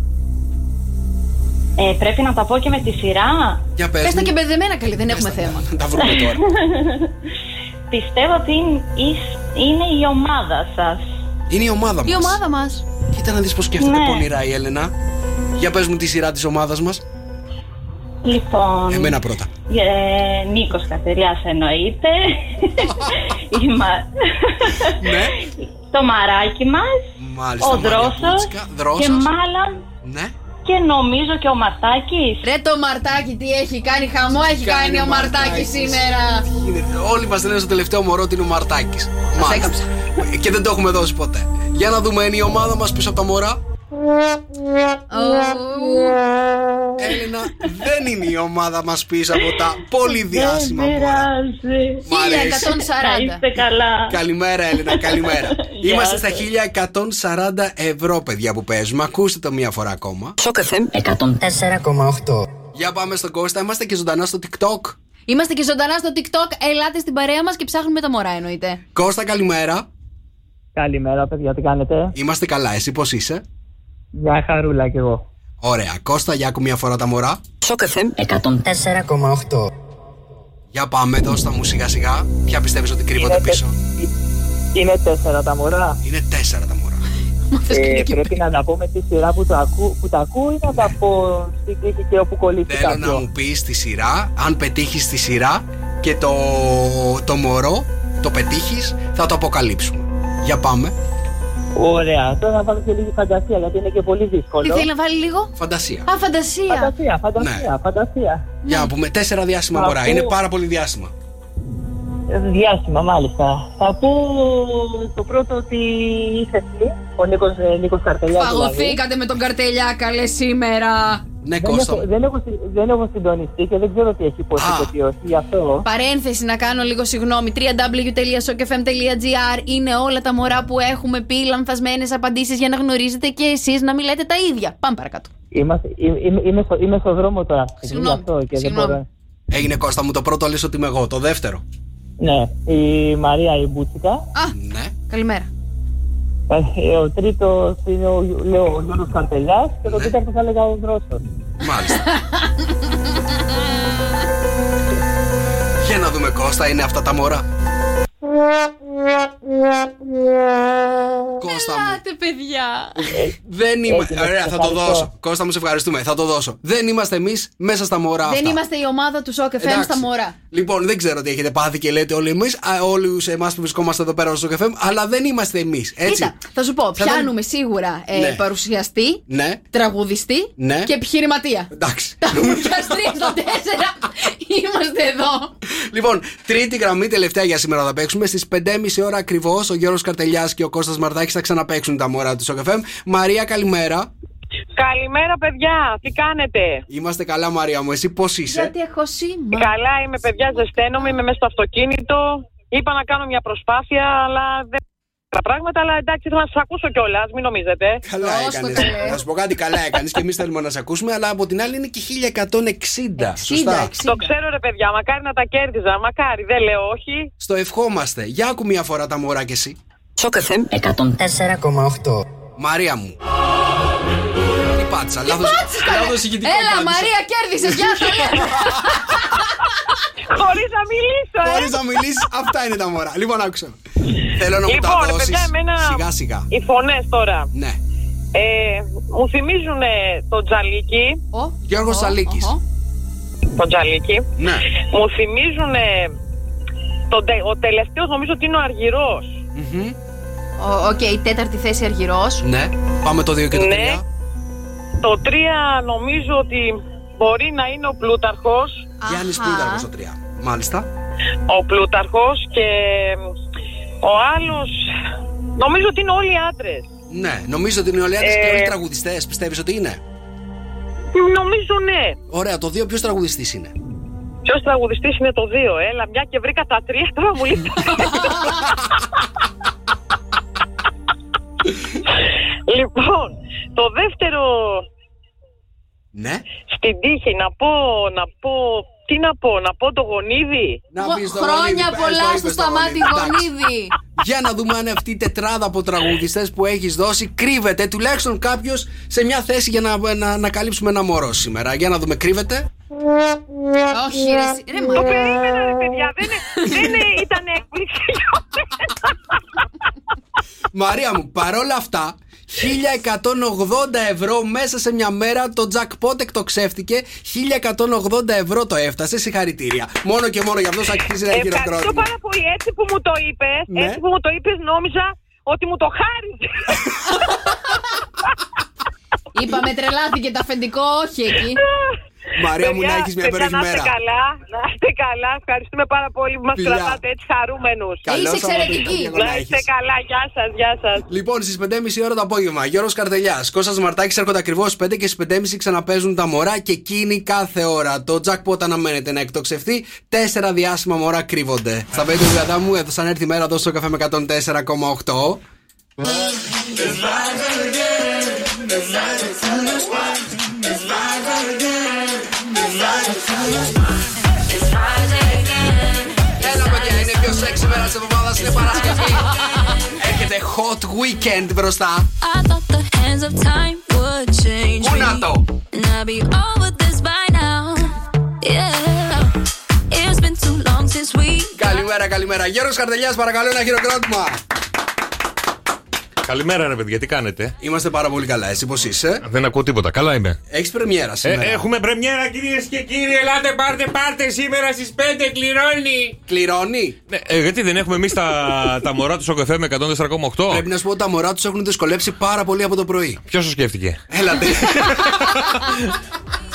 Ε, πρέπει να τα πω και με τη σειρά. Για πες Πες τα μου. και μπερδεμένα καλή, δεν έχουμε θέμα. Τα βρούμε τώρα. Πιστεύω ότι είναι- εις- είναι η ομάδα σας. Είναι η ομάδα Η μας. ομάδα μας. Κοίτα να δεις πως σκέφτεται Ναι. πονηρά η Έλενα. Για πες μου τη σειρά της ομάδας μας. Λοιπόν, Εμένα πρώτα. ε, Νίκος Κατεριάς εννοείται. Η μα- Ναι. Το μαράκι μας. Μάλιστα. ο Μαρία Δρόσος Πούτσικα, Δρόσος. και μάλλον Ναι. και νομίζω και ο Μαρτάκης. Ρε το Μαρτάκι τι έχει κάνει χαμό, έχει Κάνει κάνει, ο ο Μαρτάκης Μαρτάκης. σήμερα. Είναι- Όλοι μας λένε στο τελευταίο μωρό ότι είναι ο Μαρτάκης. Σας έκαψα. Και δεν το έχουμε δώσει ποτέ. Για να δούμε, είναι η ομάδα μας πίσω από τα μωρά. Έλενα, δεν είναι η ομάδα μας πίσω από τα πολύ διάσημα Δεν μωρά. πειράζει. Μ' αρέσει. 1140. Να είστε καλά. Καλημέρα, Έλενα, καλημέρα. Γεια Είμαστε στα σας. 1140 ευρώ, παιδιά, που παίζουμε. Ακούστε το μία φορά ακόμα. Σοκ FM 104,8. Για πάμε στον Κώστα. Είμαστε και ζωντανά στο TikTok. Είμαστε και ζωντανά στο TikTok. Ελάτε στην παρέα μας και ψάχνουμε τα μωρά, εννοείται. Κώστα, καλημέρα. Καλημέρα, παιδιά, τι κάνετε; Είμαστε καλά. Εσύ πώς είσαι; Μια χαρούλα κι εγώ. Ωραία. Κώστα, για ακόμη μια φορά τα μωρά. Σοκ FM 104,8. Για πάμε, δώσ' τα μου σιγά σιγά. Ποια πιστεύεις ότι κρύβονται Είναι, πίσω; τε- είναι τέσσερα τα μωρά. Είναι τέσσερα τα μωρά. Ε, πρέπει να τα πω με τη σειρά που, το ακού, που τα ακούω ή να τα πω στην τύχη και όπου κολλήσει Θέλω να κάποιο. μου πεις τη σειρά. Αν πετύχεις τη σειρά και το, το μωρό το πετύχεις, θα το αποκαλύψουμε. Για πάμε. Ωραία. Τώρα να βάλω και λίγη φαντασία γιατί είναι και πολύ Τι δύσκολο. θέλει να βάλει λίγο; Φαντασία. Α, φαντασία. Φαντασία, φαντασία, Ναι. φαντασία. Για να πούμε τέσσερα διάσημα Ακούω. μωρά. Είναι πάρα πολύ διάσημα. Ε, Διάσημα, μάλιστα. Θα πω το πρώτο ότι είσαι εσύ, ο Νίκος, ε, Νίκος Καρτελιάς. δηλαδή. Φαγωθήκατε με τον καρτελιά, καλέ σήμερα. Ναι, Δεν Κώστα. έχω, δεν, έχω, συ- δεν έχω συντονιστεί και δεν ξέρω τι έχει υποθεί Α. και τι όχι, γι' αυτό. Παρένθεση να κάνω λίγο συγγνώμη. www.sokfm.gr είναι όλα τα μωρά που έχουμε πει λανθασμένες απαντήσεις για να γνωρίζετε και εσείς να μην λέτε τα ίδια. Πάμε παρακάτω. Είμαστε, είμαι, είμαι, είμαι, στο, είμαι στο δρόμο τώρα. γι' Συγγνώμη, αυτό και δεν συγγνώμη. μπορώ. Έγινε Κώστα μου το πρώτο λες ότι είμαι εγώ. Το δεύτερο. Ναι, η Μαρία η Μπούτσικα. Α, Ναι. καλημέρα. Ε, Ο τρίτος είναι ο, Γιώ- λέω, ο Γιώργος Καρτελιάς και το Ναι. τέταρτο θα έλεγα ο Δρόσος. Μάλιστα. Για να δούμε Κώστα, είναι αυτά τα μωρά. Κώστα μου. Ελάτε, παιδιά. Δεν είμαι. Έτσι, Ωραία, θα το ευχαριστώ. δώσω. Κώστα μου, σε ευχαριστούμε. Θα το δώσω. Δεν είμαστε εμείς μέσα στα μωρά αυτά. Δεν είμαστε η ομάδα του Σοκ FM Εντάξει. στα μωρά. Λοιπόν, δεν ξέρω τι έχετε πάθει και λέτε όλοι εμείς, όλους εμάς που βρισκόμαστε εδώ πέρα στο FM, αλλά δεν είμαστε εμείς. Έτσι. Κοίτα, θα σου πω, Θα πιάνουμε σίγουρα ε, Ναι. παρουσιαστή, Ναι, τραγουδιστή Ναι. και επιχειρηματία. εντάξει. Τα τρία στα τέσσερα είμαστε εδώ. λοιπόν, τρίτη γραμμή τελευταία για σήμερα θα παίξουμε. Στις 5.30 ώρα ακριβώς ο Γιώργος Καρτελιάς και ο Κώστας Μαρτάκη θα ξαναπαίξουν τα μωρά τους FM. Μαρία, καλημέρα. Καλημέρα, παιδιά. Τι κάνετε; Είμαστε καλά, Μαρία μου. Εσύ πώς είσαι; Γιατί έχω σήμα. Καλά, είμαι παιδιά, ζεσταίνομαι, είμαι μέσα στο αυτοκίνητο. Είπα να κάνω μια προσπάθεια, αλλά δεν τα πράγματα, αλλά εντάξει, θέλω να σας ακούσω κιόλας, μην νομίζετε. Καλά Δώσ' το έκανες. καλέ. Θα σου πω κάτι, καλά έκανες και εμείς θέλουμε να σε ακούσουμε, αλλά από την άλλη είναι και 1160. 60, Σωστά. 60. Το ξέρω, ρε παιδιά, μακάρι να τα κέρδιζα. Μακάρι, δεν λέω όχι. Στο ευχόμαστε. Για άκου μια φορά τα μωρά κι εσύ. Σοκ FM 104,8. Μαρία μου. Τι πάτησα, λάθος, λάθος ηχητικό Έλα, πάτησα. Μαρία, κέρδισε. Γεια σα, λέμε. Χωρίς να μιλήσω, ε. Χωρίς να μιλήσεις, αυτά είναι τα μωρά. Λοιπόν, άκουσα. Θέλω να μου Λοιπόν, τα ρε δώσεις παιδιά, εμένα. σιγά σιγά. Οι φωνές τώρα. Ναι. Ε, μου θυμίζουν το τζαλίκι. Ο, Γιώργος ο, Σαλίκης. οχο. Το τζαλίκι. Ναι. Μου θυμίζουν. Το, τε- ο τελευταίος νομίζω ότι είναι ο Αργυρός. Μμμ. Ο- Οκ, τέταρτη θέση Αργυρός. Ναι. Πάμε το 2 και το 3. Ναι. Το 3 νομίζω ότι μπορεί να είναι ο Πλούταρχος. Γιάννης Πλούταρχος το 3. Μάλιστα. Ο Πλούταρχος και ο άλλος νομίζω ότι είναι όλοι άντρες. Ναι. Νομίζω ότι είναι όλοι άντρες και Ε. όλοι τραγουδιστές. Πιστεύεις ότι είναι; Νομίζω ναι. Ωραία, το 2 ποιος τραγουδιστής είναι; Ποιος τραγουδιστής είναι το 2, έλα, μια και βρήκα τα τρία, τώρα μου λείπει. λοιπόν, το δεύτερο Ναι. Στην τύχη, να πω, να πω. Τι να πω, να πω το γονίδι. Να πεις το Χρόνια γονίδι, πες πολλά το, στο είπες το σταμάτη γονίδι. γονίδι. Για να δούμε αν αυτή η τετράδα από τραγουδιστές που έχεις δώσει κρύβεται τουλάχιστον κάποιος σε μια θέση για να, να, να καλύψουμε ένα μωρό σήμερα. Για να δούμε, κρύβεται. Όχι, ρε, εσύ- ρε, Το μα. περίμενα, ρε παιδιά. Δεν, δεν ήταν έκπληξη για μένα. Μαρία μου, παρόλα αυτά, 1180 ευρώ μέσα σε μια μέρα το jackpot εκτοξεύτηκε. 1180 ευρώ το έφτασε. Συγχαρητήρια. Μόνο και μόνο για αυτό αξίζει ένα Ευχαριστώ χειροκρότημα. πάρα πολύ. Έτσι που μου το είπες, Ναι. έτσι που μου το είπες, νόμιζα ότι μου το χάριζες. Είπαμε τρελάθηκε το αφεντικό, όχι εκεί. Μαρία μου, να Παιδιά, έχεις μια παιδιά, υπέροχη να είστε μέρα. καλά, να είστε καλά. Ευχαριστούμε πάρα πολύ που μας Φιλιά. κρατάτε έτσι χαρούμενους. Καλό Είσαι εξαιρετική. Σαββατοκύριακο να Να είστε έχεις. καλά, γεια σας, γεια σας. Λοιπόν, στις 5.30 ώρα το απόγευμα, Γιώργος Καρτελιάς, Κώστας Μαρτάκης έρχονται ακριβώς 5 και στις 5.30 ξαναπέζουν τα μωρά και εκείνη κάθε ώρα. Το jackpot αναμένεται να εκτοξευτεί. Τέσσερα διάσημα μωρά κρύβονται. Στα 5 του διαδά μου έδωσαν έρθει η μέρα εδώ στο καφέ με 104,8. Είναι Παρασκευή. Έρχεται hot weekend μπροστά. I thought the hands of time would change Πού me. να το; And I'd be over this by now. Yeah. It's been too long since we. Καλημέρα, καλημέρα. Γιώργος Καρτελιάς, παρακαλώ ένα χειροκρότημα. Καλημέρα, ρε παιδιά, τι κάνετε; Είμαστε πάρα πολύ καλά. Εσύ πώς είσαι; Δεν ακούω τίποτα. Καλά είμαι. Έχεις πρεμιέρα Ε, σήμερα; έχουμε πρεμιέρα κυρίες και κύριοι. Ελάτε, πάρτε, πάρτε σήμερα στις 5 κληρώνει. Κληρώνει; Ναι, ε, γιατί δεν έχουμε εμείς τα, τα μωρά του Σοκεφέ με 104,8. Πρέπει να σου πω ότι τα μωρά τους έχουν δυσκολέψει πάρα πολύ από το πρωί. Ποιος το σκέφτηκε; Έλατε.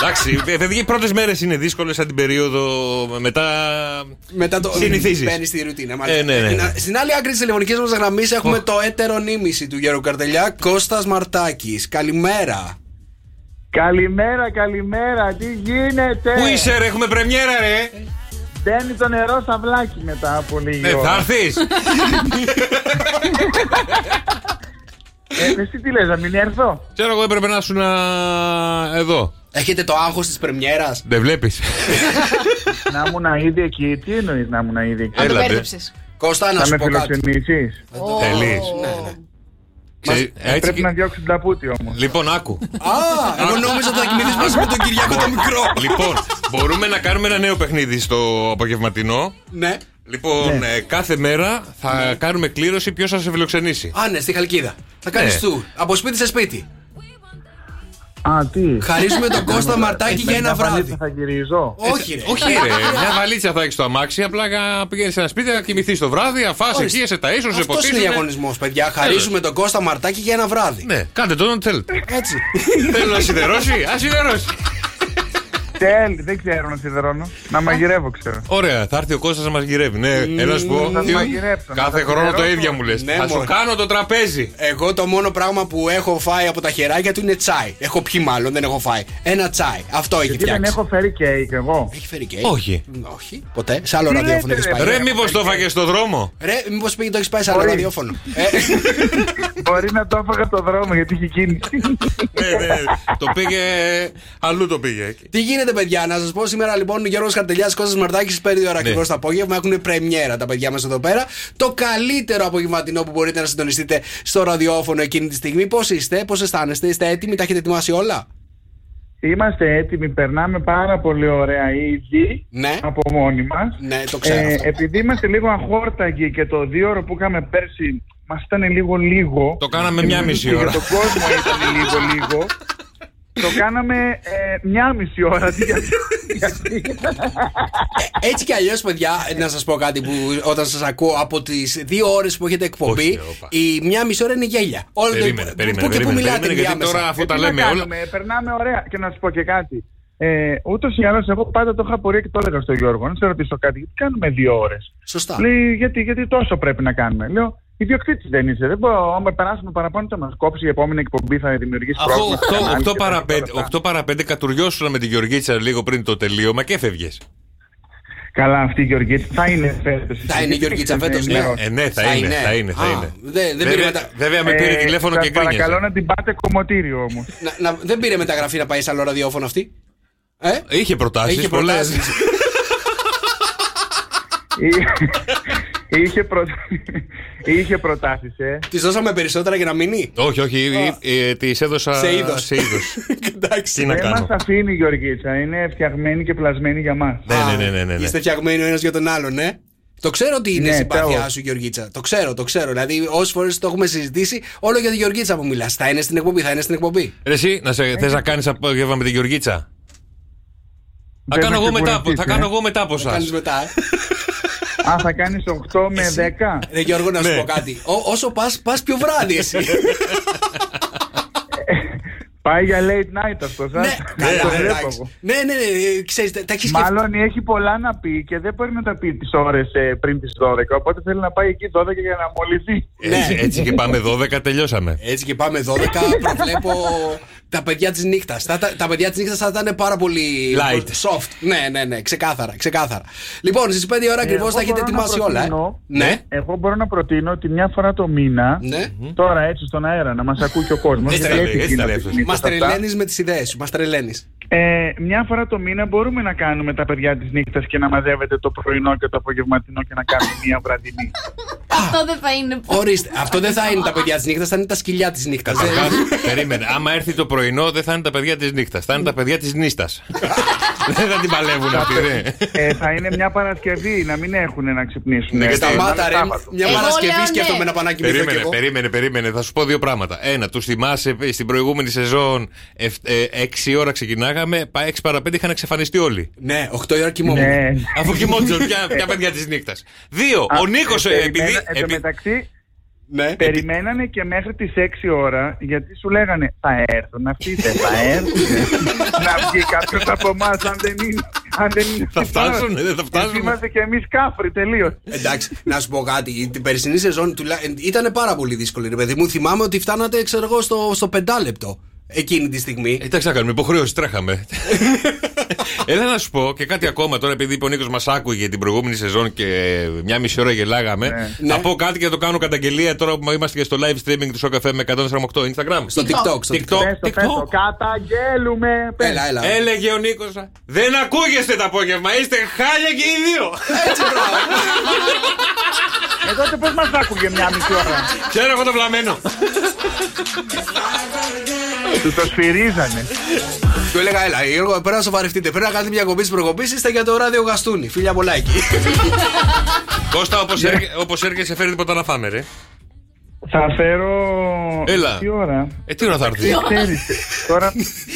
Εντάξει, ε, παιδιά, οι πρώτες μέρες είναι δύσκολες σαν την περίοδο μετά. Μετά το. Συνηθίζεις. Μπαίνει στη ρουτίνα. μάλιστα. Ε, ναι, ναι. Να- Στην άλλη άκρη της τηλεφωνικής μας γραμμής έχουμε το έτερο νήμιση του Γιώργου Καρτελιά, Κώστας Μαρτάκης. Καλημέρα. Καλημέρα, καλημέρα, τι γίνεται; Πού είσαι, ρε, έχουμε πρεμιέρα, ρε. Μπαίνει το νερό στα βλάκι μετά από λίγη Ναι, ώρα. θα έρθεις. Ε, εσύ τι λες, να μην έρθω; Ξέρω εγώ έπρεπε να ήσουν α, εδώ. Έχετε το άγχος της πρεμιέρας; Δεν βλέπεις. να ήμουν ήδη εκεί, τι εννοείς να ήμουν ήδη εκεί; Αν το Έλατε. μπέρδεψες. Κώστα, να Θα σου με πω κάτι. φιλοξενήσεις. Θέλεις. Ε, Πρέπει να διώξεις την ταπούτη όμως. Λοιπόν, άκου. Α, εγώ νόμιζα ότι θα κοιμηθείς μαζί με τον Κυριακό το μικρό. Λοιπόν, μπορούμε να κάνουμε ένα νέο παιχνίδι στο απογευματινό. Ναι. Λοιπόν, Ναι. ε, κάθε μέρα θα κάνουμε κλήρωση ποιος θα σε φιλοξενήσει. Α, ναι, στη Χαλκίδα. Θα κάνεις Ναι. του. Από σπίτι σε σπίτι. Α, τι. Χαρίζουμε τον Κώστα Μαρτάκη για ένα βράδυ. Θα γυρίζω. Όχι, ρε. Όχι, ρε. Μια βαλίτσα θα έχεις στο αμάξι. Απλά πηγαίνει σε ένα σπίτι να κοιμηθείς το βράδυ, αφάς εκεί, σε τα ίσως, σε Αυτό είναι ποτίσουν. διαγωνισμός, παιδιά. Χαρίζουμε τον Κώστα Μαρτάκη για ένα βράδυ. Ναι, κάν' τε τον ό,τι θέλετε. Έτσι. Θέλω να σιδερώσει, ας σιδερώσει. Τέλη, δεν ξέρω να σιδερώνω. Να μαγειρεύω ξέρω. Ωραία, θα έρθει ο Κώστας να μαγειρεύει. Ναι, έλα να σου πω. Θα τι- μαγειρέψω, να Κάθε τα χρόνο το σιδερώσω. ίδιο μου λες. Ναι, Θα σου μωρέ. κάνω το τραπέζι. Εγώ το μόνο πράγμα που έχω φάει από τα χεράκια του είναι τσάι. Έχω πιει μάλλον, δεν έχω φάει. Ένα τσάι. Αυτό έχει Γιατί δεν φτιάξει. έχω φέρει κέικ εγώ. Έχει φέρει κέικ; Όχι. Όχι, ποτέ. Σε άλλο Τι ραδιόφωνο λέτε, έχεις ρε, πάει. Ρε, μήπως το έφαγες στο δρόμο; Ρε, μήπως πήγε το έχεις πάει σε άλλο Μπορεί. ραδιόφωνο. Ε, Μπορεί να το έφαγα στο δρόμο γιατί είχε κίνηση. Ναι, ναι, το πήγε. Αλλού το πήγε. Τι γίνεται, παιδιά, να σας πω σήμερα λοιπόν Γιώργος Καρτελιάς, Κώστας Μαρτάκη στι 5 ώρα Ναι. ακριβώς το απόγευμα. Έχουν πρεμιέρα τα παιδιά μας εδώ πέρα. Το καλύτερο απογευματινό που μπορείτε να συντονιστείτε στο ραδιόφωνο εκείνη τη στιγμή. Πώς είστε, πώς αισθάνεστε, είστε έτοιμοι, τα έχετε ετοιμάσει όλα; Είμαστε έτοιμοι, περνάμε πάρα πολύ ωραία ήδη Ναι. από μόνοι μας. Ναι, το ξέρω. αυτό. επειδή είμαστε λίγο αχόρταγοι και το δύο ώρο που είχαμε πέρσι μας ήταν λίγο λίγο. Το κάναμε και μια νομίζω μισή και ώρα. Για τον κόσμο ήταν λίγο λίγο. Το κάναμε ε, μια μισή ώρα αντί για Έτσι κι αλλιώς, παιδιά, να σας πω κάτι που όταν σας ακούω από τις δύο ώρες που έχετε εκπομπή, Όχι, όπα. η μία μισή ώρα είναι γέλια. Όλο το- Περίμενε, που- περίμενε, που και που περίμενε, μιλάτε περίμενε, γιατί διάμεσα. τώρα αφού Ε, τα τι να λέμε όλα. κάνουμε, περνάμε ωραία. Και να σου πω και κάτι. Ε, Ούτως ή άλλως, εγώ πάντα το είχα απορία και το έλεγα στον Γιώργο. Να σε ρωτήσω κάτι, γιατί κάνουμε δύο ώρες; Σωστά. Λέει, γιατί, γιατί τόσο πρέπει να κάνουμε. Λέω, ιδιοκτήτης δεν είσαι. Δεν μπορώ, άμα περάσουμε παραπάνω, θα μας κόψει η επόμενη εκπομπή, θα δημιουργήσει Αφού πρόβλημα. στο κανάλι 8 και παρα τέτοια 5, όλα αυτά. 8 παρα 5 κατουριώσουν με τη Γεωργίτσα λίγο πριν το τελείωμα και έφευγες. Καλά, αυτή η Γεωργίτσα θα είναι φέτος. Θα είναι η Γεωργίτσα φέτος, ναι. Ε, ναι, θα είναι, θα είναι, θα Α, είναι. δεν- δεν πήρε Βέβαια, μετα- βέβαια με πήρε τηλέφωνο και Παρακαλώ γκρίνιασε. να την πάτε κομμωτήριο όμως. Να- να- Δεν πήρε μεταγραφή να πάει σε άλλο ραδιόφωνο αυτή; Ε; Είχε προτάσεις. Είχε προτάσεις. Είχε, προ... είχε προτάσεις, ε. Τη δώσαμε περισσότερα για να μείνει; Όχι, όχι, ε, τη έδωσα Σε είδος. Σε είδος. Εντάξει. Τι να Δεν κάνω. μας αφήνει η Γεωργίτσα. Είναι φτιαγμένη και πλασμένη για μας. Ναι, ναι, ναι, ναι, ναι, ναι. Είστε φτιαγμένοι ο ένας για τον άλλον, ε. Το ξέρω ότι είναι Ναι, συμπάθειά τέλος. σου, Γεωργίτσα. Το ξέρω, το ξέρω. Δηλαδή, όσες φορές το έχουμε συζητήσει, όλο για τη Γεωργίτσα που μιλάς. Θα είναι στην εκπομπή, θα είναι στην εκπομπή. Ρε Εσύ, να σε, θες να κάνεις απόγευμα με την Γεωργίτσα; Θα Δεν κάνω, με εγώ μετά, από- θα ξεκουραστείς, κάνω ε. εγώ μετά από Θα εσά. κάνει μετά. ε. Α, θα κάνεις 8 με 10. Ρε Γιώργο, να σου Ναι. πω κάτι. Ό- όσο πας, πας πιο βράδυ εσύ. Πάει για late night αυτό, σα. ναι, το καλά, βλέπω εντάξει. εγώ. Ναι, ναι, ναι, ξέρεις, τα έχεις σκεφτεί. Μάλλον έχει πολλά να πει και δεν μπορεί να τα πει τις ώρες ε, πριν τις 12. Οπότε θέλει να πάει εκεί 12 για να μολυθεί. Έτσι, Ναι. έτσι και πάμε 12, τελειώσαμε. Έτσι και πάμε 12. προβλέπω τα παιδιά της νύχτας. Τα, τα, τα παιδιά της νύχτας θα ήταν πάρα πολύ Light. soft. Ναι, ναι, ναι, ξεκάθαρα. ξεκάθαρα. Λοιπόν, στις 5 ώρα ακριβώς Εγώ θα έχετε μπορώ να ετοιμάσει όλα. Ε. προτείνω- Ναι. Εγώ μπορώ να προτείνω ότι μια φορά το μήνα, Ναι. τώρα έτσι στον αέρα, να μας ακούει και ο κόσμος. Έτσι τα γιατί λέει, έτσι τα γίνονται λέει αυτός. συνήθως Μα αυτά. τρελαίνεις με τις ιδέες σου. Μας τρελαίνεις. Ε, μια φορά το μήνα μπορούμε να κάνουμε τα παιδιά της νύχτας και να μαζεύετε το πρωινό και το απογευματινό και να κάνουμε μια βραδινή. Αυτό δεν θα είναι. Ορίστε, αυτό δεν θα είναι τα παιδιά της νύχτας, θα είναι τα σκυλιά της νύχτας. Καταρχάς, περίμενε. Άμα έρθει το πρωινό, δεν θα είναι τα παιδιά της νύχτας. Θα είναι τα παιδιά της νύστας. δεν θα την παλεύουν αυτοί, δε. ε, θα είναι μια Παρασκευή, να μην έχουν να ξυπνήσουν. Ναι, Ε, γιατί- να είναι Σταμάτα, ρε. Σάββατο. Μια Εγώ Παρασκευή λέω σκέφτομαι ναι. να πάω να κοιμηθώ κι Περίμενε, εγώ. περίμενε, περίμενε. Θα σου πω δύο πράγματα. Ένα, τους θυμάσαι ε, στην προηγούμενη σεζόν 6 ώρα ξεκινάγαμε, πάει 6 παρα 5 είχαν εξαφανιστεί όλοι. Ναι, 8 η ώρα κοιμόμουν. Ναι. Αφού κοιμόντουσαν πια, πια παιδιά της νύχτας. Δύο, Α, ο Νίκος, ε, επειδή. περιμένα- Εν τω επει- μεταξύ, Ναι. περιμένανε και μέχρι τις 6 ώρα γιατί σου λέγανε θα έρθουν αυτοί, δεν θα έρθουν. να βγει κάποιος από εμάς αν δεν είναι. Αν δεν είναι Θα στην ώρα. φτάσουν, δεν θα Γιατί φτάσουν. Είμαστε και εμείς κάφροι τελείως. Εντάξει, να σου πω κάτι. Την περσινή σεζόν τουλά- ήταν πάρα πολύ δύσκολη, ρε παιδί μου. Θυμάμαι ότι φτάνατε, ξέρω εγώ, στο, στο πεντάλεπτο εκείνη τη στιγμή. Ε, Εντάξει, να κάνουμε υποχρέωση, τρέχαμε. Έλα να σου πω και κάτι ακόμα τώρα, επειδή είπε ο Νίκος μας άκουγε την προηγούμενη σεζόν και μια μισή ώρα γελάγαμε. Ναι. Να πω κάτι και να το κάνω καταγγελία τώρα που είμαστε και στο live streaming του Shock FM με 148 Instagram. Στο TikTok. Στο TikTok. TikTok. Πες το, πες το. TikTok. Καταγγέλουμε. πες. Έλα, έλα. Έλεγε ο Νίκος. Δεν ακούγεστε το απόγευμα, είστε χάλια και οι δύο. Έτσι, μπράβο. Ε, τότε πώς μας άκουγε μια μισή ώρα. Ξέρω εγώ το βλαμμένο. Του το σφυρίζανε. Του έλεγα, έλα, Γιώργο, πρέπει να σοβαρευτείτε. Πρέπει να κάνετε μια κομπή τη προκοπή. Είστε για το ράδιο Γαστούνι. Φίλια πολλά εκεί. Κώστα, όπως Ναι. όπως έρχεσαι, φέρει τίποτα να φάμε, ρε. Θα φέρω... Έλα. Τι ώρα; Ε, τι ώρα θα έρθεις; Δεν ξέρεις. Τώρα...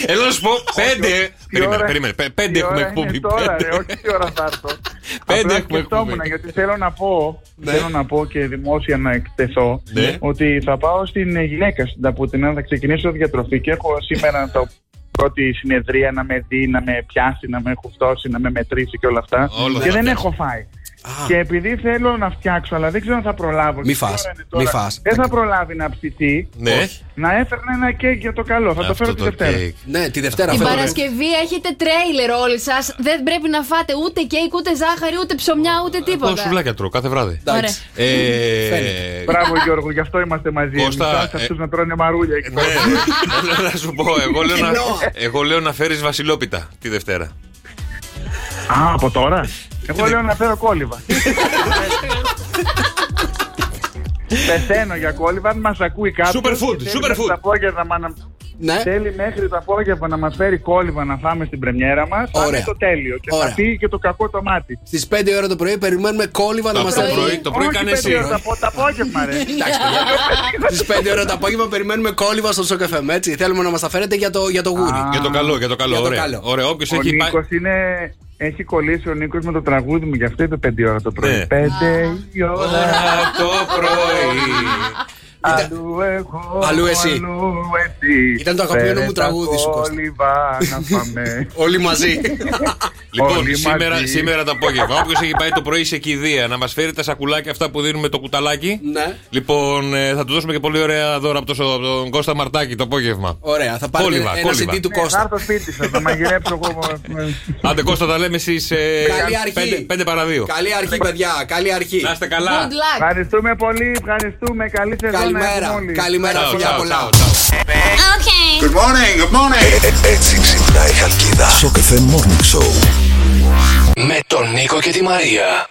Έλα να σου πω, πέντε. Περίμενε, ώρα- περίμενε. πέ- Πέντε τι έχουμε ώρα εκπομπή. είναι Τώρα, ρε, πέντε. όχι τι ώρα θα έρθω. Πέντε Απλά έχουμε σκεφτόμουν, εκπομπή. γιατί θέλω να πω, θέλω να πω και δημόσια να εκτεθώ Ναι. ότι θα πάω στην ε, γυναίκα στην Ταπούτινα, θα ξεκινήσω διατροφή και έχω σήμερα το πρώτη συνεδρία να με δει, να με πιάσει, να με χουφτώσει, να με μετρήσει και όλα αυτά. Όλα και αυτά. δεν έχω φάει. Και επειδή θέλω να φτιάξω, αλλά δεν ξέρω αν θα προλάβω. Μη και τι φας, ώρα είναι τώρα, μη φας. Δεν θα προλάβει να ψηθεί. Ναι. Να έφερνε ένα κέικ για το καλό. Θα το Αυτό φέρω τη το Δευτέρα. κέικ. Ναι, τη Δευτέρα Την φεύγω. Παρασκευή έχετε τρέιλερ όλοι σας. Δεν πρέπει να φάτε ούτε κέικ, ούτε ζάχαρη, ούτε ψωμιά, ούτε Εγώ τίποτα. σουβλάκια τρώω κάθε βράδυ. Εντάξει. Ε, Μπράβο Γιώργο, γι' αυτό είμαστε μαζί. Κώστα, Κώστα, ε, αυτούς να τρώνε μαρούλια εκεί Ναι, πέρα. Έλα να σου πω, εγώ λέω να, εγώ λέω να φέρεις βασιλόπιτα τη Δευτέρα. Α, από τώρα; Εγώ λέω να φέρω κόλληβα. Πεθαίνω για κόλληβα, αν μας ακούει κάποιος Superfood, και θέλει superfood. μέχρι το απόγευμα να... Ναι. Θέλει μέχρι το απόγευμα να μας φέρει κόλληβα να φάμε στην πρεμιέρα μας θα Ωραία. είναι το τέλειο και Ωραία. θα φύγει και το κακό το μάτι. Στις 5 ώρα το πρωί περιμένουμε κόλληβα να Το μας πρωί, το πρωί Όχι κάνε πέντε εσύ. ώρα, το, το απόγευμα ρε. Εντάξει, Στις 5 ώρα το απόγευμα περιμένουμε κόλληβα στο Σοκαφέ. Έτσι. Θέλουμε να μας τα φέρετε για το, για το γούρι. Α. Για το καλό, για το καλό. Για το Ωραία. καλό. Ωραία, όποιος Ο έχει πάει. Νίκος είναι... Έχει κολλήσει ο Νίκος με το τραγούδι μου, γι' αυτό είπε 5 ώρα το πρωί. Ναι. 5 η ώρα. Ώρα το πρωί. Αλλού εγώ, Αλλού εσύ. αλλού εσύ. Ήταν το αγαπημένο Φέρε μου τα τραγούδι σου, Κώστα. κόλληβα να φάμε. Όλοι μαζί. Λοιπόν, Όλοι σήμερα, μαζί. σήμερα το απόγευμα, όποιος έχει πάει το πρωί σε κηδεία να μας φέρει τα σακουλάκια αυτά που δίνουμε το κουταλάκι. ναι. Λοιπόν, ε, θα του δώσουμε και πολύ ωραία δώρα από, το, από τον Κώστα Μαρτάκη το απόγευμα. Ωραία, θα πάρετε Κόλληβα, ένα κόλληβα. CD του Ναι, Θα Κώστα. έρθω σπίτι σας, θα μαγειρέψω εγώ. Άντε Κώστα, τα λέμε εσεί Καλή αρχή. 5 παρα 2. Καλή αρχή, παιδιά. Καλή αρχή. Να είστε καλά. Good luck. Ευχαριστούμε πολύ, ευχαριστούμε. Καλή σεζόν. Καλή Καλημέρα. έχουμε όλοι. Καλημέρα, Τσάου, φιλιά τσάου, πολλά. τσάου, τσάου. Good morning, good morning. έτσι ξυπνάει η Χαλκίδα. Σοκ FM Morning Show. Με τον Νίκο και τη Μαρία.